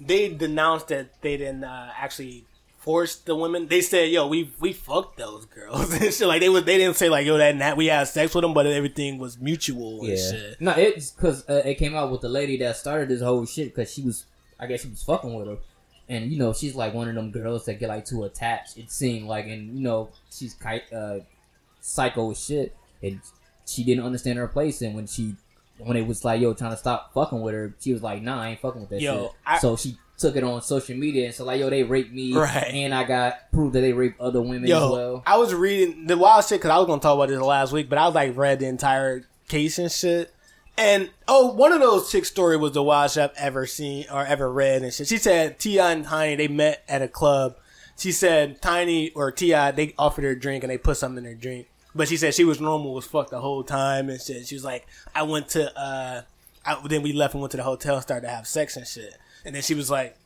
they denounced that they didn't uh, actually force the women. They said, "Yo, we we fucked those girls." and shit like they was they didn't say like, "Yo, that and that we had sex with them," but everything was mutual and Yeah. shit. No, it's because uh, it came out with the lady that started this whole shit because she was, I guess she was fucking with her. And, you know, she's like one of them girls that get like too attached, it seemed like. And, you know, she's ki- uh, psycho shit. And she didn't understand her place. And when she, when it was like, yo, trying to stop fucking with her, she was like, nah, I ain't fucking with that Yo, shit. I- so she took it on social media and so like, yo, they raped me. Right. And I got proof that they raped other women Yo, as well. I was reading the wild shit because I was gonna talk about this last week, but I was like read the entire case and shit. And oh, one of those chick story was the wildest shit I've ever seen or ever read and shit. She said Ti and Tiny they met at a club. She said Tiny or Ti they offered her a drink and they put something in her drink. But she said she was normal as fuck the whole time and shit. She was like, I went to uh, I, then we left and went to the hotel and started to have sex and shit. And then she was like,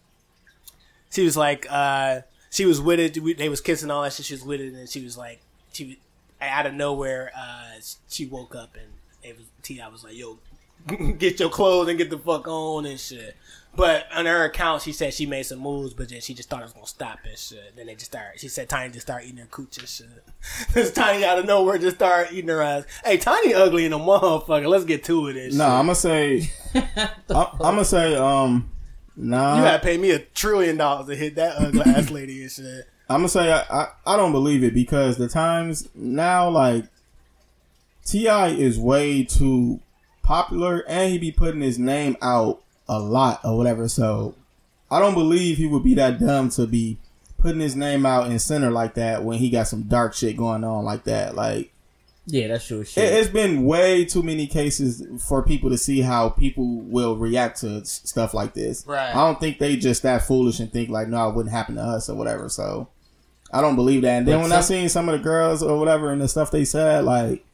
she was like, uh, she was with it. We, they was kissing all that shit. She was with it, and she was like, she out of nowhere, uh, she woke up and it was Ti was like, "Yo, get your clothes and get the fuck on and shit." But on her account, she said she made some moves, but then she just thought it was gonna stop and shit. Then they just started. She said Tiny just started eating her cooch and shit. This Tiny out of nowhere just started eating her ass. Hey, Tiny ugly in a motherfucker. Let's get to it. And No, shit. I'm gonna say, I'm, I'm gonna say, um, nah. you gotta pay me a trillion dollars to hit that ugly ass lady and shit. I'm gonna say I, I, I don't believe it because the times now like Ti is way too popular and he be putting his name out a lot or whatever. So I don't believe he would be that dumb to be putting his name out in center like that when he got some dark shit going on like that. Like Yeah, that's true shit. it, it's been way too many cases for people to see how people will react to stuff like this. Right. I don't think they just that foolish and think like, no, it wouldn't happen to us or whatever. So I don't believe that. And then But when I seen some of the girls or whatever and the stuff they said, like,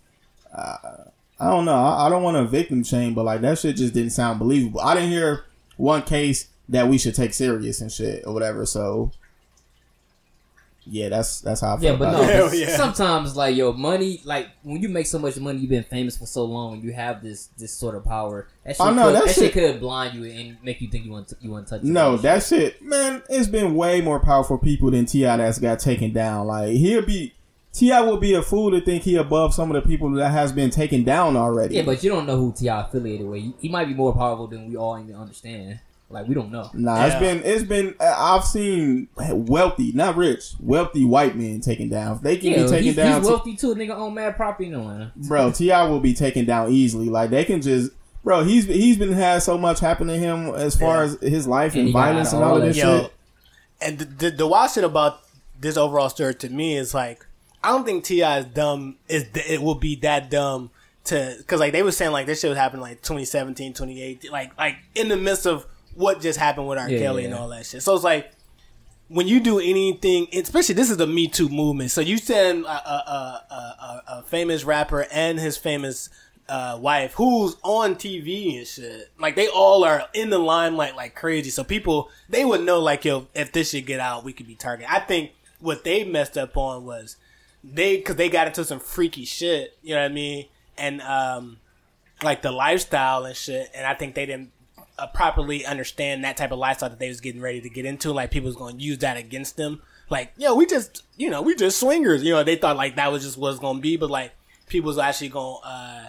uh, I don't know. I, I don't want to victim shame, but like that shit just didn't sound believable. I didn't hear one case that we should take serious and shit or whatever. So yeah, that's that's how I feel Yeah, but about no. it. But yeah. Sometimes, like yo, money, like when you make so much money, you've been famous for so long, you have this this sort of power. That oh, shit, I know, could, that that shit shit- could blind you and make you think you want to, you want to touch. No, that. that shit, man. It's been way more powerful people than Ti that's got taken down. Like he'll be Ti will be a fool to think he above some of the people that has been taken down already. Yeah, but you don't know who Ti affiliated with. He, he might be more powerful than we all even understand. Like we don't know. nah, it's Yeah. been it's been. I've seen wealthy, not rich, wealthy white men taken down. They can Yeah, be taken he's, down. he's wealthy too. Nigga own mad property in Atlanta. bro, Ti will be taken down easily. Like they can just. Bro, he's he's been had so much happen to him as far Yeah. as his life And and, violence out and all all of this. Yo, shit. and the, the, the wild shit about this overall story to me is like, I don't think Ti is dumb. Is it will be that dumb to because like they were saying like this shit was happening like 2017, 2018, like like in the midst of what just happened with R. Yeah, Kelly yeah. and all that shit. So it's like when you do anything, especially this is the Me Too movement. So you send a, a, a, a, a famous rapper and his famous uh, wife who's on TV and shit. Like they all are in the limelight like crazy. So people they would know like yo, if this should get out, we could be targeted. I think what they messed up on was they because they got into some freaky shit. You know what I mean? And um, like the lifestyle and shit. And I think they didn't uh, properly understand that type of lifestyle that they was getting ready to get into. Like people was going to use that against them. Like, yo, we just, you know, we just swingers. You know, they thought like that was just what it's going to be, but like people was actually going to uh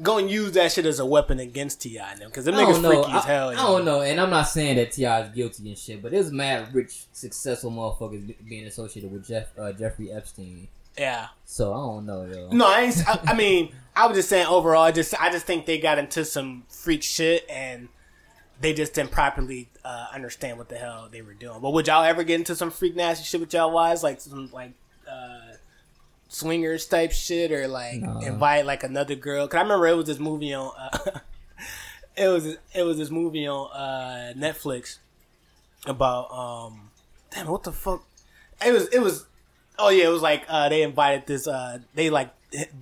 going to use that shit as a weapon against Ti and them because them I niggas know. freaky as hell. I, I know? don't know, and I'm not saying that Ti is guilty and shit, but there's mad rich, successful motherfuckers being associated with Jeff uh, Jeffrey Epstein. Yeah. So I don't know, yo. No, I, ain't, I, I mean, I was just saying overall. I just, I just think they got into some freak shit, and they just didn't properly uh, understand what the hell they were doing. But would y'all ever get into some freak nasty shit with y'all wives, like some like uh, swingers type shit, or like Nah. invite like another girl? Cause I remember it was this movie on. Uh, it was it was this movie on uh, Netflix about um damn what the fuck it was it was oh yeah it was like uh they invited this uh they like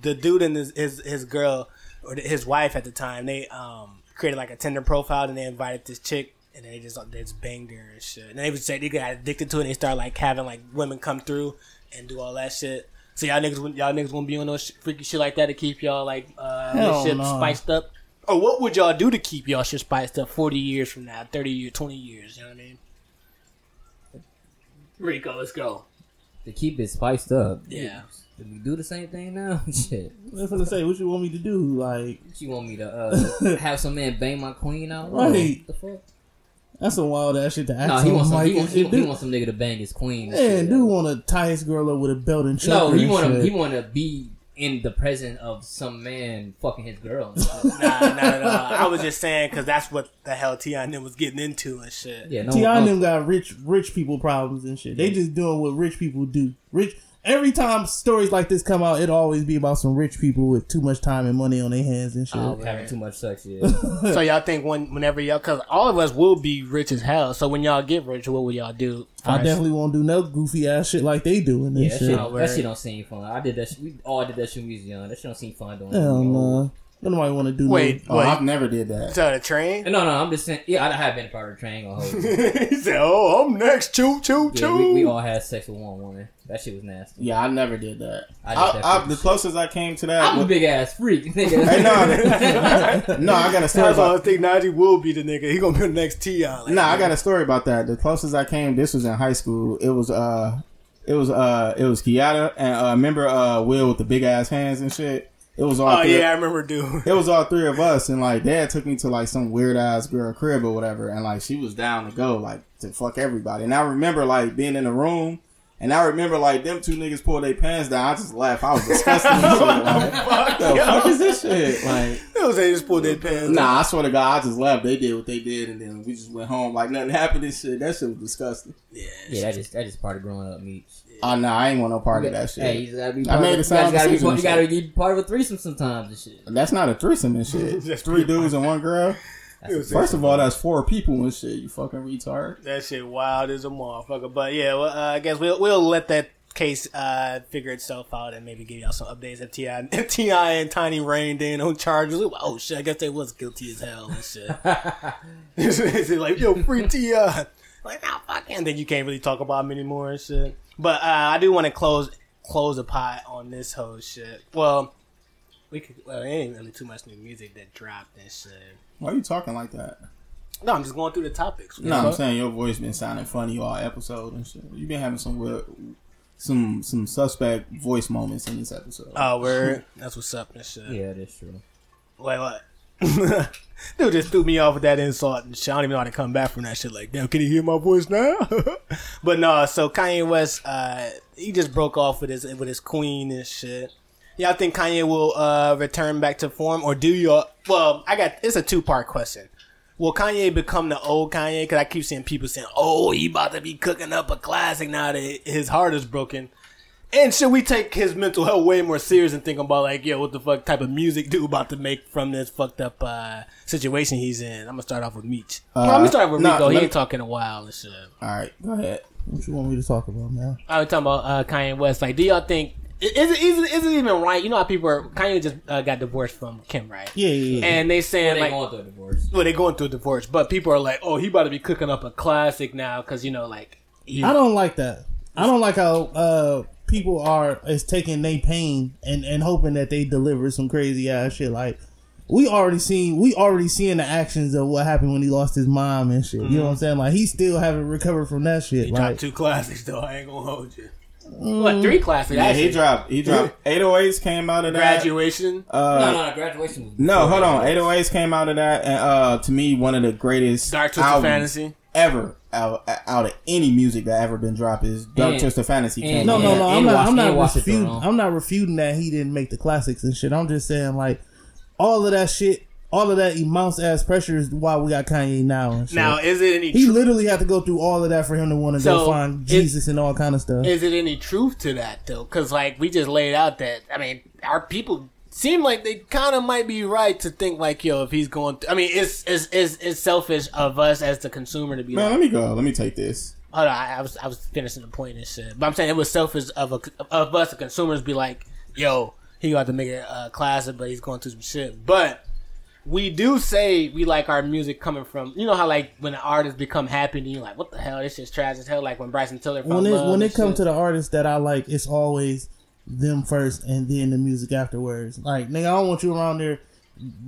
the dude and his his, his girl or his wife at the time they um created like a Tinder profile and they invited this chick and they just they just banged her and shit and they would say they got addicted to it and they start like having like women come through and do all that shit so y'all niggas y'all niggas gonna be on those sh- freaky shit like that to keep y'all like uh shit no. spiced up or what would y'all do to keep y'all shit spiced up 40 years from now 30 years 20 years you know what I mean Rico let's go to keep it spiced up. Yeah. Did we do the same thing now? Shit. I was gonna say, what you want me to do? Like, What you want me to uh, have some man bang my queen out? Right. What the fuck? That's some wild ass shit to ask. No, he wants some. somebody He wants, he, shit. he wants some nigga to bang his queen. and Man, dude want to tie his girl up with a belt and choke No, he want to. He want to be in the presence of some man fucking his girl. Nah, not at all. I was just saying because that's what the hell Tion was getting into and shit. yeah, no. Ti and no got rich, rich people problems and shit. They just doing what rich people do. Rich. Every time stories like this come out, it always be about some rich people with too much time and money on their hands and shit. Oh, having too much sex. Yeah. So y'all think when whenever y'all because all of us will be rich as hell. So when y'all get rich, what will y'all do? I first? definitely won't do no goofy ass shit like they do and Yeah, this that shit. shit, that shit don't seem fun. I did that. Shit. We all did that shit when we was young. That shit don't seem fun doing. Hell it. No. Nobody want to do Wait, Oh, wait. I've never did that. So the train? No, no, I'm just saying. Yeah, I have been a part of the train. Gonna hold you. he said, "Oh, I'm next. Choo choo Yeah, choo." we, we all had sex with one woman. That shit was nasty. Yeah, I never did that. I I, that I, freak the shit. closest I came to that. I'm a big ass freak. nigga. Hey, no, no, I got a story That's why I think was Najee will be the nigga. He gonna be the next Tion. Like, No, I got a story about that. The closest I came, this was in high school. It was uh, it was uh, it was Kiata and uh, remember uh, Will with the big ass hands and shit. It was all. Oh three, yeah, I remember, dude. It was all three of us, and like dad took me to like some weird ass girl crib or whatever, and like she was down to go like to fuck everybody. And I remember like being in the room, and I remember like them two niggas pulled their pants down. I just laughed. I was disgusted. and shit. Like, Fuck, the yo. fuck is this shit? Like, They was they just pulled their pants. nah, I swear to God, I just laughed. They did what they did, and then we just went home like nothing happened. And shit, that shit was disgusting. Yeah, yeah, that just that just part of growing up, Meech. Oh ah, no, I ain't want no part of that shit. Hey, you gotta be. I made of, a sound you gotta, be, you gotta be part of a threesome sometimes and shit. That's not a threesome and shit. Just Three dudes and one girl. That's First of all, that's four people and shit. You fucking retard. That shit wild as a motherfucker. But yeah, well, uh, I guess we'll we'll let that case uh, figure itself out and maybe give y'all some updates if Ti if Ti and Tiny reigned in on charges. Oh shit, I guess they was guilty as hell and shit. it's like yo, free Ti. Like nah, fuck, and then you can't really talk about him anymore and shit. But uh, I do want to close close the pot on this whole shit. Well, we could. Well, it ain't really too much new music that dropped and shit. Why are you talking like that? No, I'm just going through the topics. No, I'm saying your voice been sounding funny all episode and shit. You been having some weird, some some suspect voice moments in this episode. Oh, word. That's what's up and shit. Yeah, that's true. Wait, what? Dude just threw me off with that insult and shit. I don't even know how to come back from that shit. Like, damn, can you hear my voice now? but no, so Kanye West, uh, he just broke off with his with his queen and shit. Y'all think Kanye will uh, return back to form, or do you? Well, I got it's a two part question. Will Kanye become the old Kanye? Because I keep seeing people saying, "Oh, he about to be cooking up a classic now that his heart is broken." And should we take his mental health way more serious and think about like, yo, what the fuck type of music dude about to make from this fucked up uh, situation he's in? I'm gonna start off with Meech. Uh, no, I'm gonna start off with no, Rico. He let ain't me- talking a while and shit. all right, go ahead. What you want me to talk about now? I was talking about uh, Kanye West. Like, do y'all think is it is it, is it even right? You know how people are Kanye just uh, got divorced from Kim, right? Yeah, yeah, yeah. And they saying well, They like, going through a divorce. well, they going through a divorce, but people are like, oh, he about to be cooking up a classic now because you know, like, he, I don't like that. I don't like how uh, people are is taking their pain and, and hoping that they deliver some crazy ass shit. Like we already seen, we already seeing the actions of what happened when he lost his mom and shit. You know what I'm saying? Like he still haven't recovered from that shit. he like dropped two classics though. I ain't gonna hold you. What three classics? Yeah, actually. he dropped. He dropped. 808s came out of that. graduation. Uh, no, no, no, graduation. No, hold on. that. 808s came out of that, and uh, to me, one of the greatest Dark Twisted Fantasy. ever out, out of any music that ever been dropped is Dark And- Twisted Fantasy. and- came no, no, no. I'm not. watch- I'm not and watch it, refuting. I'm not refuting that he didn't make the classics and shit. I'm just saying like all of that shit all of that immense ass pressure is why we got Kanye now. And shit. Now, is it any he tru- literally had to go through all of that for him to want to So, go find it- Jesus and all kind of stuff. is it any truth to that though? Because like we just laid out that I mean, our people seem like they kind of might be right to think like, yo, if he's going, th- I mean, it's it's it's, it's selfish of us as the consumer to be Man, like, let me go. Let me take this. hold on, I, I was I was finishing the point and shit, but I'm saying it was selfish of a, of us the consumers be like, yo, he got to make it uh, classic, but he's going through some shit, but. We do say we like our music coming from you know how like when an artist become happy and you're like what the hell? This shit's trash as hell. Like when Bryson Tiller when it when it comes to the artists that I like, it's always them first and then the music afterwards. Like nigga, I don't want you around there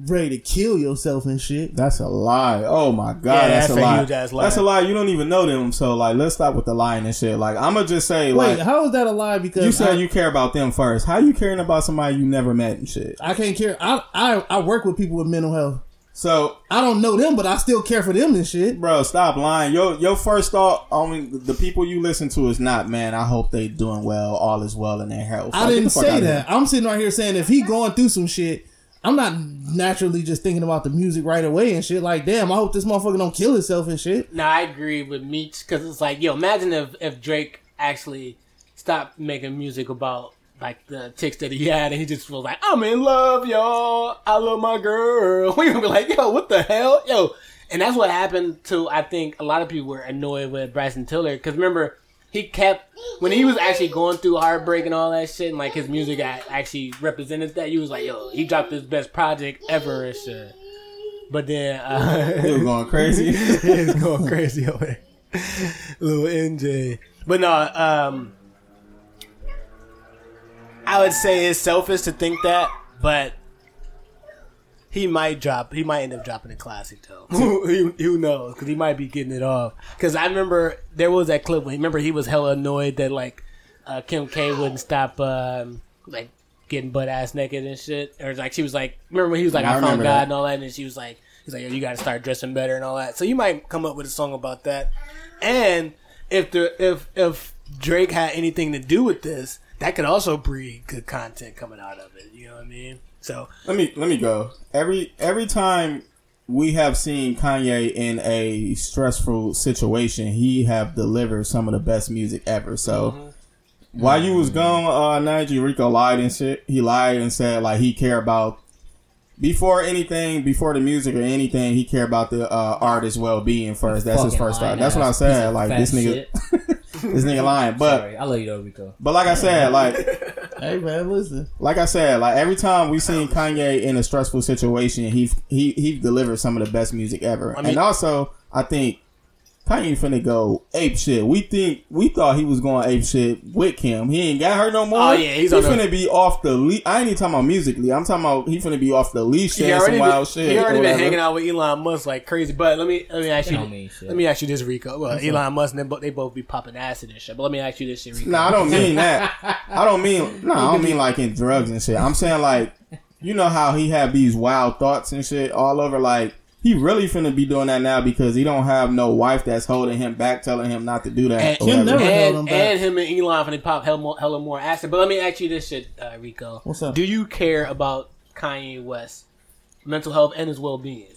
ready to kill yourself and shit. That's a lie. Oh my god, Yeah, that's, that's a lie. lie. That's a lie. You don't even know them. So like, let's stop with the lying and shit. Like, I'm gonna just say, Wait, like, how is that a lie? Because you said I, you care about them first. How you caring about somebody you never met and shit? I can't care. I, I I work with people with mental health. So, I don't know them, but I still care for them and shit. bro, stop lying. Your your first thought on the people you listen to is not, man. I hope they doing well. All is well in their health. I Like, didn't say that. I'm sitting right here saying if he going through some shit, I'm not naturally just thinking about the music right away and shit. Like, damn, I hope this motherfucker don't kill himself and shit. No, I agree with Meech because it's like, yo, imagine if if Drake actually stopped making music about like the ticks that he had, and he just was like, "I'm in love, y'all. I love my girl." We gonna be like, "Yo, what the hell, yo?" And that's what happened to I think a lot of people were annoyed with Bryson Tiller because remember he kept when he was actually going through heartbreak and all that shit, and like his music actually represented that. He was like, "Yo, he dropped his best project ever and shit." But then uh, He was going crazy. He was going crazy over there. Little NJ. But no, um I would say it's selfish to think that, but he might drop. He might end up dropping a classic though. who, who knows? Because he might be getting it off. Because I remember there was that clip. When, remember he was hella annoyed that like uh, Kim K wouldn't stop um, like getting butt ass naked and shit. Or like she was like, remember when he was like, I I, found God that. and all that, and she was like, he's like, Yo, you got to start dressing better and all that. So you might come up with a song about that. And if the if if Drake had anything to do with this, that could also breed good content coming out of it. You know what I mean? So let me let me go. Every every time we have seen Kanye in a stressful situation, he have delivered some of the best music ever. So while you was gone, uh, Nigel Rico lied and shit. He lied and said like he care about before anything, before the music or anything, he care about the uh, artist's well being first. That's his first lying thought. That's what I ass piece said. Like this nigga, this nigga lying. But Sorry, I love you though, Rico. but like I said, like Hey man, listen. like I said, like every time we seen Kanye in a stressful situation, he he he delivered some of the best music ever. I mean- and also, I think Kanye finna go ape shit. We think we thought he was going ape shit with Kim. He ain't got her no more. Oh, yeah, he's he on the- finna be off the leash. I ain't even talking about musically. I'm talking about he finna be off the leash he saying some already wild been, shit. he already been whatever. hanging out with Elon Musk like crazy. But let me let me ask you. mean shit. Let me ask you this, Rico. Well, Elon Musk and they, bo- they both be popping acid and shit. But let me ask you this shit, Rico. No, I don't mean that. I don't mean no. I don't mean like in drugs and shit. I'm saying like you know how he have these wild thoughts and shit all over. Like he really finna be doing that now because he don't have no wife that's holding him back, telling him not to do that. And, or Kim whatever. never- held him and, back. and him and Elon finna pop hella more, hella more acid. But let me ask you this shit, uh, Rico. What's up? Do you care about Kanye West mental health and his well being?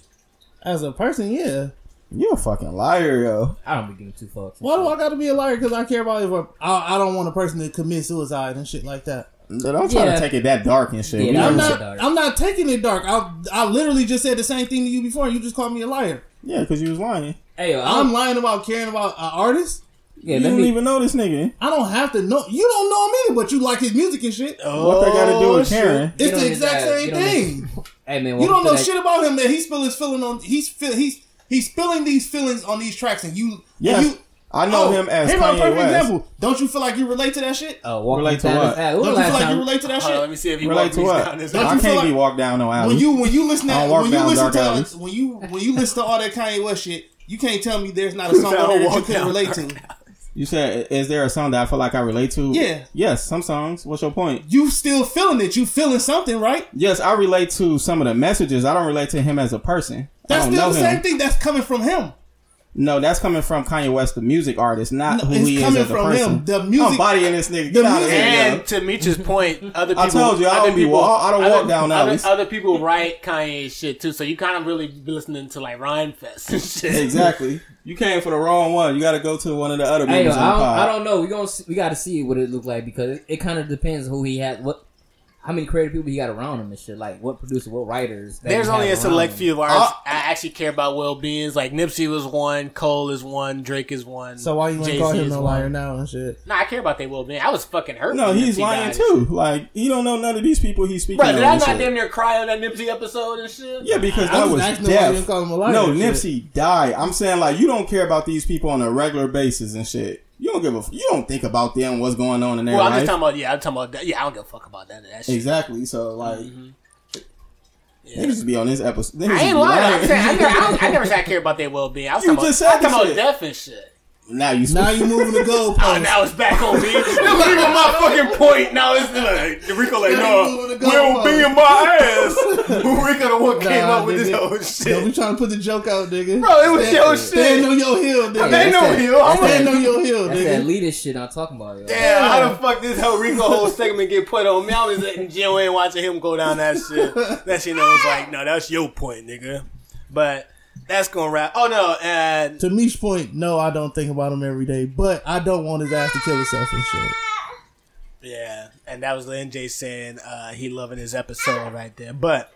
As a person, yeah. You're a fucking liar, yo. I don't be giving two fucks. Why do I got to be a liar? Because I care about if I don't want a person to commit suicide and shit like that. Don't try Yeah. to take it that dark and shit. Yeah, I'm not. dark. I'm not taking it dark. I I literally just said the same thing to you before. and You just called me a liar. yeah, because you was lying. Hey, yo, I'm I'm, lying about caring about an artist. yeah, you let don't me. even know this nigga. I don't have to know. You don't know him either, but you like his music and shit. Oh, What they got to do with oh, shit. Karen? It's the exact ass. same Get on his- thing. Hey man, You don't know that- shit about him that he spill his feeling on. He's feel he's he's spilling these feelings on these tracks, and you Yeah, and you. I know Oh, him as here's my Kanye perfect West. example. Don't you feel like you relate to that shit? Uh, walking Relate to down what? this alley. When Don't you feel like time- you relate to that shit? on, let me see if you Relate to me what? down this Don't I you can't feel be like- walked down no alley. When you when you listen to when you listen to alleys. when you when you listen to all that Kanye West shit, you can't tell me there's not a song I on don't there that you can relate to. You said, is there a song that I feel like I relate to? Yeah. Yes, some songs. What's your point? You still feeling it? You feeling something, right? Yes, I relate to some of the messages. I don't relate to him as a person. That's still know the him. same thing. That's coming from him. No, that's coming from Kanye West, the music artist, not No, who he is as a from person. him. The music- I'm bodying this nigga. the Get out of music- here, yo. And to Meech's point, other people. I told you, I other don't be walk- I don't other, walk down other, alleys. other people write Kanye shit too, so you kind of really be listening to like Rhymefest and shit. Exactly. You came for the wrong one. You got to go to one of the other Hey, yo, I, don't. I don't know. We gonna see, we got to see what it look like because it, it kind of depends who he had, what, how many creative people he got around him and shit. Like what producer, what writers. There's only a select him. few of artists Uh, I actually care about well beings. Like Nipsey was one, Cole is one, Drake is one. So why you ain't Jay-Z call him a no one. liar now and shit? Nah, I care about their well being. I was fucking hurt. No, he's Nipsey lying too. Like he don't know none of these people he's speaking Bro, of. did I and not damn near cry on that Nipsey episode and shit? Yeah, because I that was was asking why you death. call him a liar No, and shit. Nipsey died. I'm saying like you don't care about these people on a regular basis and shit. You don't give a. You don't think about them, what's going on in their Well, I'm life. just talking about. Yeah, I'm talking about. That. Yeah, I don't give a fuck about that. That shit. exactly. So like, Yeah. niggas just be on this episode. I ain't lying. lying. I'm saying, I, never, I, I never said I care about their well being. I was You talking just about, said I'm talking about death and shit. Now you. Now you moving the Oh, now it's back on me. This was even my fucking point. Now it's like Rico like, Now no, moving the well goalpost. being my ass. Rico the one came Nah, up with this whole Don't shit. be trying to put the joke out, nigga. Bro, it was Stand- your Stand shit. on your hill, nigga. They that's know that- you. I'm Stand on your hill, That's that leader shit I'm talking about. Yo. damn, how the fuck this whole Rico whole segment get put on me? I was in jail and watching him go down that shit. That shit, I was like, no, that's your point, nigga. But that's gonna wrap. Oh no, and To Meech's point, no, I don't think about him every day, but I don't want his ass to kill himself and shit. Yeah, and that was NJ saying uh, he loving his episode right there. But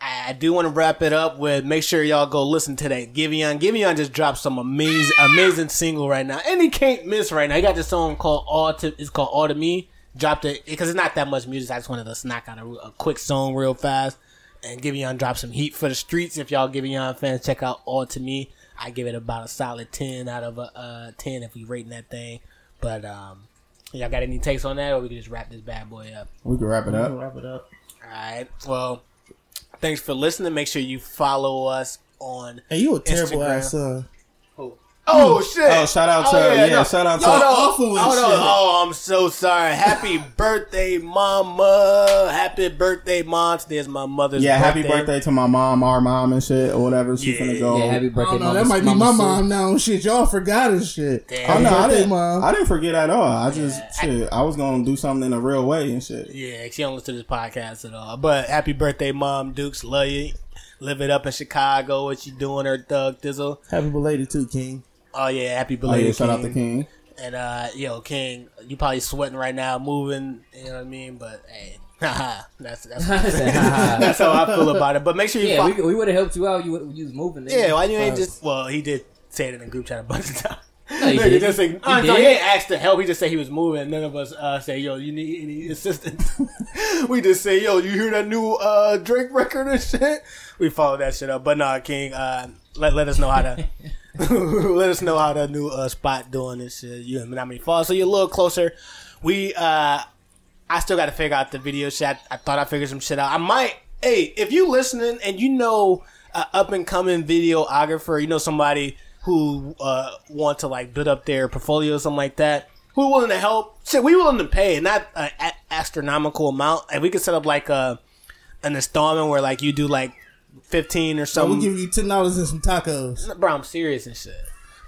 I do want to wrap it up with make sure y'all go listen to that Giveon. Giveon just dropped some amazing, amazing single right now, and he can't miss right now. He got this song called All to. It's called All to Me. Dropped it because it's not that much music. I just wanted to knock out a, a quick song real fast. And Giveon dropped some heat for the streets. If y'all Giveon fans, check out All to Me. I give it about a solid ten out of a uh, ten if we rating that thing. But um, y'all got any takes on that, or we can just wrap this bad boy up? We can wrap it up. Wrap it up. All right. Well, thanks for listening. Make sure you follow us on. Hey, you a terrible Instagram. ass son. Oh shit! Oh, shout out oh, to her. yeah, shout out to Hold on. awful and Hold on. shit. Oh, I'm so sorry. Happy birthday, mama! Happy birthday, mom! Today's my mother's yeah. birthday. Happy birthday to my mom, our mom, and shit or whatever. She's Yeah. finna go. Yeah, happy birthday, don't mama. That might be Mama my Sue. mom now shit. Y'all forgot and shit. Damn. Oh no, I didn't. mom. I didn't forget at all. I just shit. I was gonna do something in a real way and shit. Yeah, she don't listen to this podcast at all. But happy birthday, mom! Dukes, love you. Live it up in Chicago. What you doing, her thug dizzle? Happy belated too, King. Oh yeah, happy Oh yeah, shout out King. to King. And uh, yo, King, you probably sweating right now, moving. You know what I mean? But hey, haha, that's that's that's how I feel about it. But make sure you. yeah, fo- we, we would have helped you out. You would you was moving. nigga. yeah, why you ain't Fuck. just? Well, he did say it in the group chat a bunch of times. No, he didn't. just say, He uh, no, he did? ain't asked to help. He just said he was moving. None of us uh, say, "Yo, you need any assistance?" we just say, "Yo, you hear that new uh, Drake record and shit?" We follow that shit up. But nah, King, uh, let let us know how to let us know how the new uh, spot doing this. You not many followers, so you're a little closer. We uh, I still got to figure out the video shit. I, I thought I figured some shit out. I might. Hey, if you listening and you know uh, up and coming videographer, you know somebody who uh, want to like build up their portfolio or something like that, who willing to help? Shit, we willing to pay, not an astronomical amount. And we could set up like a an installment where like you do like fifteen or we something. give you ten dollars and some tacos. Bro, I'm serious and shit.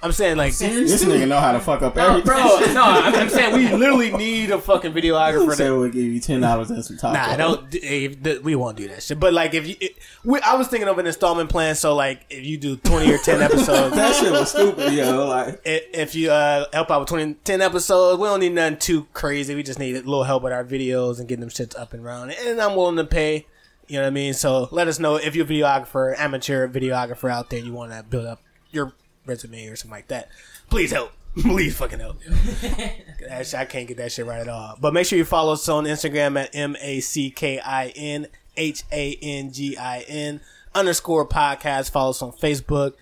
I'm saying like This nigga know how to fuck up Bro, everything. bro, no, I'm, I'm saying we literally need a fucking videographer. Say we'll give you ten dollars and some tacos. nah, don't. If, we won't do that shit. But like, if you, it, we, I was thinking of an installment plan. So like, if you do 20 or 10 episodes, That shit was stupid, yo. Like, i- if you uh, help out with 20, 10 episodes, we don't need nothing too crazy. We just need a little help with our videos and getting them shits up and running. And I'm willing to pay. You know what I mean? So let us know if you're a videographer, amateur videographer out there, you want to build up your resume or something like that. Please help. Please fucking help. Shit- I can't get that shit right at all. But make sure you follow us on Instagram at M A C K I N H A N G I N underscore podcast. Follow us on Facebook,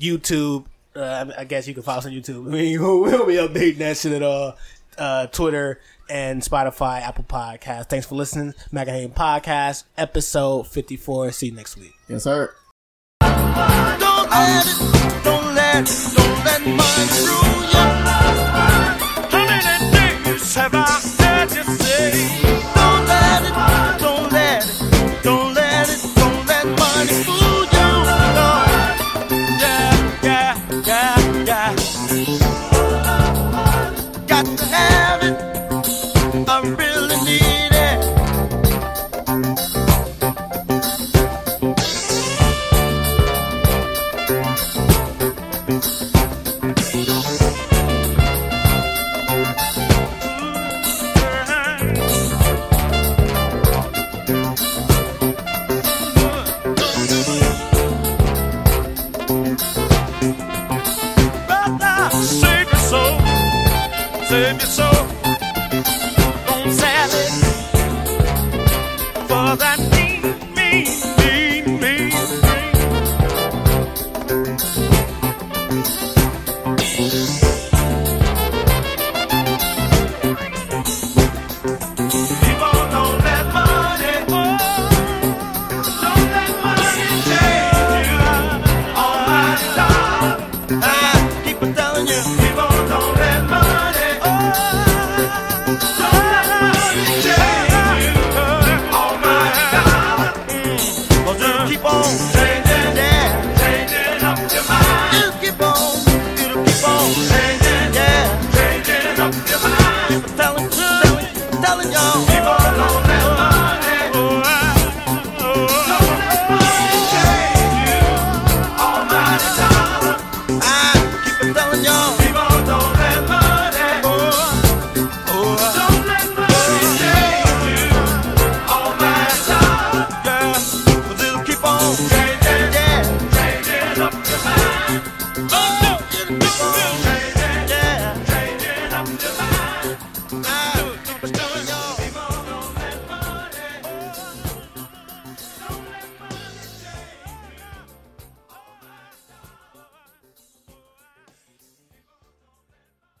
YouTube. Uh, I guess you can follow us on YouTube. I mean, we'll be updating that shit at all. Uh, Twitter and Spotify, Apple Podcast. Thanks for listening. Magazine Podcast, episode 54. See you next week. yes, sir. Don't let it, don't let don't let